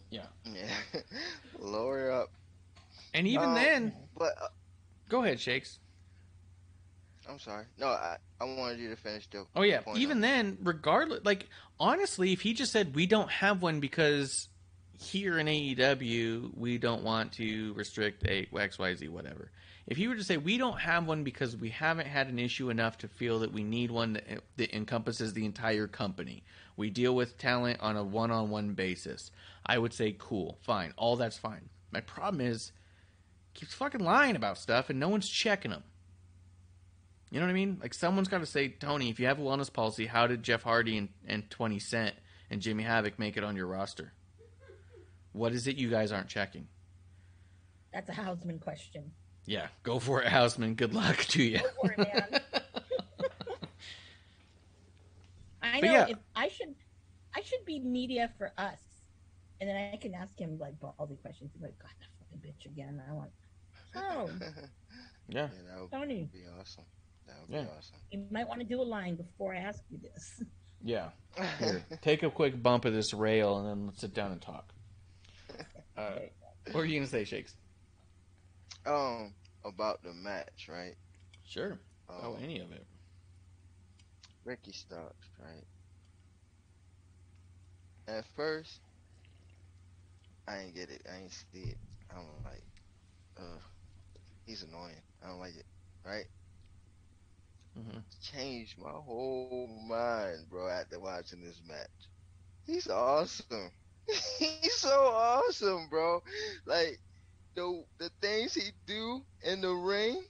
Speaker 4: Yeah.
Speaker 6: Yeah. Lower it up.
Speaker 4: And even
Speaker 6: Uh,
Speaker 4: then,
Speaker 6: But uh,
Speaker 4: go ahead, Shakes.
Speaker 6: I'm sorry. No, I, I wanted you to finish the.
Speaker 4: Oh yeah, even
Speaker 6: on-
Speaker 4: then, regardless, like honestly, if he just said we don't have one because here in AEW we don't want to restrict a X Y Z whatever. If he were to say we don't have one because we haven't had an issue enough to feel that we need one that, that encompasses the entire company, we deal with talent on a one-on-one basis. I would say cool, fine, all that's fine. My problem is he keeps fucking lying about stuff and no one's checking him. You know what I mean? Like someone's got to say, Tony, if you have a wellness policy, how did Jeff Hardy and, and Twenty Cent and Jimmy Havoc make it on your roster? What is it you guys aren't checking?
Speaker 5: That's a Hausman question.
Speaker 4: Yeah, go for it, Houseman. Good luck to you.
Speaker 5: Go for it, man. I know
Speaker 4: yeah.
Speaker 5: if I should, I should be media for us, and then I can ask him like all the questions. He's like, God, that fucking bitch again. I want. Oh,
Speaker 4: yeah.
Speaker 6: yeah, that would
Speaker 5: Tony,
Speaker 6: be awesome. That would
Speaker 4: Yeah.
Speaker 6: be awesome.
Speaker 5: you might want to do a line before I ask you this.
Speaker 4: Yeah. Here, take a quick bump of this rail and then let's sit down and talk. Uh, what are you going to say, Shakes?
Speaker 6: um, about the match, right?
Speaker 4: Sure.
Speaker 6: Um,
Speaker 4: Oh, any of it.
Speaker 6: Ricky Starks, right? At first, I ain't get it. I ain't see it. I'm like, uh, he's annoying. I don't like it, right?
Speaker 4: Hmm
Speaker 6: Changed my whole mind, bro, after watching this match. He's awesome. he's so awesome, bro. Like, the the things he do in the ring,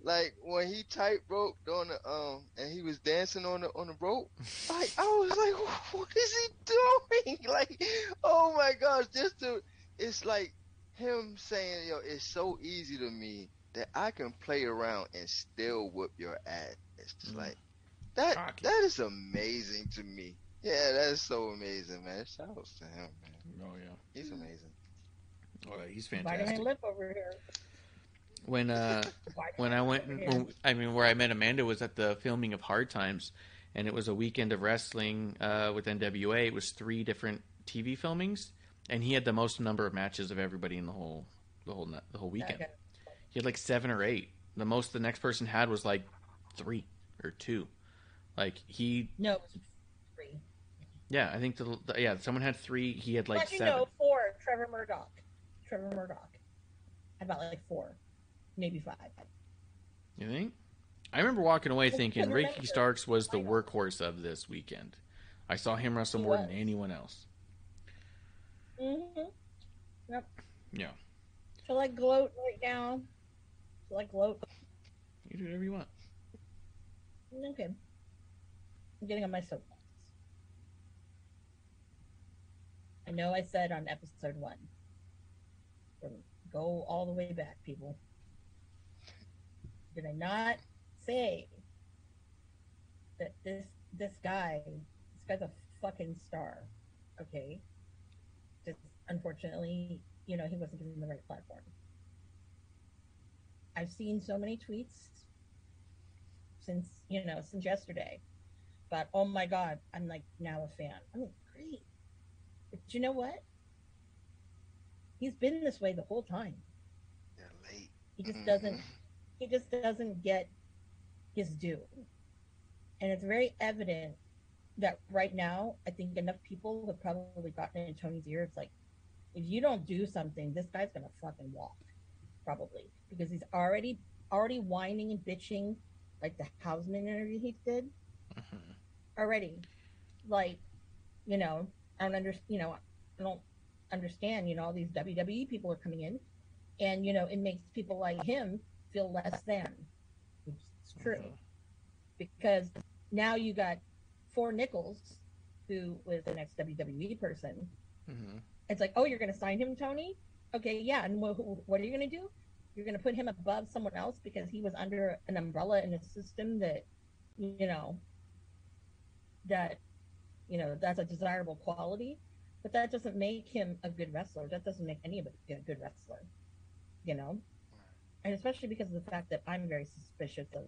Speaker 6: like when he tight tightrope on the um and he was dancing on the on the rope, like I was like, what is he doing? Like, oh my gosh, just to it's like him saying, yo, it's so easy to me that I can play around and still whip your ass. It's just
Speaker 4: Mm.
Speaker 6: like that
Speaker 4: Cocky.
Speaker 6: that is amazing to me. Yeah, that's so amazing, man. Shout outs to him, man.
Speaker 4: Oh, yeah.
Speaker 6: He's amazing.
Speaker 4: Oh, he's
Speaker 5: Biting my
Speaker 4: fantastic.
Speaker 5: lip over here.
Speaker 4: When, uh, when I went, when, I mean, where I met Amanda was at the filming of Hard Times, and it was a weekend of wrestling uh, with NWA. It was three different TV filmings, and he had the most number of matches of everybody in the whole, the whole, the whole weekend.
Speaker 5: Okay.
Speaker 4: He had like seven or eight. The most the next person had was like three or two. Like he,
Speaker 5: No, it was three.
Speaker 4: yeah, I think the, the yeah, someone had three. He had like
Speaker 5: Let you
Speaker 4: seven.
Speaker 5: know, four. Trevor Murdoch. Trevor Murdoch. had About like four, maybe five.
Speaker 4: You think? I remember walking away thinking Ricky Starks was the workhorse of this weekend. I saw him wrestle more than anyone else.
Speaker 5: Mm-hmm. Yep.
Speaker 4: Yeah,
Speaker 5: Feel like gloat right now. Like gloat.
Speaker 4: you do whatever you want.
Speaker 5: Okay. I'm getting on my soapbox. I know I said on episode one. Go all the way back, people. Did I not say that this this guy this guy's a fucking star? Okay. Just unfortunately, you know, he wasn't given the right platform. I've seen so many tweets since you know since yesterday but oh my god i'm like now a fan. I mean great. But you know what? He's been this way the whole time.
Speaker 6: They're late.
Speaker 5: he just
Speaker 6: Mhm.
Speaker 5: doesn't he just doesn't get his due. And it's very evident that right now i think enough people have probably gotten in tony's ear. It's like if you don't do something this guy's gonna fucking walk probably because he's already already whining and bitching like the Hausman interview he did
Speaker 4: Mhm.
Speaker 5: already. Like, you know, I don't under, you know, I don't understand. You know, all these WWE people are coming in, and you know, it makes people like him feel less than, It's true, because now you got four Nichols, who was the next WWE person.
Speaker 4: Mhm.
Speaker 5: It's like, oh, you're going to sign him, Tony? Okay, yeah. And what, what are you going to do? You're going to put him above someone else because he was under an umbrella in a system that, you know, that, you know, that's a desirable quality. but that doesn't make him a good wrestler. That doesn't make anybody a good wrestler, you know. And especially because of the fact that I'm very suspicious of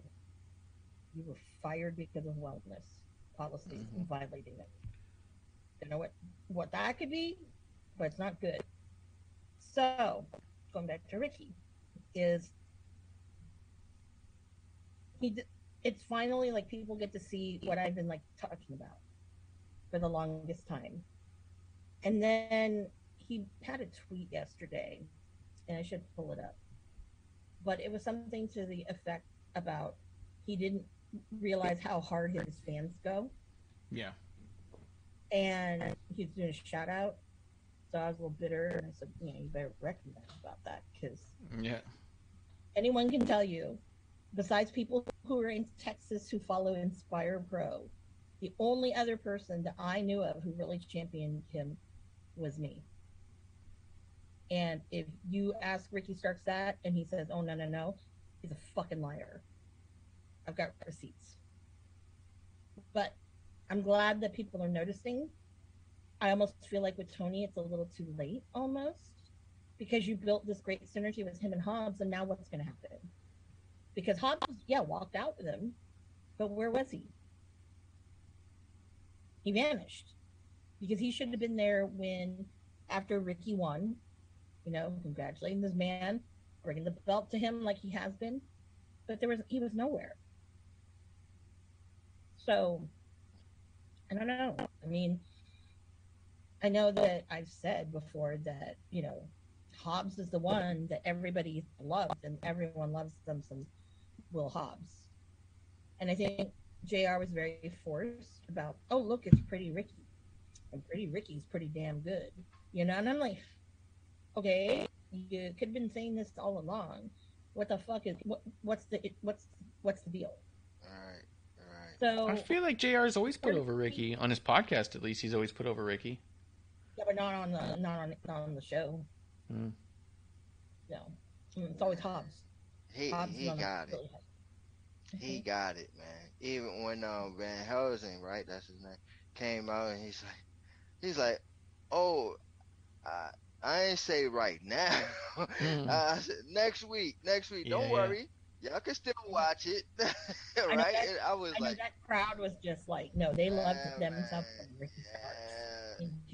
Speaker 5: you were fired because of wellness policies mm-hmm. and violating it. You know what what that could be, but it's not good. So going back to Ricky, is he? It's finally like people get to see what I've been like talking about for the longest time. And then he had a tweet yesterday, and I should pull it up. But it was something to the effect about he didn't realize how hard his fans go,
Speaker 4: Yeah.
Speaker 5: and he's doing a shout out. So I was a little bitter, and I said, you know, you better recognize about that because
Speaker 4: Yeah.
Speaker 5: anyone can tell you, besides people who are in Texas who follow Inspire Pro, the only other person that I knew of who really championed him was me. And if you ask Ricky Starks that and he says, oh, no, no, no, he's a fucking liar. I've got receipts. But I'm glad that people are noticing. I almost feel like with Tony, it's a little too late almost because you built this great synergy with him and Hobbs, and now what's going to happen? Because Hobbs, yeah, walked out with him, but where was he? He vanished because he should have been there when, after Ricky won, you know, congratulating this man, bringing the belt to him like he has been, but there was he was nowhere. So, I don't know. I mean, I know that I've said before that you know Hobbs is the one that everybody loves, and everyone loves them some Will Hobbs. And I think JR was very forced about, oh, look, it's Pretty Ricky. And Pretty Ricky's pretty damn good. You know, and I'm like, okay, you could have been saying this all along. What the fuck is what? What's the what's what's the deal?
Speaker 6: All right, all right.
Speaker 5: So
Speaker 4: I feel like JR has always put over Ricky on his podcast. At least he's always put over Ricky.
Speaker 5: Yeah, but not on the not on not on the show.
Speaker 4: Hmm.
Speaker 5: No, Mm, it's always Hobbs.
Speaker 6: He
Speaker 5: Hobbs
Speaker 6: he
Speaker 5: is on the-
Speaker 6: got it. He got it, man. Even when um Van Helsing, right, that's his name, came out and he's like, he's like, oh, I I ain't say right now.
Speaker 4: Mm.
Speaker 6: I said next week, next week. Don't
Speaker 4: Yeah, yeah.
Speaker 6: worry, y'all can still watch it,
Speaker 5: know
Speaker 6: right?
Speaker 5: that-
Speaker 6: And I was
Speaker 5: I know
Speaker 6: like,
Speaker 5: that crowd was just like, no, they loved
Speaker 6: yeah,
Speaker 5: them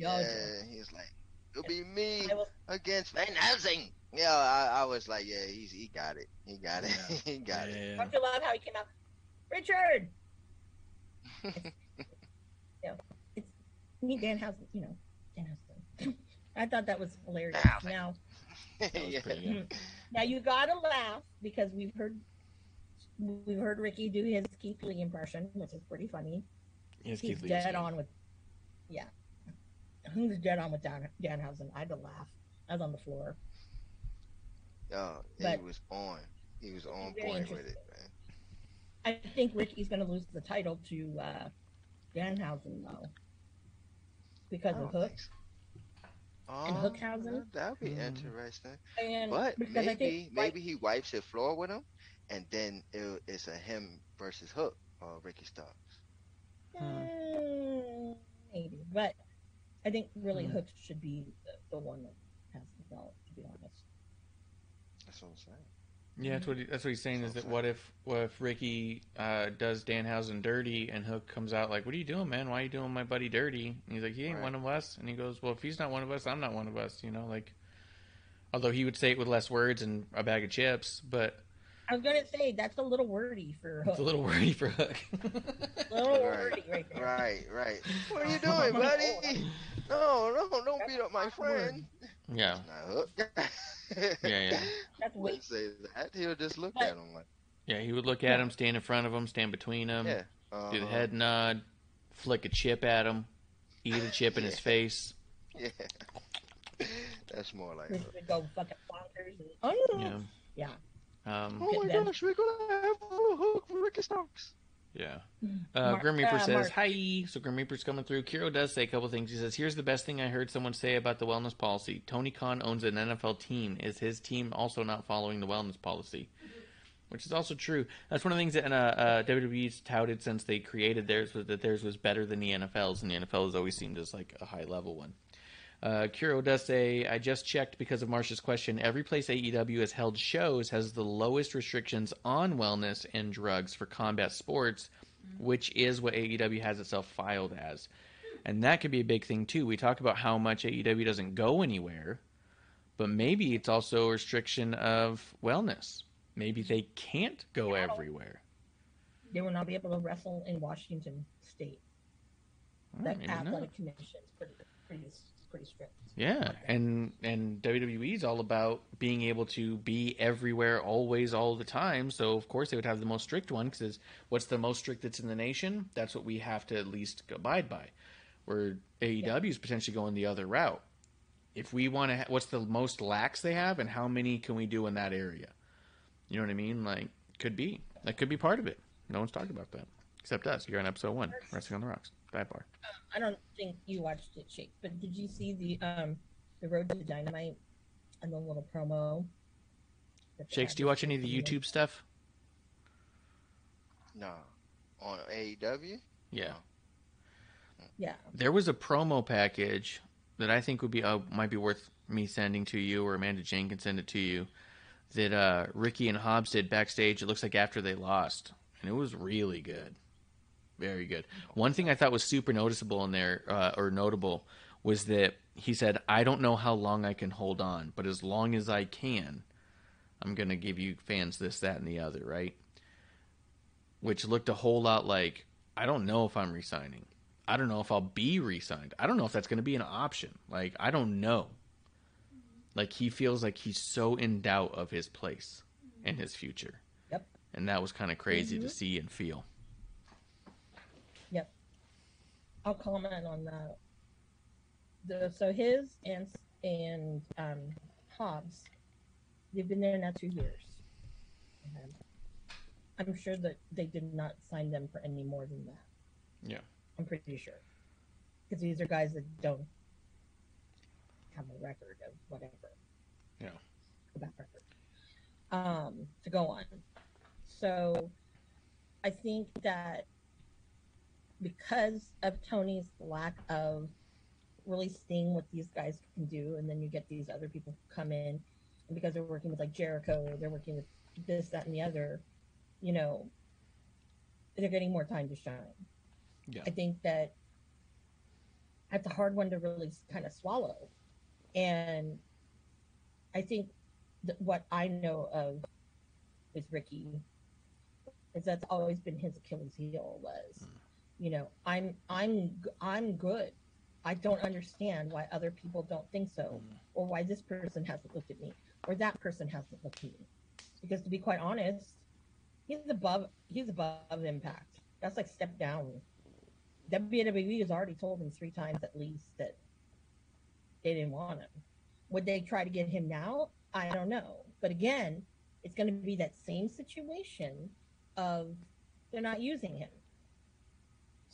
Speaker 5: some
Speaker 6: man,
Speaker 5: Ricky Starks
Speaker 6: yeah,
Speaker 5: in Georgia.
Speaker 6: He's like, it'll be me
Speaker 5: was
Speaker 6: against Van Helsing. Yeah, I, I was like, yeah, he's he got it, he got it, he got it.
Speaker 4: Yeah.
Speaker 5: Don't you love how he came out? Richard! It's, you know, it's me, Danhausen, you know, Dan Housen. I thought that was hilarious.
Speaker 6: Housen.
Speaker 5: Now,
Speaker 6: Yeah.
Speaker 5: now you gotta laugh because we've heard we've heard Ricky do his Keith Lee impression, which is pretty funny.
Speaker 4: His
Speaker 5: He's
Speaker 4: Keith Lee
Speaker 5: dead
Speaker 4: is-
Speaker 5: on with, yeah, he's dead on with Dan Danhausen. I had to laugh. I was on the floor.
Speaker 6: Yo,
Speaker 5: But-
Speaker 6: he was on. He was on point with it, man.
Speaker 5: I think Ricky's going to lose the title to uh, Danhausen though, because of
Speaker 6: don't
Speaker 5: Hook.
Speaker 6: think so.
Speaker 5: And
Speaker 6: Oh,
Speaker 5: Hookhausen?
Speaker 6: That'd be
Speaker 4: Hmm.
Speaker 6: interesting.
Speaker 5: And
Speaker 6: But
Speaker 5: I
Speaker 6: maybe
Speaker 5: think
Speaker 6: maybe he wipes the floor with him, and then it, it's a him versus Hook or Ricky Starks.
Speaker 5: Mm, maybe, but I think really
Speaker 4: Hmm.
Speaker 5: Hook should be the, the one that has the belt. To be honest,
Speaker 6: That's what I'm saying.
Speaker 4: Yeah, that's what he, that's what he's saying. Is that
Speaker 6: Sounds
Speaker 4: what if what if Ricky uh, does Danhausen dirty and Hook comes out like, "What are you doing, man? Why are you doing my buddy dirty?" And he's like, "He ain't
Speaker 6: Right.
Speaker 4: one of us." And he goes, "Well, if he's not one of us, I'm not one of us." You know, like, although he would say it with less words and a bag of chips, but
Speaker 5: I was going to say that's a little wordy for Hook.
Speaker 4: it's a little wordy for Hook.
Speaker 5: A little
Speaker 6: Right,
Speaker 5: wordy right there.
Speaker 6: Right, right. What are you doing, buddy? No, no, don't beat up my friend.
Speaker 4: yeah,
Speaker 6: It's not Hook.
Speaker 4: yeah, yeah,
Speaker 5: That's
Speaker 6: Wouldn't
Speaker 5: way
Speaker 6: say that. He'll just look
Speaker 5: But-
Speaker 6: at him like,
Speaker 4: yeah. He would look at him, stand in front of him, stand between him,
Speaker 6: yeah.
Speaker 4: do the
Speaker 6: uh-huh.
Speaker 4: head nod, flick a chip at him, eat a chip in his face.
Speaker 6: Yeah. That's more like
Speaker 5: we go fucking bonkers. And, oh
Speaker 4: Yeah,
Speaker 5: yeah.
Speaker 4: Um,
Speaker 6: Oh my gosh, we're gonna have a Hook for Ricky Starks.
Speaker 4: Yeah. Uh,
Speaker 5: Mark-
Speaker 4: Grim Reaper
Speaker 5: uh,
Speaker 4: says,
Speaker 5: Mark.
Speaker 4: Hi. So Grim Reaper's coming through. Kiro does say a couple things. He says, Here's the best thing I heard someone say about the wellness policy. Tony Khan owns an NFL team. Is his team also not following the wellness policy? Which is also true. That's one of the things that uh, uh, WWE's touted since they created theirs was that theirs was better than the NFL's, and the NFL has always seemed as like a high level one. Uh, Kuro does say, I just checked because of Marsha's question. Every place AEW has held shows has the lowest restrictions on wellness and drugs for combat sports, which is what AEW has itself filed as. And that could be a big thing, too. We talk about how much AEW doesn't go anywhere, but maybe it's also a restriction of wellness. Maybe they can't go everywhere.
Speaker 5: They will not be able to wrestle in Washington State. That athletic commission is pretty, pretty, pretty strict.
Speaker 4: Yeah, and and WWE is all about being able to be everywhere, always, all the time. So of course they would have the most strict one because what's the most strict that's in the nation? That's what we have to at least abide by. Where AEW is potentially going the other route. If we want to, ha- what's the most lax they have, and how many can we do in that area? You know what I mean? Like, could be that could be part of it. No one's talking about that except us. You're on episode one, Wrestling on the Rocks, Dive Bar.
Speaker 5: I don't think you watched it, Shake, but did you see the um the Road to Dynamite and the little promo? that they
Speaker 4: Shakes,
Speaker 5: had
Speaker 4: do you watch any of the? YouTube stuff?
Speaker 6: No. On AEW?
Speaker 4: Yeah.
Speaker 5: Yeah,
Speaker 4: There was a promo package that I think would be uh, might be worth me sending to you, or Amanda Jayne can send it to you. That uh, Ricky and Hobbs did backstage. It looks like after they lost, and it was really good, very good. One thing I thought was super noticeable in there, uh, or notable, was that he said, "I don't know how long I can hold on, but as long as I can, I'm gonna give you fans this, that, and the other." Right? Which looked a whole lot like, I don't know if I'm resigning. I don't know if I'll be re-signed. I don't know if that's going to be an option. Like I don't know. Like he feels like he's so in doubt of his place and his future.
Speaker 5: Yep.
Speaker 4: And that was kind of crazy to
Speaker 5: Mhm.
Speaker 4: see and feel.
Speaker 5: Yep. I'll comment on that. The, so his and and um, Hobbs, they've been there now two years. And I'm sure that they did not sign them for any more than that.
Speaker 4: Yeah.
Speaker 5: I'm pretty sure. Because these are guys that don't have a record of whatever.
Speaker 4: Yeah.
Speaker 5: A bad record. Um, to go on. So I think that because of Tony's lack of really seeing what these guys can do, and then you get these other people who come in, and because they're working with like Jericho, they're working with this, that, and the other, you know, they're getting more time to shine.
Speaker 4: Yeah.
Speaker 5: I think that that's a hard one to really kind of swallow. And I think that what I know of is Ricky is that's always been his Achilles heel was, hmm. You know, I'm I'm i'm good. I don't understand why other people don't think so, mm-hmm. or why this person hasn't looked at me, or that person hasn't looked at me. Because to be quite honest, he's above he's above impact. That's like step down. WWE has already told him three times at least that they didn't want him. Would they try to get him now? I don't know. But again, it's going to be that same situation of they're not using him.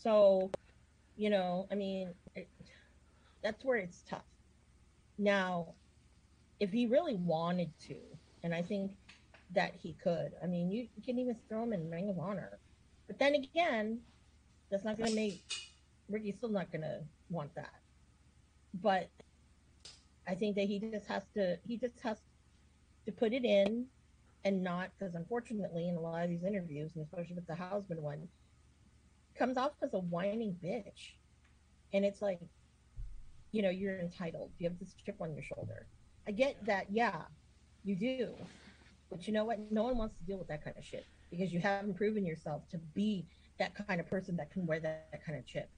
Speaker 5: So, you know, I mean, it, that's where it's tough. Now, if he really wanted to, and I think that he could, I mean, you, you can even throw him in Ring of Honor. But then again, that's not going to make Ricky's still not going to want that. But I think that he just has to he just has to put it in and not because unfortunately in a lot of these interviews and especially with the Hausman one comes off as a whining bitch. And it's like, you know, you're entitled. You have this chip on your shoulder. I get that, yeah, you do. But you know what? No one wants to deal with that kind of shit because you haven't proven yourself to be that kind of person that can wear that, that kind of chip.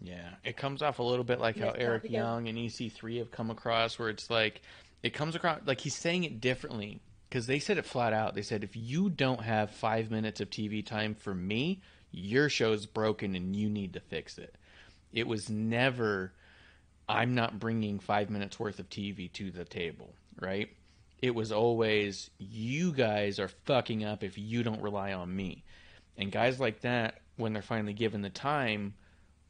Speaker 4: Yeah, it comes off a little bit like how Eric
Speaker 5: because-
Speaker 4: Young and EC3 have come across, where it's like it comes across like he's saying it differently because they said it flat out. They said if you don't have five minutes of TV time for me, your show's broken and you need to fix it. It was never I'm not bringing five minutes worth of TV to the table, right? It was always you guys are fucking up if you don't rely on me. And guys like that, when they're finally given the time,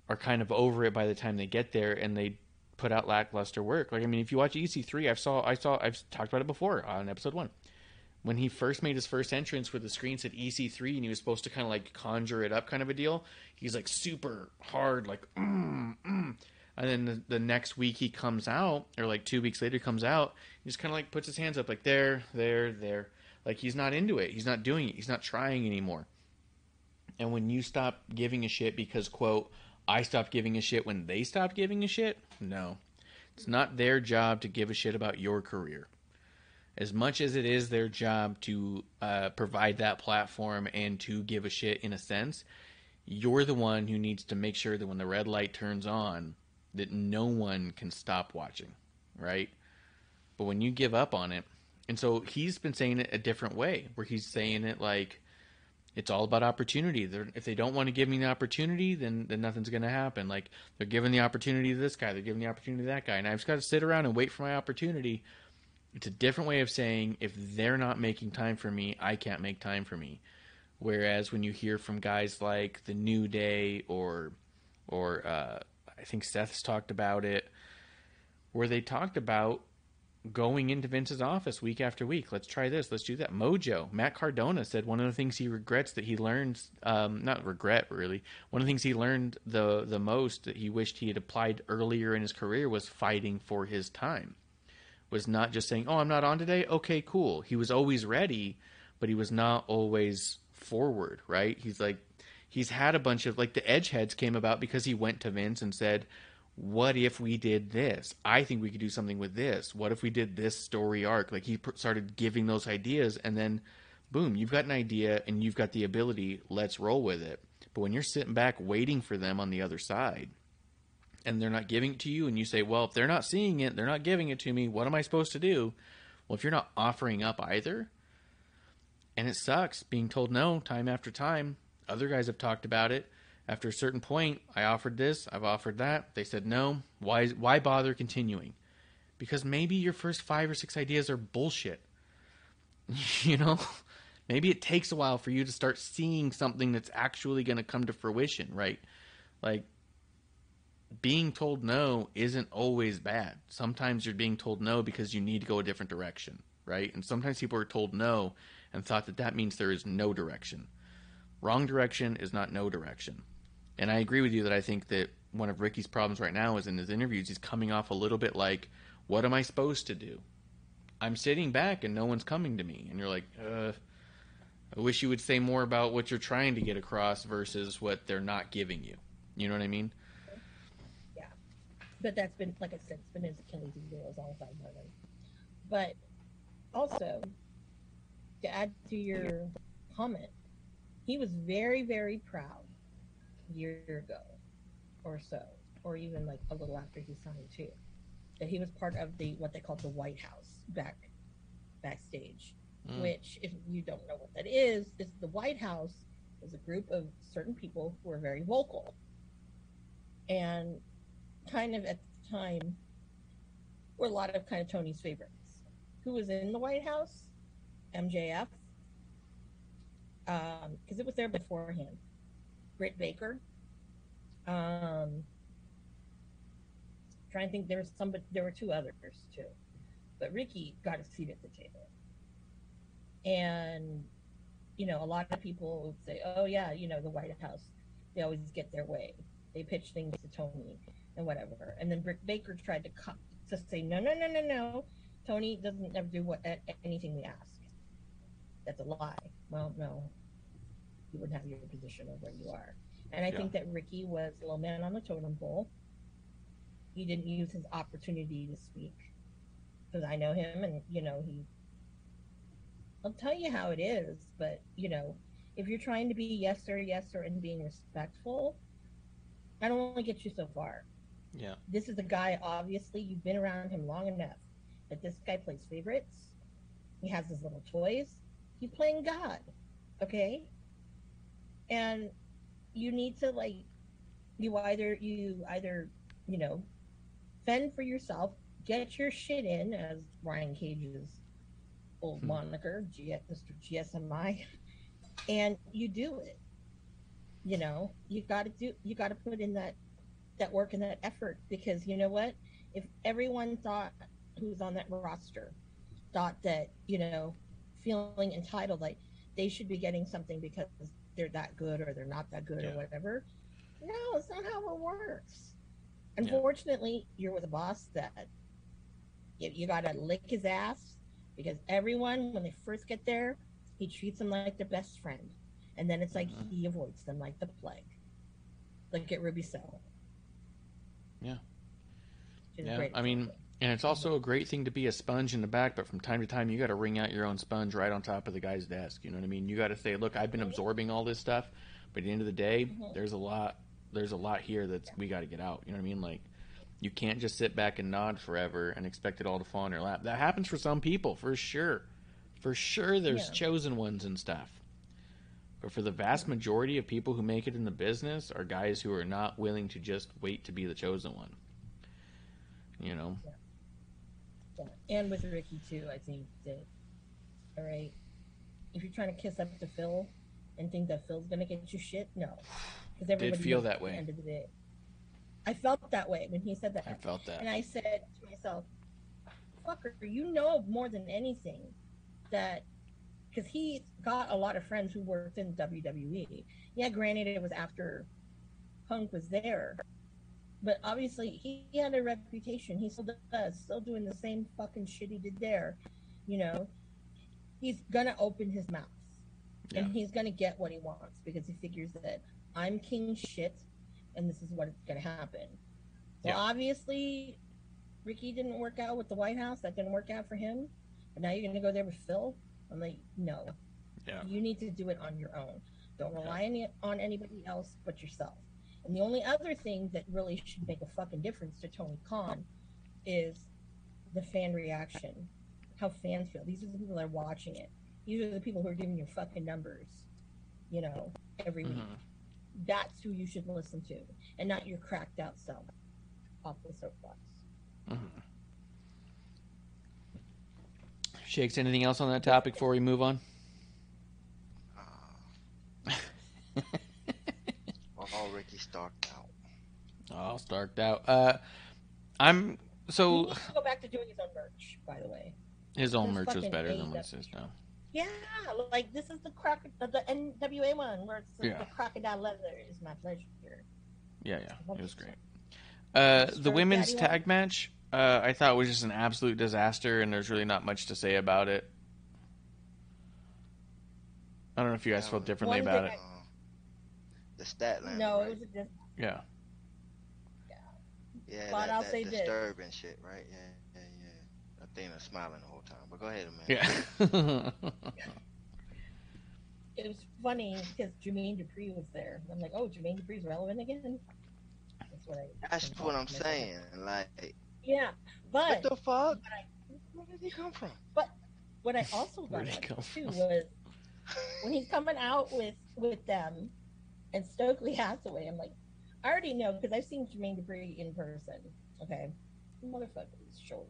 Speaker 4: are kind of over it by the time they get there and they put out lackluster work. Like I mean, if you watch EC3, I've saw I saw I've talked about it before on episode one. When he first made his first entrance where the screen said EC3 and he was supposed to kind of like conjure it up kind of a deal, he's like super hard, like mm, mm. and then the, the next week he comes out, or like two weeks later comes out, he just kind of like puts his hands up, like there, there, there, like he's not into it, he's not doing it, he's not trying anymore. And when you stop giving a shit because quote, I stopped giving a shit when they stopped giving a shit, no, it's not their job to give a shit about your career. As much as it is their job to uh, provide that platform and to give a shit in a sense, you're the one who needs to make sure that when the red light turns on, that no one can stop watching, right? But when you give up on it, and so he's been saying it a different way, where he's saying it like it's all about opportunity. They're, if they don't want to give me the opportunity, then then nothing's going to happen. Like they're giving the opportunity to this guy, they're giving the opportunity to that guy, and I've just got to sit around and wait for my opportunity. It's a different way of saying if they're not making time for me, I can't make time for me. Whereas when you hear from guys like the New Day or or uh, I think Seth's talked about it, where they talked about going into Vince's office week after week. Let's try this. Let's do that. Mojo, Matt Cardona said one of the things he regrets that he learned, um, not regret really, one of the things he learned the the most that he wished he had applied earlier in his career was fighting for his time. Was not just saying, "Oh, I'm not on today." Okay, cool. He was always ready, but he was not always forward. Right? He's like, he's had a bunch of like the edge heads came about because he went to Vince and said, what if we did this? I think we could do something with this. What if we did this story arc? Like he pr- started giving those ideas, and then, boom, you've got an idea and you've got the ability. Let's roll with it. But when you're sitting back waiting for them on the other side, and they're not giving it to you, and you say, well, if they're not seeing it, they're not giving it to me. What am I supposed to do? Well, if you're not offering up either, and it sucks being told no time after time. Other guys have talked about it after a certain point, I offered this, I've offered that. They said no. Why why bother continuing? Because maybe your first 5 or 6 ideas are bullshit. you know? Maybe it takes a while for you to start seeing something that's actually going to come to fruition, right? Like being told no isn't always bad. Sometimes you're being told no because you need to go a different direction, right? And sometimes people are told no and thought that that means there is no direction. Wrong direction is not no direction. And I agree with you that I think that one of Ricky's problems right now is in his interviews, he's coming off a little bit like, what am I supposed to do? I'm sitting back and no one's coming to me. And you're like, uh, I wish you would say more about what you're trying to get across versus what they're not giving you. You know what I mean?
Speaker 5: But that's been, like I said, it's been his Achilles heel as all I've known him. But also, to add to your comment, he was very, very proud a year ago or so, or even like a little after he signed too, that he was part of the what they called the White House back backstage.
Speaker 4: Mm.
Speaker 5: Which, if you don't know what that is, is the White House is a group of certain people who are very vocal, and kind of at the time were a lot of kind of Tony's favorites. Who was in the White House? MJF, because it was there beforehand. Britt Baker. Um, trying to think, there was some, but there were two others too. But Ricky got a seat at the table, and you know, a lot of people would say, "Oh yeah, you know, the White House, they always get their way. They pitch things to Tony and whatever." And then Britt Baker tried to cut to say, "No, no, no, no, no. Tony doesn't ever do what anything we ask. That's a lie." Well, no, you wouldn't have your position of where you are. And I
Speaker 4: Yeah.
Speaker 5: think that Ricky was low man on the totem pole. He didn't use his opportunity to speak because I know him, and you know he. I'll tell you how it is, but you know, if you're trying to be yes sir, yes sir, and being respectful, I don't want to get you so far.
Speaker 4: Yeah.
Speaker 5: This is a guy. Obviously, you've been around him long enough that this guy plays favorites. He has his little toys. He's playing God, okay? And you need to like, you either you either you know, fend for yourself, get your shit in, as Brian Cage's old
Speaker 4: Hmm.
Speaker 5: moniker, G- Mr. GSMI, and you do it. You know, you got to do, you got to put in that that work and that effort because you know what? If everyone thought who's on that roster thought that you know, feeling entitled, like they should be getting something because they're that good or they're not that good
Speaker 4: Yeah.
Speaker 5: or whatever. No, it's not how it works. Unfortunately, you're with a boss that you, you gotta lick his ass because everyone, when they first get there, he treats them like their best friend, and then it's like
Speaker 4: Mhm.
Speaker 5: he avoids them like the plague. Look at Ruby Cell.
Speaker 4: Yeah. Yeah, I mean. And it's also a great thing to be a sponge in the back, but from time to time you got to wring out your own sponge right on top of the guy's desk. You know what I mean? You got to say, "Look, I've been absorbing all this stuff, but at the end of the day,
Speaker 5: Mhm.
Speaker 4: there's a lot, there's a lot here that we got to get out." You know what I mean? Like, you can't just sit back and nod forever and expect it all to fall in your lap. That happens for some people, for sure, for sure. There's
Speaker 5: Yeah.
Speaker 4: chosen ones and stuff, but for the vast majority of people who make it in the business are guys who are not willing to just wait to be the chosen one. You know?
Speaker 5: Yeah. And with Ricky too, I think that all right, if you're trying to kiss up to Phil and think that Phil's gonna get you shit, no, because everybody
Speaker 4: Did
Speaker 5: feel
Speaker 4: that
Speaker 5: at
Speaker 4: way.
Speaker 5: The end of the day, I felt that way when he said that,
Speaker 4: I felt that.
Speaker 5: and I said to myself, "Fucker, you know more than anything that." Because he got a lot of friends who worked in WWE. Yeah, granted, it was after Punk was there, but obviously he, he had a reputation. He still does, still doing the same fucking shit he did there. You know, he's gonna open his mouth, and he's gonna get what he wants because he figures that I'm king shit, and this is what's gonna happen. Well,
Speaker 4: Yeah.
Speaker 5: obviously, Ricky didn't work out with the White House. That didn't work out for him. But now you're gonna go there with Phil. I'm like, no.
Speaker 4: Yeah.
Speaker 5: You need to do it on your own. Don't rely on, it- on anybody else but yourself. And the only other thing that really should make a fucking difference to Tony Khan is the fan reaction, how fans feel. These are the people that are watching it. These are the people who are giving you fucking numbers, you know, every week.
Speaker 4: Mhm.
Speaker 5: That's who you should listen to, and not your cracked out self off the soapbox.
Speaker 4: Mhm. Shakes, anything else on that topic before we move on?
Speaker 6: Uh, all Ricky Stark out.
Speaker 4: All starked out. Uh, I'm
Speaker 5: He
Speaker 4: so
Speaker 5: needs to go back to doing his own merch, by the way.
Speaker 4: his own merch
Speaker 5: was
Speaker 4: better than
Speaker 5: AEW.
Speaker 4: what this is now.
Speaker 5: Yeah, like this is the croc the, the NWA one where it's the,
Speaker 4: Yeah.
Speaker 5: the crocodile leather is my pleasure.
Speaker 4: Yeah, yeah, it was great. Uh, the women's tag match, uh, I thought it was just an absolute disaster, and there's really not much to say about it. I don't know if you guys felt differently
Speaker 5: one
Speaker 4: about it.
Speaker 6: Uh, the stat line.
Speaker 5: No,
Speaker 6: right?
Speaker 5: it was a dis-
Speaker 4: Yeah,
Speaker 6: yeah,
Speaker 5: but
Speaker 6: that,
Speaker 5: I'll
Speaker 6: that
Speaker 5: say this.
Speaker 6: disturbing shit, right? Yeah, yeah, yeah. Athena smiling the whole time. But go ahead, man.
Speaker 4: yeah.
Speaker 5: it was funny because Jermaine Dupri was there. I'm like, oh, Jermaine Dupri's relevant again. That's what I.
Speaker 6: That's what I'm saying. Like,
Speaker 5: Yeah, but
Speaker 6: what
Speaker 5: but
Speaker 6: the fuck? Where did he come from?
Speaker 5: But what I also
Speaker 4: Where'd
Speaker 5: got too
Speaker 4: from?
Speaker 5: was when he's coming out with with them and Stokely Hathaway. I'm like, I already know because I've seen Jermaine Dupri in person. Okay, motherfucker, he's short.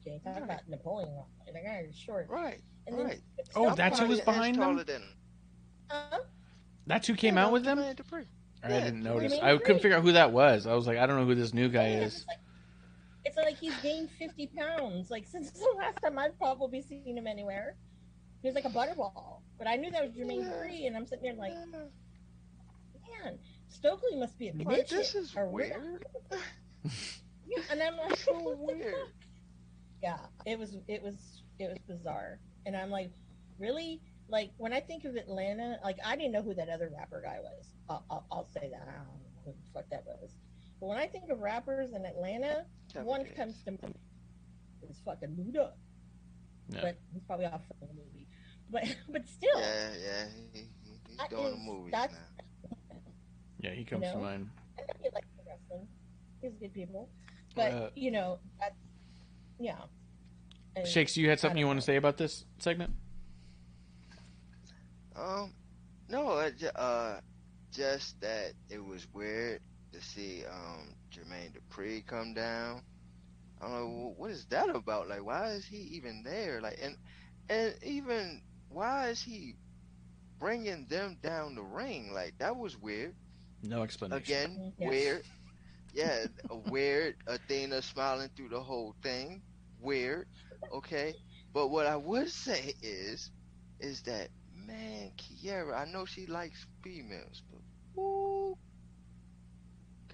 Speaker 5: Okay, talk
Speaker 6: Right.
Speaker 5: about Napoleon. The guy is short.
Speaker 6: Right.
Speaker 5: And then
Speaker 6: right.
Speaker 4: Oh, that's who was behind
Speaker 6: is
Speaker 4: them?
Speaker 6: taller than him.
Speaker 5: Uh,
Speaker 4: That's who came
Speaker 6: Yeah,
Speaker 4: out with them.
Speaker 6: Jermaine Dupri.
Speaker 4: I didn't
Speaker 6: Jermaine
Speaker 4: notice.
Speaker 5: Jermaine
Speaker 4: I couldn't
Speaker 5: Dupri.
Speaker 4: figure out who that was. I was like, I don't know who this new guy
Speaker 5: yeah,
Speaker 4: is.
Speaker 5: Like, it's like he's gained 50 pounds. Like since the last time I've probably seen him anywhere. He was like a butterball. But I knew that was Jermaine Dupri, and I'm sitting there like, man, Stokely must be a bitch.
Speaker 6: this is
Speaker 5: or
Speaker 6: weird.
Speaker 5: Yeah, and I'm like,
Speaker 6: So weird.
Speaker 5: Yeah, it was it was it was bizarre, and I'm like, really? Like when I think of Atlanta, like I didn't know who that other rapper guy was. I'll, I'll, I'll say that I don't know who the fuck that was. But when I think of rappers in Atlanta,
Speaker 6: Kevin
Speaker 5: one
Speaker 6: Gates.
Speaker 5: comes to mind is fucking Luda,
Speaker 4: Yeah.
Speaker 5: but he's probably off from the movie. But but still,
Speaker 6: Yeah, yeah. He, he, he's
Speaker 5: That
Speaker 6: doing the
Speaker 5: is-
Speaker 6: movies
Speaker 5: that's-
Speaker 6: now.
Speaker 4: Yeah, he comes to
Speaker 5: know?
Speaker 4: mind.
Speaker 5: I know he likes wrestling. He's good people, but
Speaker 4: Uh,
Speaker 5: you know that's yeah. And-
Speaker 4: Shakes, you had something you
Speaker 5: don't
Speaker 4: want to say about this segment?
Speaker 6: Um, no, it, uh, just that it was weird to see um Jermaine Dupri come down. I don't know what is that about. Like, why is he even there? Like, and and even why is he bringing them down the ring? Like, that was weird.
Speaker 4: No explanation.
Speaker 6: Again,
Speaker 5: Yeah.
Speaker 6: weird. Yeah, a weird. Athena smiling through the whole thing. Weird. Okay. But what I would say is, is that man, Kiera, I know she likes females, but woo,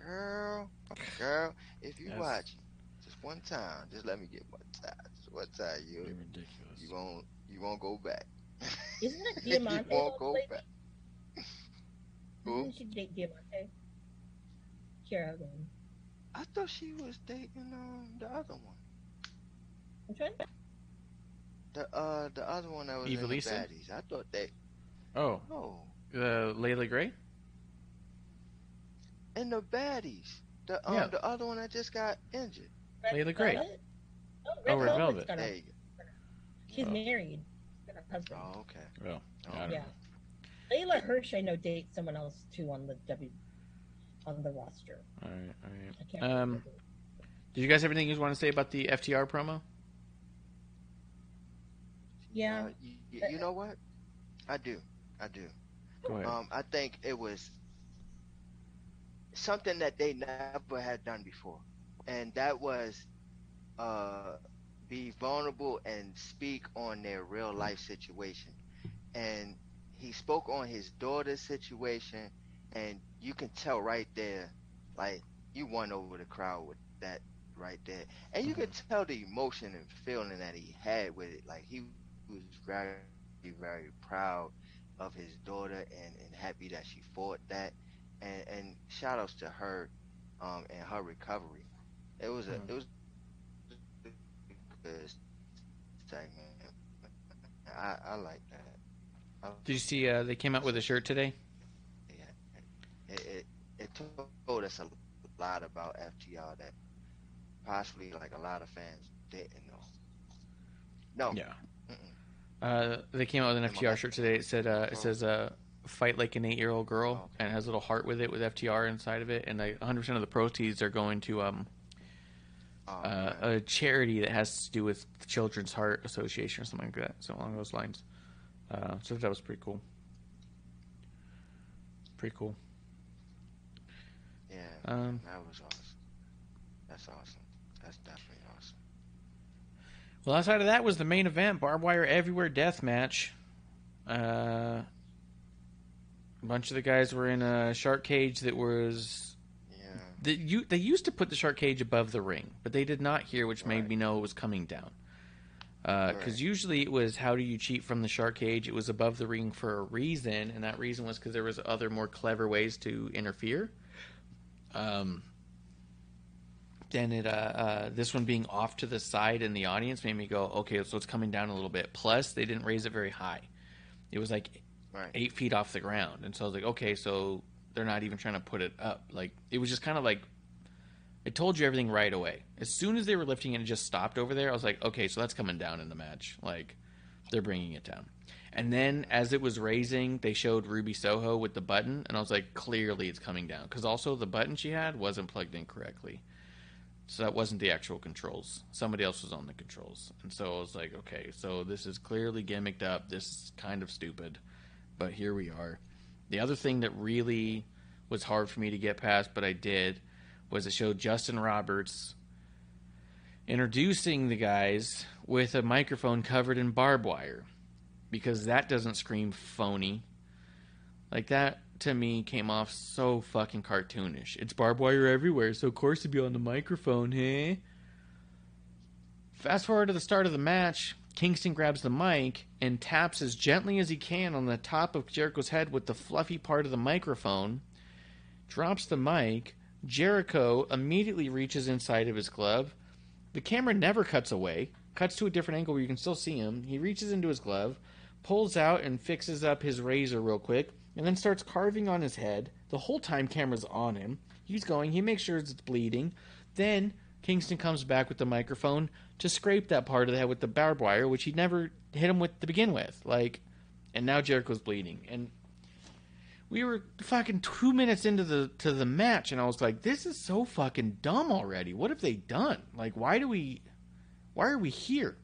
Speaker 6: girl, girl, if you
Speaker 4: That's-
Speaker 6: watch just one time, just let me get one time. Just one time, you
Speaker 4: You're ridiculous.
Speaker 6: you won't you won't go back.
Speaker 5: Isn't it
Speaker 6: you
Speaker 5: Diamante?
Speaker 6: won't go
Speaker 5: lately?
Speaker 6: back. Who?
Speaker 5: Didn't she date Diamante? Kira again.
Speaker 6: I thought she was dating um the other one.
Speaker 5: Which one?
Speaker 6: The uh the other one that was in the
Speaker 4: Evilisa?
Speaker 6: baddies. I thought they
Speaker 4: Oh,
Speaker 6: oh
Speaker 4: uh, Leila Grey.
Speaker 6: In the baddies. The um
Speaker 4: Yeah.
Speaker 6: the other one that just got injured.
Speaker 5: Red
Speaker 4: Leila Grey.
Speaker 5: Velvet? Oh,
Speaker 4: Oh,
Speaker 5: Red
Speaker 4: Red
Speaker 5: Velvet's
Speaker 4: Velvet.
Speaker 5: got a-
Speaker 6: There you
Speaker 5: She's
Speaker 4: Oh.
Speaker 5: married. Got a husband.
Speaker 6: Oh, okay.
Speaker 4: Oh,
Speaker 6: Oh,
Speaker 5: yeah.
Speaker 4: know.
Speaker 5: Leyla Hirsch, I know, dates someone else too on the W on the roster.
Speaker 4: All right, all right. Um. Did you guys have anything you want to say about the FTR promo?
Speaker 5: Yeah,
Speaker 6: Uh, you, you, you know what? I do. I do.
Speaker 4: Go ahead.
Speaker 6: Um, I think it was something that they never had done before, and that was uh, be vulnerable and speak on their real life situation. And he spoke on his daughter's situation, and you can tell right there, like you won over the crowd with that right there, and you can tell the emotion and feeling that he had with it. Like he was very, very proud of his daughter and, and happy that she fought that and and shout outs to her um and her recovery it was a
Speaker 4: Mhm.
Speaker 6: it was a good segment i i like that I,
Speaker 4: Did you see uh, they came out with a shirt today?
Speaker 6: yeah, it, it it told us a lot about ftr that possibly like a lot of fans didn't know no
Speaker 4: Yeah. Uh, they came out with an FTR shirt today. It said uh, it says uh, "Fight like an eight-year-old girl,"
Speaker 6: Oh, okay.
Speaker 4: and has a little heart with it with FTR inside of it. And like 100 percent of the proceeds are going to um,
Speaker 6: Oh,
Speaker 4: uh, a charity that has to do with the Children's Heart Association or something like that, so along those lines. Uh, so that was pretty cool. Pretty cool.
Speaker 6: yeah
Speaker 4: Um,
Speaker 6: that was awesome that's awesome that's definitely awesome
Speaker 4: well, outside of that was the main event: barbed wire everywhere death match. Uh, a bunch of the guys were in a shark cage that was
Speaker 6: yeah
Speaker 4: The, you, they used to put the shark cage above the ring, but they did not here, which made
Speaker 6: Right.
Speaker 4: me know it was coming down. Because
Speaker 6: Right.
Speaker 4: usually it was how do you cheat from the shark cage? It was above the ring for a reason, and that reason was because there was other more clever ways to interfere. Um, then it uh, uh, this one being off to the side in the audience made me go, okay, so it's coming down a little bit. Plus, they didn't raise it very high. It was like
Speaker 6: right
Speaker 4: eight feet off the ground. And so I was like, okay, so they're not even trying to put it up. Like it was just kind of like it told you everything right away. As soon as they were lifting it and just stopped over there, I was like, okay, so that's coming down in the match. Like they're bringing it down. And then as it was raising, they showed Ruby Soho with the button, and I was like, clearly it's coming down because also the button she had wasn't plugged in correctly. So that wasn't the actual controls. Somebody else was on the controls. And so I was like, okay, so this is clearly gimmicked up. This is kind of stupid. But here we are. The other thing that really was hard for me to get past, but I did, was it show Justin Roberts introducing the guys with a microphone covered in barbed wire. Because that doesn't scream phony. Like that to me came off so fucking cartoonish. It's barbed wire everywhere, so of course it'd be on the microphone, hey? Fast forward to the start of the match, Kingston grabs the mic and taps as gently as he can on the top of Jericho's head with the fluffy part of the microphone, drops the mic. Jericho immediately reaches inside of his glove. The camera never cuts away, cuts to a different angle where you can still see him. He reaches into his glove, pulls out and fixes up his razor real quick, and then starts carving on his head. The whole time, camera's on him. He's going, he makes sure it's bleeding. Then Kingston comes back with the microphone to scrape that part of the head with the barbed wire, which he never hit him with to begin with. Like, and now Jericho's bleeding. And we were fucking two minutes into the to the match, and I was like, "This is so fucking dumb already. What have they done? Like, why do we, why are we here?"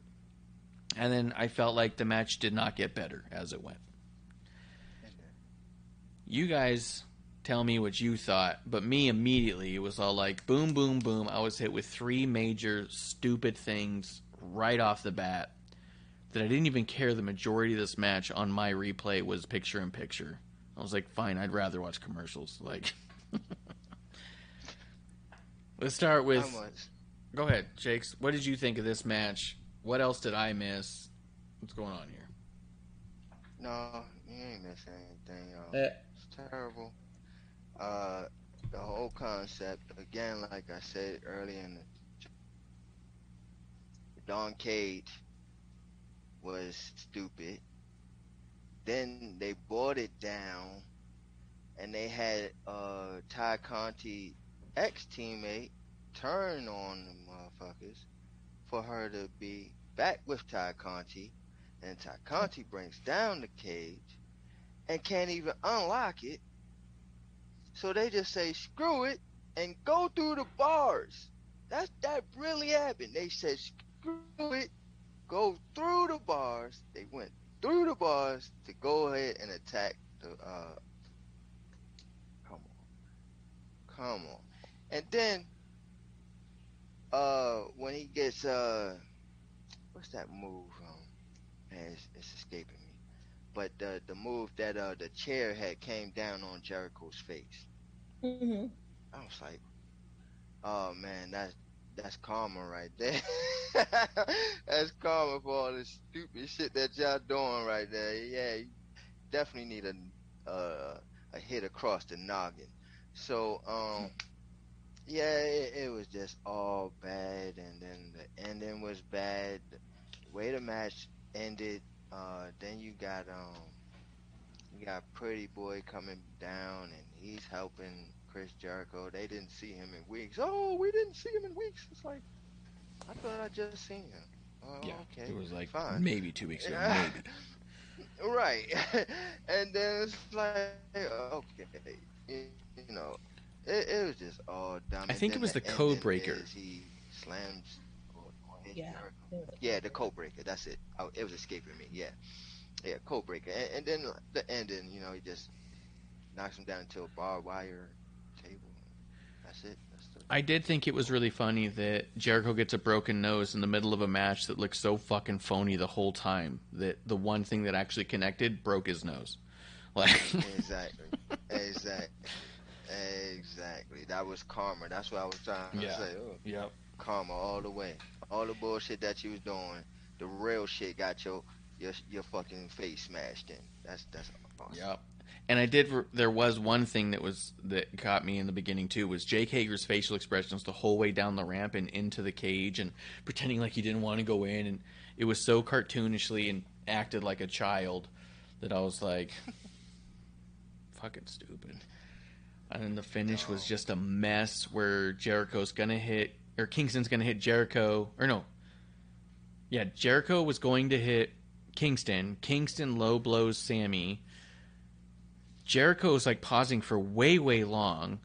Speaker 4: And then I felt like the match did not get better as it went. You guys tell me what you thought, but me immediately it was all like boom, boom, boom. I was hit with three major stupid things right off the bat that I didn't even care. The majority of this match on my replay was picture in picture. I was like, fine, I'd rather watch commercials. Like, Let's start with. Go ahead, Jakes. What did you think of this match? What else did I miss? What's going on here?
Speaker 6: No, you ain't missing anything. Yo.
Speaker 4: Eh.
Speaker 6: It's terrible. Uh, the whole concept again, like I said earlier in the Don Cage was stupid. Then they brought it down, and they had uh Tay Conti ex teammate turn on the motherfuckers for her to be back with Tay Conti, and Tay Conti brings down the cage and can't even unlock it. So they just say screw it and go through the bars. That's that really happened. They said screw it, go through the bars. They went through the bars to go ahead and attack the uh come on. Come on. And then uh when he gets uh what's that move um man it's, it's escaping but the the move that uh the chair had came down on Jericho's face.
Speaker 5: Hmm
Speaker 6: I was like oh man that's that's karma right there. That's karma for all this stupid shit that y'all doing right there. Yeah you definitely need a uh, a hit across the noggin. So um yeah, it, it was just all bad, and then the ending was bad. The way the match ended, uh, then you got um, you got Pretty Boy coming down, and he's helping Chris Jericho. They didn't see him in weeks. Oh, we didn't see him in weeks. It's like I thought I just seen him. Oh,
Speaker 4: yeah,
Speaker 6: okay,
Speaker 4: it was like
Speaker 6: fine.
Speaker 4: maybe two weeks ago,
Speaker 6: Yeah.
Speaker 4: maybe.
Speaker 6: Right. and then it's like, okay, you, you know, it, it was just all dumb.
Speaker 4: I
Speaker 6: And
Speaker 4: think it was the
Speaker 6: ending
Speaker 4: code breaker.
Speaker 6: He slams. or- or
Speaker 5: Yeah.
Speaker 6: Jericho. Yeah, the code breaker. That's it. Oh, it was escaping me. Yeah. Yeah, code breaker. And, and then the ending, you know, he just knocks him down into a barbed wire table. That's it. That's the,
Speaker 4: I did think it was really funny that Jericho gets a broken nose in the middle of a match that looks so fucking phony the whole time that the one thing that actually connected broke his nose. Like,
Speaker 6: exactly. exactly. Exactly. That was karma. That's what I was trying to
Speaker 4: Yeah.
Speaker 6: say. Oh.
Speaker 4: yep.
Speaker 6: karma all the way. All the bullshit that you was doing, the real shit got your your your fucking face smashed in. That's that's awesome.
Speaker 4: Yep. And I did. There was one thing that was that caught me in the beginning too. Was Jake Hager's facial expressions the whole way down the ramp and into the cage, and pretending like he didn't want to go in, and it was so cartoonishly and acted like a child that I was like, fucking stupid. And then the finish was just a mess where Jericho's gonna hit or Kingston's gonna hit Jericho or no. Yeah, Jericho was going to hit Kingston. Kingston low blows Sammy. Jericho Jericho's like pausing for way, way long.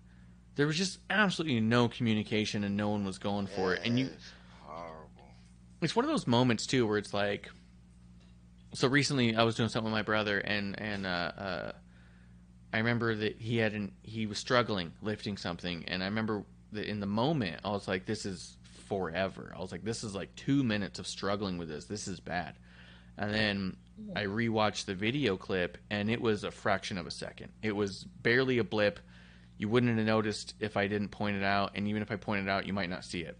Speaker 4: There was just absolutely no communication and no one was going for it. And you
Speaker 6: It's horrible.
Speaker 4: it's one of those moments too where it's like so recently I was doing something with my brother and and uh, uh, I remember that he had an he was struggling lifting something and I remember that in the moment I was like this is forever I was like this is like two minutes of struggling with this this is bad and then I rewatched the video clip and it was a fraction of a second it was barely a blip you wouldn't have noticed if I didn't point it out and even if I pointed out you might not see it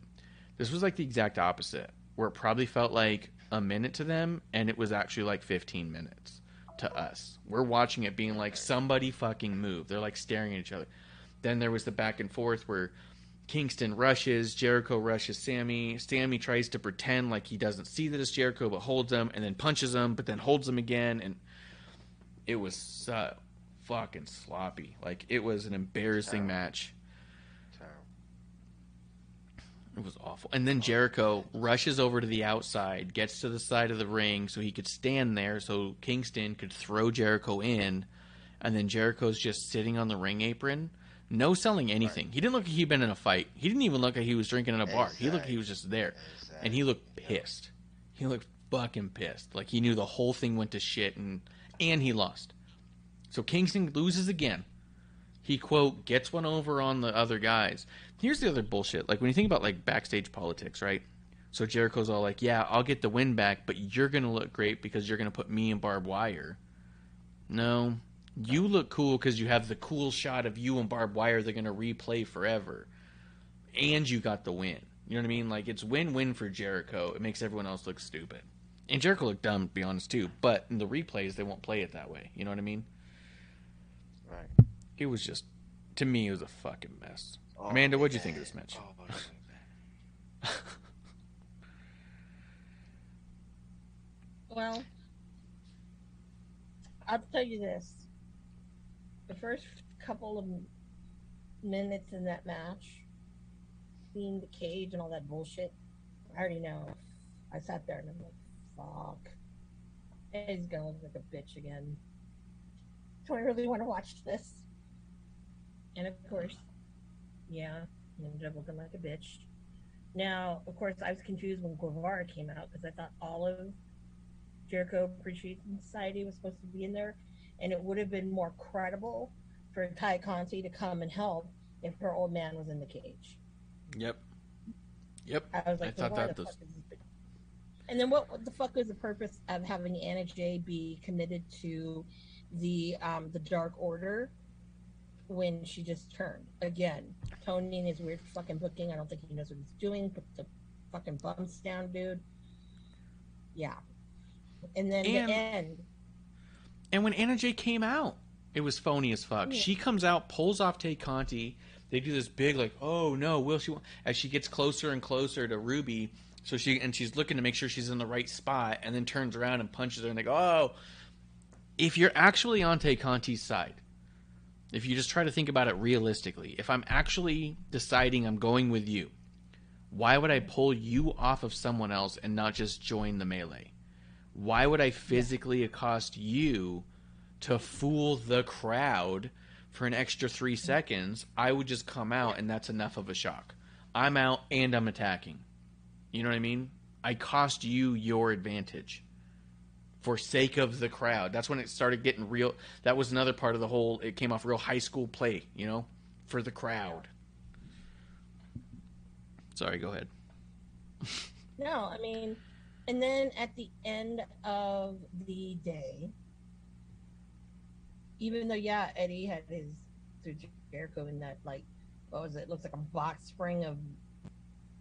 Speaker 4: this was like the exact opposite, where it probably felt like a minute to them, and it was actually like 15 minutes to us. We're watching it being like, somebody fucking move. They're like staring at each other. Then there was the back and forth where Kingston rushes, Jericho rushes Sammy. Sammy tries to pretend like he doesn't see that it's Jericho, but holds him, and then punches him, but then holds him again. And it was so fucking sloppy. Like, it was an embarrassing match.
Speaker 6: Terrible.
Speaker 4: It was awful. And then Jericho rushes over to the outside, gets to the side of the ring so he could stand there so Kingston could throw Jericho in. And then Jericho's just sitting on the ring apron, no selling anything. He didn't look like he'd been in a fight. He didn't even look like he was drinking in a bar. He looked like he was just there. And he looked pissed. He looked fucking pissed. Like he knew the whole thing went to shit and and he lost. So Kingston loses again he quote gets one over on the other guys. Here's the other bullshit. Like when you think about like backstage politics, right? So Jericho's all like, "Yeah, I'll get the win back, but you're gonna look great because you're gonna put me in barbed wire." No, you look cool because you have the cool shot of you and barbed wire. They're gonna replay forever. and you got the win. You know what I mean? Like it's win-win for Jericho. It makes everyone else look stupid, and Jericho looked dumb, to be honest too. But in the replays, they won't play it that way. You know what I mean?
Speaker 6: Right.
Speaker 4: It was just, to me, it was a fucking mess.
Speaker 6: Oh,
Speaker 4: Amanda, what'd you think of this match?
Speaker 6: Oh.
Speaker 5: Well, I'll tell you this. The first couple of minutes in that match, seeing the cage and all that bullshit, I already know. I sat there and I'm like, fuck. He's gonna look like a bitch again. Do I really want to watch this? And of course, yeah, he ended up looking like a bitch. Now, of course, I was confused when Guevara came out because I thought all of Jericho Appreciation Society was supposed to be in there, and it would have been more credible for Tay Conti to come and help if her old man was in the cage.
Speaker 4: Yep. Yep.
Speaker 5: I was like,
Speaker 4: I thought
Speaker 5: well,
Speaker 4: that
Speaker 5: the
Speaker 4: was-
Speaker 5: fuck is this? bitch- And then what, what the fuck was the purpose of having Anna Jay be committed to the um the Dark Order when she just turned? Again, Tony and his weird fucking booking. I don't think he knows what he's doing. Put the fucking bumps down, dude. Yeah. And then
Speaker 4: And-
Speaker 5: the end.
Speaker 4: And when Anna Jay came out, it was phony as fuck.
Speaker 5: Yeah.
Speaker 4: She comes out, pulls off Tay Conti. They do this big like, oh no, will she? As she gets closer and closer to Ruby, so she and she's looking to make sure she's in the right spot, and then turns around and punches her, and they go, oh. If you're actually on Tay Conti's side, if you just try to think about it realistically, if I'm actually deciding I'm going with you, why would I pull you off of someone else and not just join the melee? Why would I physically accost you to fool the crowd for an extra three seconds? I would just come out, and that's enough of a shock. I'm out and I'm attacking. You know what I mean? I cost you your advantage for sake of the crowd. That's when it started getting real. That was another part of the whole. It came off real high school play, you know, for the crowd. Sorry, go ahead.
Speaker 5: No, I mean, and then at the end of the day, even though yeah, Eddie had his through Jericho in that like what was it? Looks like a box spring of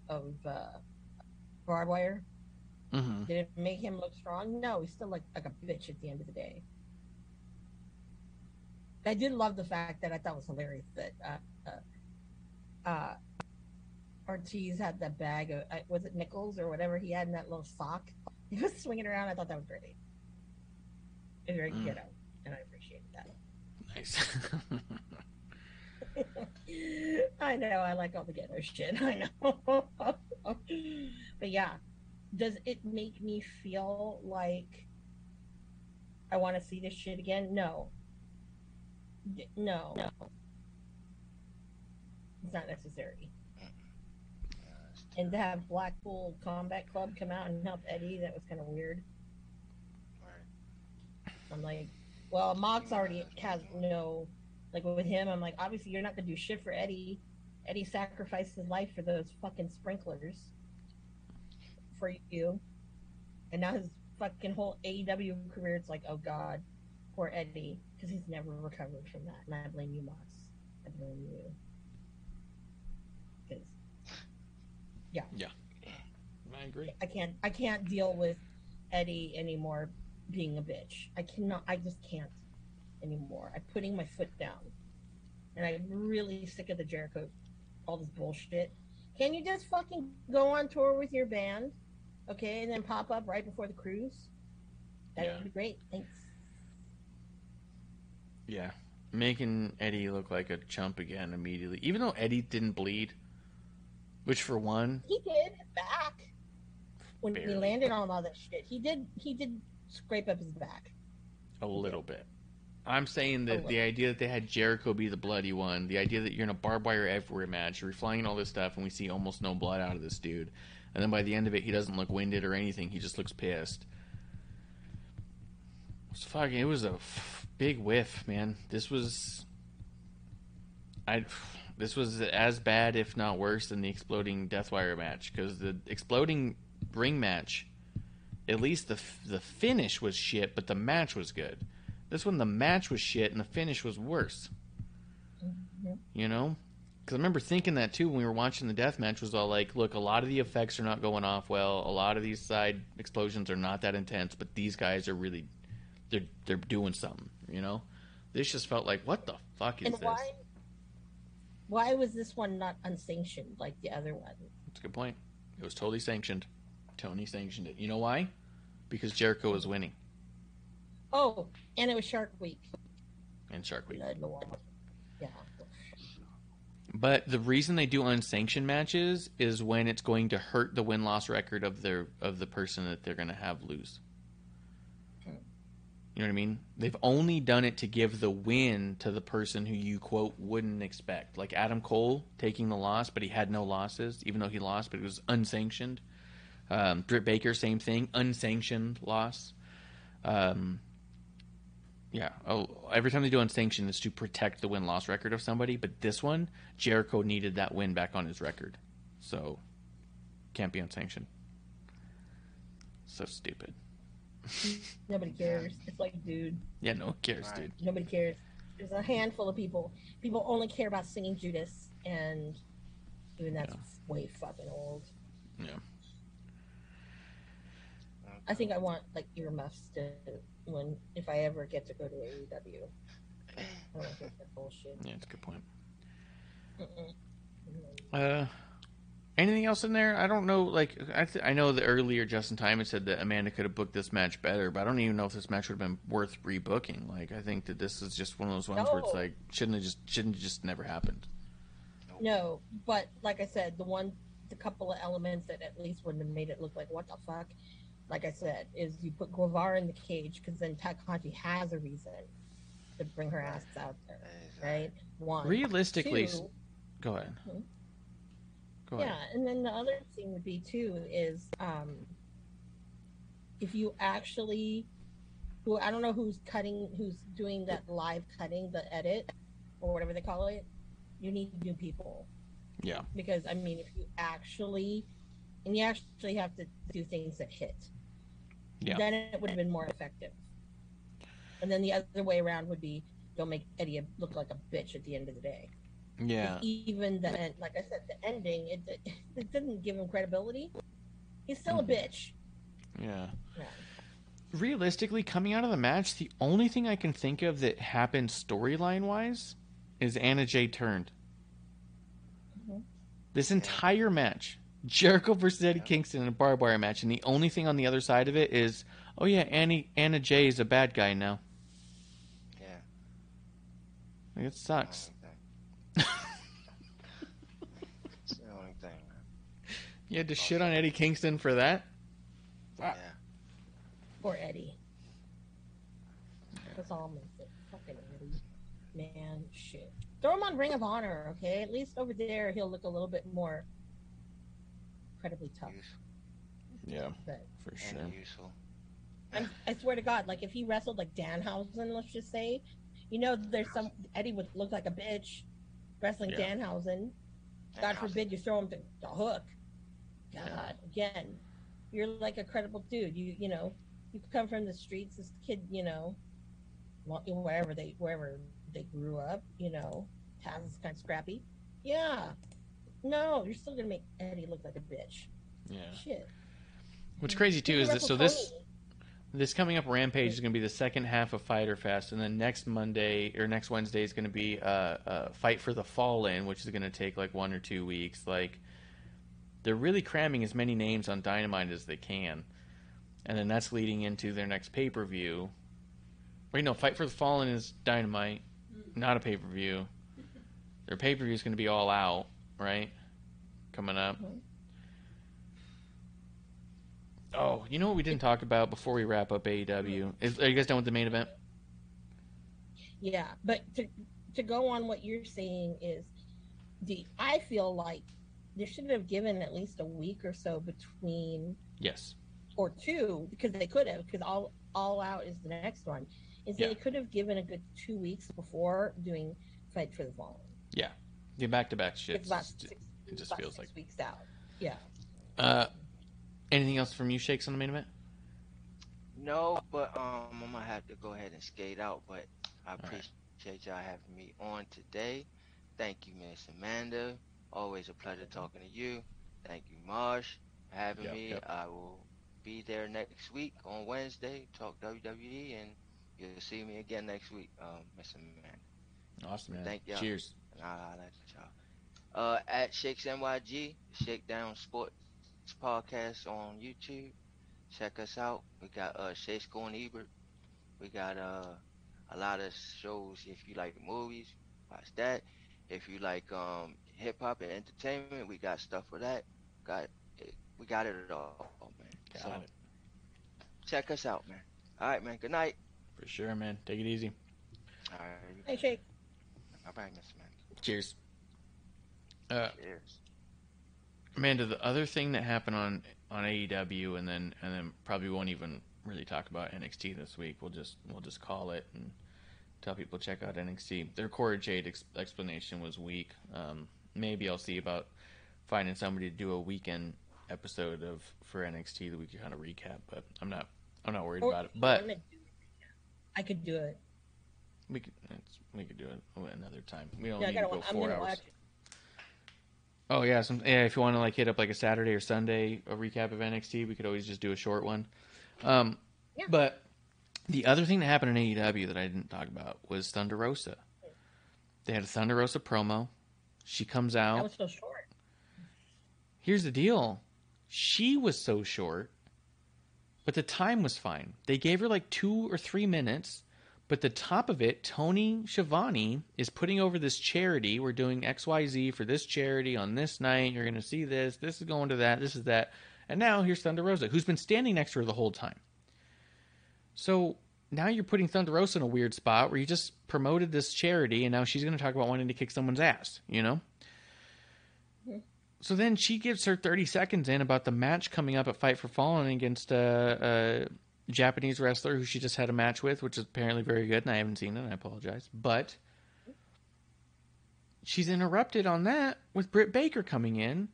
Speaker 5: of uh, barbed wire.
Speaker 4: Mm-hmm.
Speaker 5: Did it make him look strong? No, he's still like like a bitch at the end of the day. I did love the fact that I thought was hilarious that uh, uh, uh, Ortiz had that bag of uh, was it nickels or whatever he had in that little sock. He was swinging around. I thought that was great. It was very
Speaker 4: Mm.
Speaker 5: ghetto, and I appreciated that.
Speaker 4: Nice.
Speaker 5: I know. I like all the ghetto shit. I know. but yeah, does it make me feel like I want to see this shit again? No. D- No. No. It's not necessary. And to have Blackpool Combat Club come out and help Eddie, that was kind of weird.
Speaker 6: Right.
Speaker 5: I'm like, well, Mox already has no, like with him, I'm like, obviously you're not gonna do shit for Eddie. Eddie sacrificed his life for those fucking sprinklers for you, and now his fucking whole AEW career, it's like, oh god, poor Eddie, because he's never recovered from that, and I blame you, Mox. I blame you.
Speaker 4: I agree.
Speaker 5: I can't I can't deal with Eddie anymore being a bitch. I cannot I just can't anymore. I'm putting my foot down. And I'm really sick of the Jericho all this bullshit. Can you just fucking go on tour with your band? Okay, and then pop up right before the cruise? That
Speaker 4: Yeah.
Speaker 5: would be great. Thanks.
Speaker 4: Yeah. Making Eddie look like a chump again immediately. Even though Eddie didn't bleed. Which for one,
Speaker 5: He did back. When he landed on all that shit. He did he did scrape up his back.
Speaker 4: a little bit. I'm saying that the idea that they had Jericho be the bloody one, the idea that you're in a barbed wire everywhere match, you're flying all this stuff, and we see almost no blood out of this dude, and then by the end of it, he doesn't look winded or anything. He just looks pissed. It's fucking. It was a f- big whiff, man. This was. I. This was as bad, if not worse, than the exploding Deathwire match because the exploding ring match at least the the finish was shit, but the match was good. This one, the match was shit, and the finish was worse.
Speaker 5: Mhm.
Speaker 4: You know, Because I remember thinking that too when we were watching the death match. Was all like, look, a lot of the effects are not going off well. A lot of these side explosions are not that intense, but these guys are really, they're they're doing something. You know, this just felt like, what the fuck is
Speaker 5: And
Speaker 4: this?
Speaker 5: why? Why was this one not unsanctioned like the other one?
Speaker 4: That's a good point. It was totally sanctioned. Tony sanctioned it. You know why? Because Jericho was winning
Speaker 5: Oh, and it was Shark Week.
Speaker 4: And Shark Week.
Speaker 5: Yeah.
Speaker 4: But the reason they do unsanctioned matches is when it's going to hurt the win loss record of their of the person that they're going to have lose. You know what I mean? They've only done it to give the win to the person who you quote wouldn't expect, like Adam Cole taking the loss, but he had no losses, even though he lost, but it was unsanctioned. Um, Britt Baker, same thing, unsanctioned loss. Um, yeah. Oh, every time they do unsanctioned, it's to protect the win loss record of somebody. But this one, Jericho needed that win back on his record, so can't be unsanctioned. So stupid.
Speaker 5: Nobody cares. It's like, dude,
Speaker 4: Yeah, no one cares,
Speaker 6: Right.
Speaker 4: dude.
Speaker 5: nobody cares. There's a handful of people. People only care about singing Judas, and even that's way fucking old.
Speaker 4: Yeah.
Speaker 5: I think I want like earmuffs to when if I ever get to go to AEW. I don't think that bullshit.
Speaker 4: Yeah, it's a good point.
Speaker 5: Mm-mm.
Speaker 4: Uh, anything else in there? I don't know. Like, I th- I know that earlier Justin Timon said that Amanda could have booked this match better, but I don't even know if this match would have been worth rebooking. Like, I think that this is just one of those ones where it's like shouldn't have just shouldn't have just never happened.
Speaker 5: No, but like I said, the one, the couple of elements that at least wouldn't have made it look like what the fuck. Like I said, is you put Guevara in the cage because then Takahashi has a reason to bring her ass out there, right? One.
Speaker 4: Realistically,
Speaker 5: Two,
Speaker 4: go ahead.
Speaker 5: Mhm.
Speaker 4: Go ahead.
Speaker 5: Yeah, and then the other thing would be too is um, if you actually, who I don't know who's cutting, who's doing that live cutting, the edit or whatever they call it. You need new people
Speaker 4: Yeah.
Speaker 5: because I mean, if you actually, and you actually have to do things that hit,
Speaker 4: Yeah.
Speaker 5: then it would have been more effective. And then the other way around would be don't make Eddie look like a bitch at the end of the day
Speaker 4: Yeah.
Speaker 5: even the end, like I said, the ending it, it, it didn't give him credibility. He's still a bitch.
Speaker 4: Yeah.
Speaker 5: Yeah.
Speaker 4: Realistically, coming out of the match, the only thing I can think of that happened storyline wise is Anna Jay turned.
Speaker 5: Mhm.
Speaker 4: This entire match, Jericho versus Eddie Kingston in a barbed wire match, and the only thing on the other side of it is, oh yeah, Annie Anna Jay is a bad guy now.
Speaker 6: Yeah.
Speaker 4: Like, it sucks.
Speaker 6: Thing. It's the only thing. man.
Speaker 4: You had to shit on Eddie Kingston for that.
Speaker 6: Yeah.
Speaker 5: Poor Eddie. That's all I'm gonna say. Fucking Eddie. Man, shit. Throw him on Ring of Honor, okay? At least over there he'll look a little bit more incredibly tough.
Speaker 4: Yeah,
Speaker 5: But
Speaker 4: for sure.
Speaker 6: and useful.
Speaker 5: I'm, I swear to God, like if he wrestled like Danhausen, let's just say, you know, there's some Eddie would look like a bitch wrestling
Speaker 4: Yeah.
Speaker 5: Danhausen. God
Speaker 6: And
Speaker 5: forbid you throw him to the hook. God, again, you're like a credible dude. You you know, you come from the streets. This kid, you know, wherever they wherever they grew up, you know, Taz is kind of scrappy. Yeah, no, you're still gonna make Eddie look like a bitch.
Speaker 4: Yeah.
Speaker 5: Shit.
Speaker 4: What's crazy too is that so this. This coming up Rampage is going to be the second half of Fyter Fest, and then next Monday or next Wednesday is going to be uh, uh, Fight for the Fallen, which is going to take like one or two weeks. Like they're really cramming as many names on Dynamite as they can, and then that's leading into their next pay per view. Wait, no, Fight for the Fallen is Dynamite, not a pay per view. Their pay per view is going to be all out, right? Coming up. Oh, you know what we didn't talk about before we wrap up AEW? Is, are you guys done with the main event?
Speaker 5: Yeah, but to to go on what you're saying is the I feel like they should have given at least a week or so between
Speaker 4: Yes.
Speaker 5: or two because they could have because all all out is the next one is
Speaker 4: Yeah.
Speaker 5: they could have given a good two weeks before doing fight for the fallen Yeah,
Speaker 4: The back to back shit.
Speaker 5: it's about six,
Speaker 4: it just feels
Speaker 5: six
Speaker 4: like-
Speaker 5: weeks out yeah
Speaker 4: Uh, anything else from you, Shakes, on the main event?
Speaker 6: No, but um, I'm gonna have to go ahead and skate out. But I
Speaker 4: right.
Speaker 6: appreciate y'all having me on today, Thank you, Miss Amanda. Always a pleasure talking to you. Thank you, Marsh, for having
Speaker 4: Yep,
Speaker 6: me.
Speaker 4: yep.
Speaker 6: I will be there next week on Wednesday, talk WWE, and you'll see me again next week, um, Miss Amanda.
Speaker 4: Awesome, man.
Speaker 6: Thank y'all.
Speaker 4: Cheers.
Speaker 6: And I'll holler at y'all. Uh, at Shakes NYG, Shakedown Sports Podcast on YouTube. Check us out. We got uh Shakes Going Ebert. We got uh a lot of shows. If you like the movies, watch that. If you like um hip hop and entertainment, we got stuff for that. Got it. We got it all, man.
Speaker 4: Got
Speaker 6: so
Speaker 4: it.
Speaker 6: check us out, man. All right, man. Good night.
Speaker 4: For sure, man. Take it easy.
Speaker 6: All right.
Speaker 5: Hey, Shake.
Speaker 6: All right, Miss Man.
Speaker 4: Cheers. Uh,
Speaker 6: Cheers.
Speaker 4: Amanda, the other thing that happened on on AEW, and then and then probably won't even really talk about NXT this week. We'll just we'll just call it and tell people to check out NXT. Their Cora Jade ex- explanation was weak. Um, maybe I'll see about finding somebody to do a weekend episode of for NXT that we could kind of recap. But I'm not I'm not worried
Speaker 5: Or-
Speaker 4: about it. But
Speaker 5: I'm gonna do it. I could do it.
Speaker 4: we could it's, we could do it another time. We don't
Speaker 5: Yeah,
Speaker 4: need to go four
Speaker 5: gonna
Speaker 4: hours. Oh yeah, some yeah. If you want to like hit up like a Saturday or Sunday a recap of NXT, we could always just do a short one. Um,
Speaker 5: Yeah.
Speaker 4: But the other thing that happened in AEW that I didn't talk about was Thunder Rosa. They had a Thunder Rosa promo. She comes
Speaker 5: That
Speaker 4: out.
Speaker 5: was so short.
Speaker 4: Here's the deal. She was so short, but the time was fine. They gave her like two or three minutes, but the top of it, Tony Schiavone is putting over this charity. We're doing XYZ for this charity on this night. You're going to see this. This is going to that. This is that. And now here's Thunder Rosa, who's been standing next to her the whole time. So now you're putting Thunder Rosa in a weird spot where you just promoted this charity, and now she's going to talk about wanting to kick someone's ass, you know? So then she gives her 30 seconds in about the match coming up at Fight for Fallen against a, a Japanese wrestler who she just had a match with, which is apparently very good, and I haven't seen it, and I apologize. But she's interrupted on that with Britt Baker coming in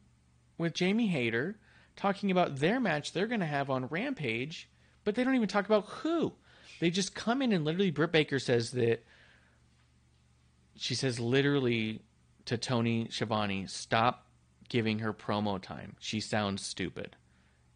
Speaker 4: with Jamie Hayter talking about their match they're going to have on Rampage, but they don't even talk about who. They just come in and literally Britt Baker says that she says literally to Tony Schiavone, stop giving her promo time. She sounds stupid.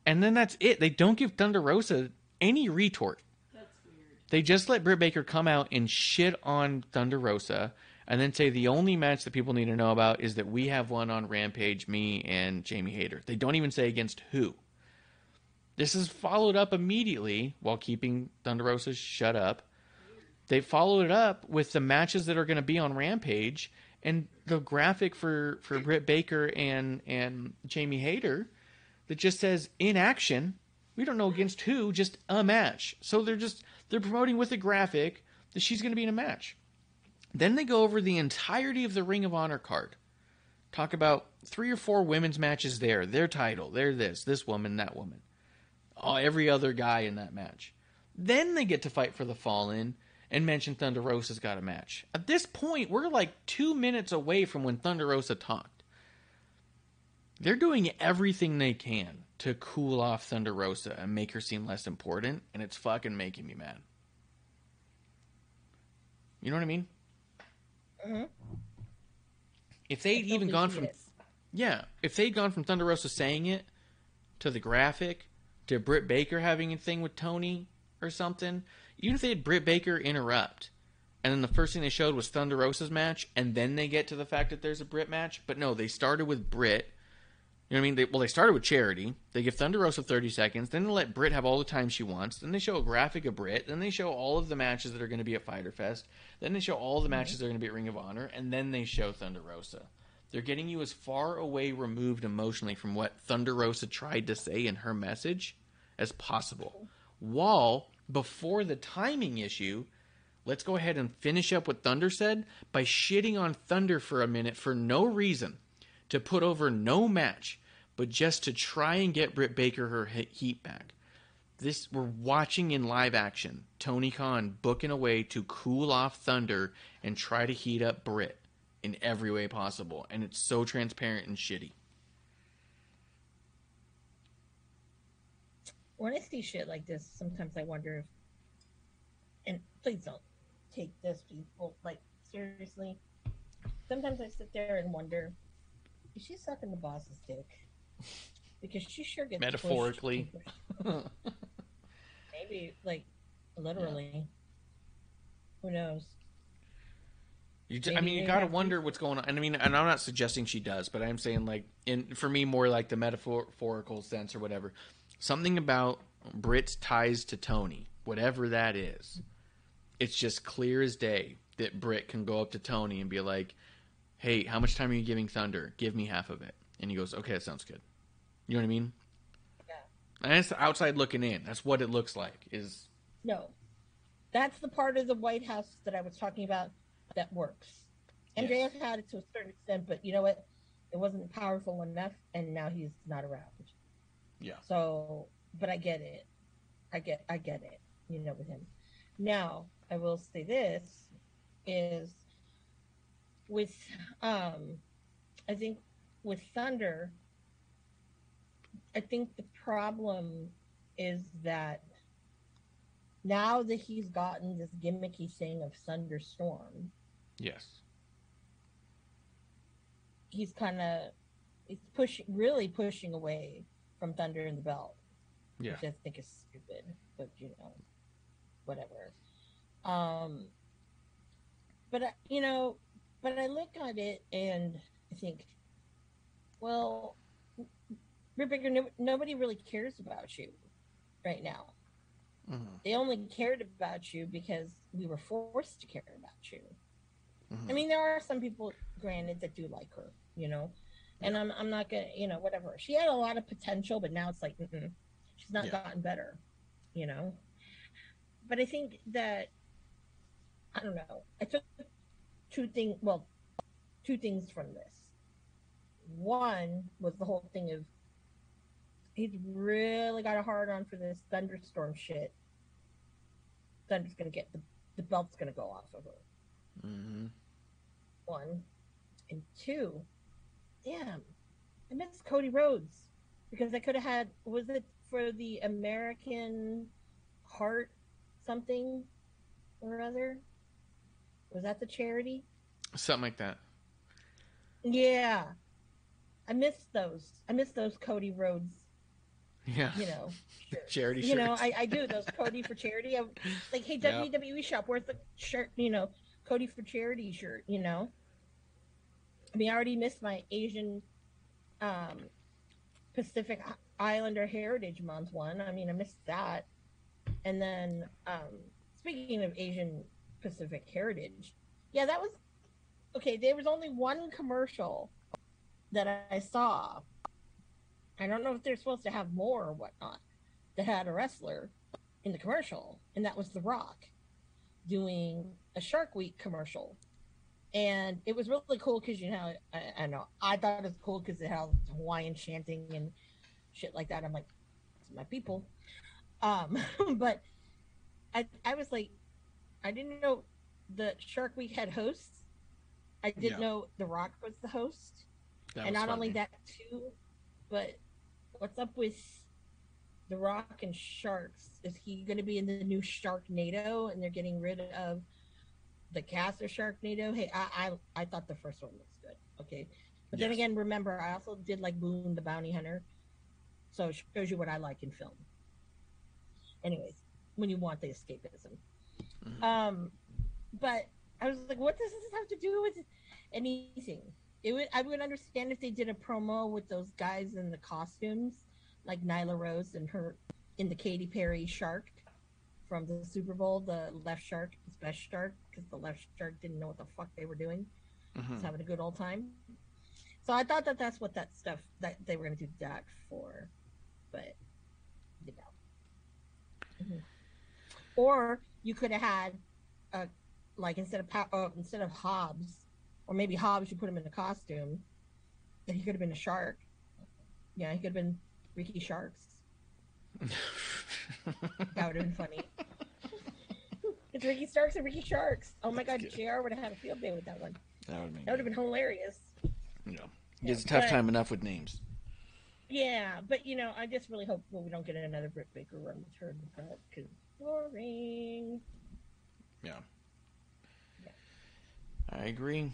Speaker 4: And then that's it. They don't give Thunder Rosa any retort.
Speaker 7: That's weird.
Speaker 4: They just let Britt Baker come out and shit on Thunder Rosa and then say the only match that people need to know about is that we have one on Rampage, me and Jamie Hayter. They don't even say against who. This is followed up immediately while keeping Thunder Rosa shut up. They followed it up with the matches that are going to be on Rampage and the graphic for for Britt Baker and and Jamie Hayter that just says in action. We don't know against who, just a match. So they're just they're promoting with a graphic that she's going to be in a match. Then they go over the entirety of the Ring of Honor card. Talk about three or four women's matches there, their title, they're this, this woman, that woman. Oh, every other guy in that match. Then they get to fight for the Fallen and mention Thunder Rosa's got a match. At this point, we're like two minutes away from when Thunder Rosa talked. They're doing everything they can to cool off Thunder Rosa and make her seem less important, and it's fucking making me mad. You know what I mean?
Speaker 5: Mhm.
Speaker 4: If they'd even gone from yeah, if they'd gone from Thunder Rosa saying it to the graphic to Britt Baker having a thing with Tony or something, even if they had Britt Baker interrupt, and then the first thing they showed was Thunder Rosa's match, and then they get to the fact that there's a Britt match, but no, they started with Britt. You know what I mean? They, well, they started with Charity. They give Thunder Rosa 30 seconds. Then they let Britt have all the time she wants. Then they show a graphic of Britt. Then they show all of the matches that are going to be at Fyter Fest. Then they show all the matches that are going to be at Ring of Honor. And then they show Thunder Rosa. They're getting you as far away removed emotionally from what Thunder Rosa tried to say in her message as possible. While, before the timing issue, let's go ahead and finish up what Thunder said by shitting on Thunder for a minute for no reason to put over no match, but just to try and get Britt Baker her heat back. This we're watching in live action. Tony Khan booking a way to cool off Thunder and try to heat up Britt in every way possible, and it's so transparent and shitty.
Speaker 5: when I see shit like this, sometimes I wonder if, and please don't take this people like seriously. sometimes I sit there and wonder, is she sucking the boss's dick? Because she sure gets
Speaker 4: Metaphorically.
Speaker 5: Maybe like literally. Who knows?
Speaker 4: You I mean, you gotta wonder what's going on. And I mean, and I'm not suggesting she does, but I'm saying like, in for me, more like the metaphorical sense or whatever. Something about Britt's ties to Tony, whatever that is, it's just clear as day that Brit can go up to Tony and be like, "Hey, how much time are you giving Thunder? Give me half of it." And he goes, "Okay, that sounds good." You know what I mean?
Speaker 5: Yeah.
Speaker 4: And that's the outside looking in. That's what it looks like. Is
Speaker 5: No. That's the part of the White House that I was talking about that works. MJF had it to a certain extent, but you know what? It wasn't powerful enough, and now he's not around.
Speaker 4: yeah,
Speaker 5: So, but I get it. I get, I get it. You know, with him. Now, I will say this is with, um, I think with Thunder, I think the problem is that now that he's gotten this gimmicky thing of Thunderstorm,
Speaker 4: yes,
Speaker 5: he's kind of he's pushing really pushing away from Thunder in the Belt.
Speaker 4: yeah,
Speaker 5: which I think is stupid, but you know, whatever. Um, but you know, but I look at it and I think, well, Rebecca, no, nobody really cares about you right now.
Speaker 4: Mhm.
Speaker 5: They only cared about you because we were forced to care about you.
Speaker 4: Mhm.
Speaker 5: I mean, there are some people, granted, that do like her, you know, and I'm, I'm not gonna, you know, whatever. She had a lot of potential, but now it's like, mm-mm, she's not
Speaker 4: Yeah.
Speaker 5: gotten better, you know. But I think that I don't know. I took two things. Well, two things from this. One was the whole thing of he's really got a hard on for this thunderstorm shit. Thunder's gonna get the the belt's gonna go off of her
Speaker 4: hmm
Speaker 5: one and two damn i miss cody rhodes because i could have had was it for the american heart something or other was that the charity?
Speaker 4: Something like that.
Speaker 5: yeah. I miss those. I miss those cody rhodes
Speaker 4: Yeah,
Speaker 5: you know.
Speaker 4: Charity shirts.
Speaker 5: you know. I, I do. Those cody for charity. I, like hey
Speaker 4: Yeah.
Speaker 5: wwe shop where's the shirt you know cody for charity shirt you know? I mean i already missed my asian um pacific islander heritage month one. I mean i missed that. And then um speaking of asian pacific heritage yeah that was okay there was only one commercial that i saw i don't know if they're supposed to have more or whatnot that had a wrestler in the commercial, and that was The Rock doing a Shark Week commercial. And it was really cool because you know, I, I know I thought it was cool because it had Hawaiian chanting and shit like that. I'm like, it's my people. Um, but I I was like, I didn't know the Shark Week had hosts. I didn't
Speaker 4: Yeah.
Speaker 5: know The Rock was the host
Speaker 4: That
Speaker 5: and not only that too, but what's up with the Rock and Sharks? Is he going to be in the new Sharknado, and they're getting rid of the cast of Sharknado? Hey, I I, I thought the first one was good. Okay, but then again, remember I also did like Boone the Bounty Hunter, so it shows you what I like in film. Anyways, when you want the escapism,
Speaker 4: Mhm.
Speaker 5: um, but I was like, what does this have to do with anything? It would I would understand if they did a promo with those guys in the costumes, like Nyla Rose and her in the Katy Perry shark from the Super Bowl, the left shark, the best shark, because the left shark didn't know what the fuck they were doing.
Speaker 4: Mhm.
Speaker 5: Was having a good old time. So I thought that that's what that stuff that they were going to do that for, but you know. Mhm. Or you could have had, uh, like instead of uh, instead of Hobbs, or maybe Hobbs, you put him in a costume, then he could have been a shark. Yeah, he could have been Ricky Sharks. That would have been funny. it's Ricky Starks and Ricky Sharks. Oh my God,
Speaker 4: good.
Speaker 5: Jr. would have had a field day with that one.
Speaker 4: that would
Speaker 5: That would have been hilarious.
Speaker 4: know, he has a tough
Speaker 5: but-
Speaker 4: time enough with names.
Speaker 5: Yeah, but you know, I just really hope well, we don't get another Britt Baker run with her in the belt because boring.
Speaker 4: I agree.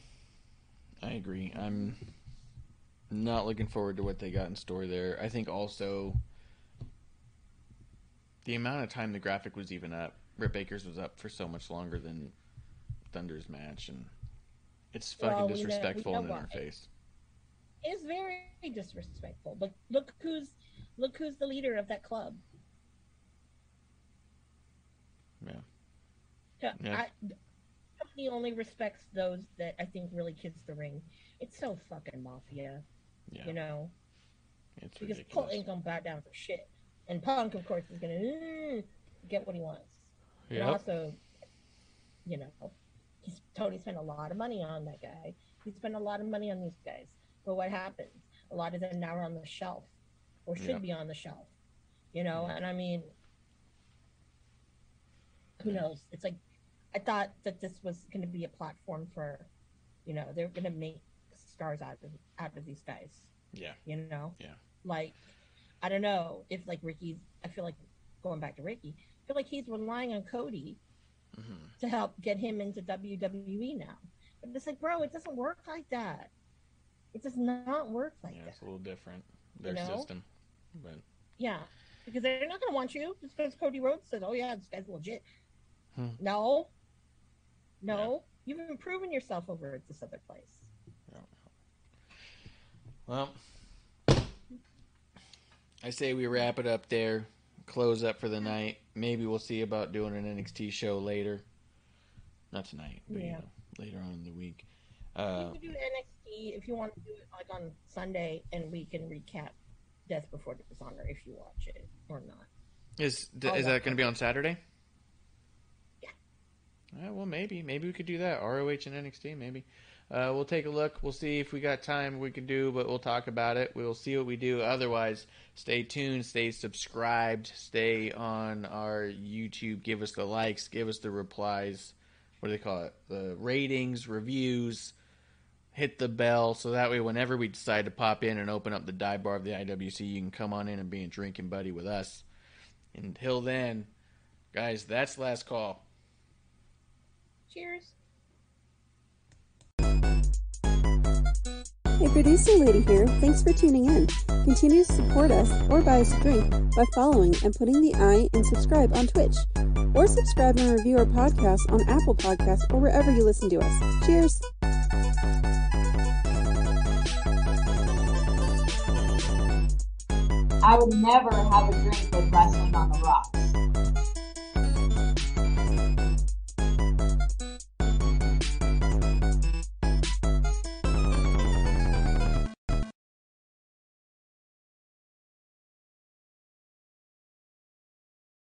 Speaker 4: I agree. I'm not looking forward to what they got in store there. I think also the amount of time the graphic was even up. Britt Baker's was up for so much longer than Thunder's match, and it's fucking
Speaker 5: Well, we know- we
Speaker 4: disrespectful
Speaker 5: know
Speaker 4: in
Speaker 5: why.
Speaker 4: face.
Speaker 5: It's very disrespectful. But look who's look who's the leader of that club.
Speaker 4: Yeah.
Speaker 5: Yeah.
Speaker 4: Yeah.
Speaker 5: I, company only respects those that I think really kiss the ring. It's so fucking mafia,
Speaker 4: Yeah,
Speaker 5: you know.
Speaker 4: it's
Speaker 5: Because
Speaker 4: ridiculous.
Speaker 5: ain't gonna bow down for shit, and Punk, of course, is gonna "Mm," get what he wants. And also, you know, he's Tony spent a lot of money on that guy. He spent a lot of money on these guys. But what happens? A lot of them now are on the shelf, or should be on the shelf. You know, and I mean, who knows? It's like I thought that this was going to be a platform for, you know, they're going to make stars out of out of these guys.
Speaker 4: Yeah.
Speaker 5: You know.
Speaker 4: Yeah.
Speaker 5: Like, I don't know if like Ricky's. I feel like going back to Ricky. I feel like he's relying on Cody
Speaker 4: Mhm.
Speaker 5: to help get him into WWE now. But it's like, bro, it doesn't work like that. It does not work like
Speaker 4: Yeah,
Speaker 5: that.
Speaker 4: it's a little different their
Speaker 5: know?
Speaker 4: system, but
Speaker 5: Yeah, because they're not going to want you just because Cody Rhodes says, "Oh yeah, this guy's legit."
Speaker 4: Hmm.
Speaker 5: No, no, you've been proving yourself over at this other place.
Speaker 4: Well, I say we wrap it up there, close up for the night. Maybe we'll see about doing an NXT show later. Not tonight, but you
Speaker 5: Yeah.
Speaker 4: know, later on in the week. Uh,
Speaker 5: you can do NXT if you want to do it like on Sunday, and we can recap Death Before Dishonor if you watch it or not.
Speaker 4: is is that going to be on Saturday?
Speaker 5: Yeah.
Speaker 4: Well, maybe. Maybe we could do that. ROH and NXT, maybe. Uh, we'll take a look. We'll see if we got time we can do, but we'll talk about it. We'll see what we do. Otherwise, stay tuned, stay subscribed, stay on our YouTube. Give us the likes, give us the replies. What do they call it? The ratings, reviews. Hit the bell so that way, whenever we decide to pop in and open up the dive bar of the IWC, you can come on in and be a drinking buddy with us. Until then, guys, that's last call.
Speaker 5: Cheers.
Speaker 8: Hey, producer lady here. Thanks for tuning in. Continue to support us or buy us a drink by following and putting the I in subscribe on Twitch. Or subscribe and review our podcast on Apple Podcasts or wherever you listen to us. Cheers!
Speaker 3: I would never have a drink with wrestling on the rocks.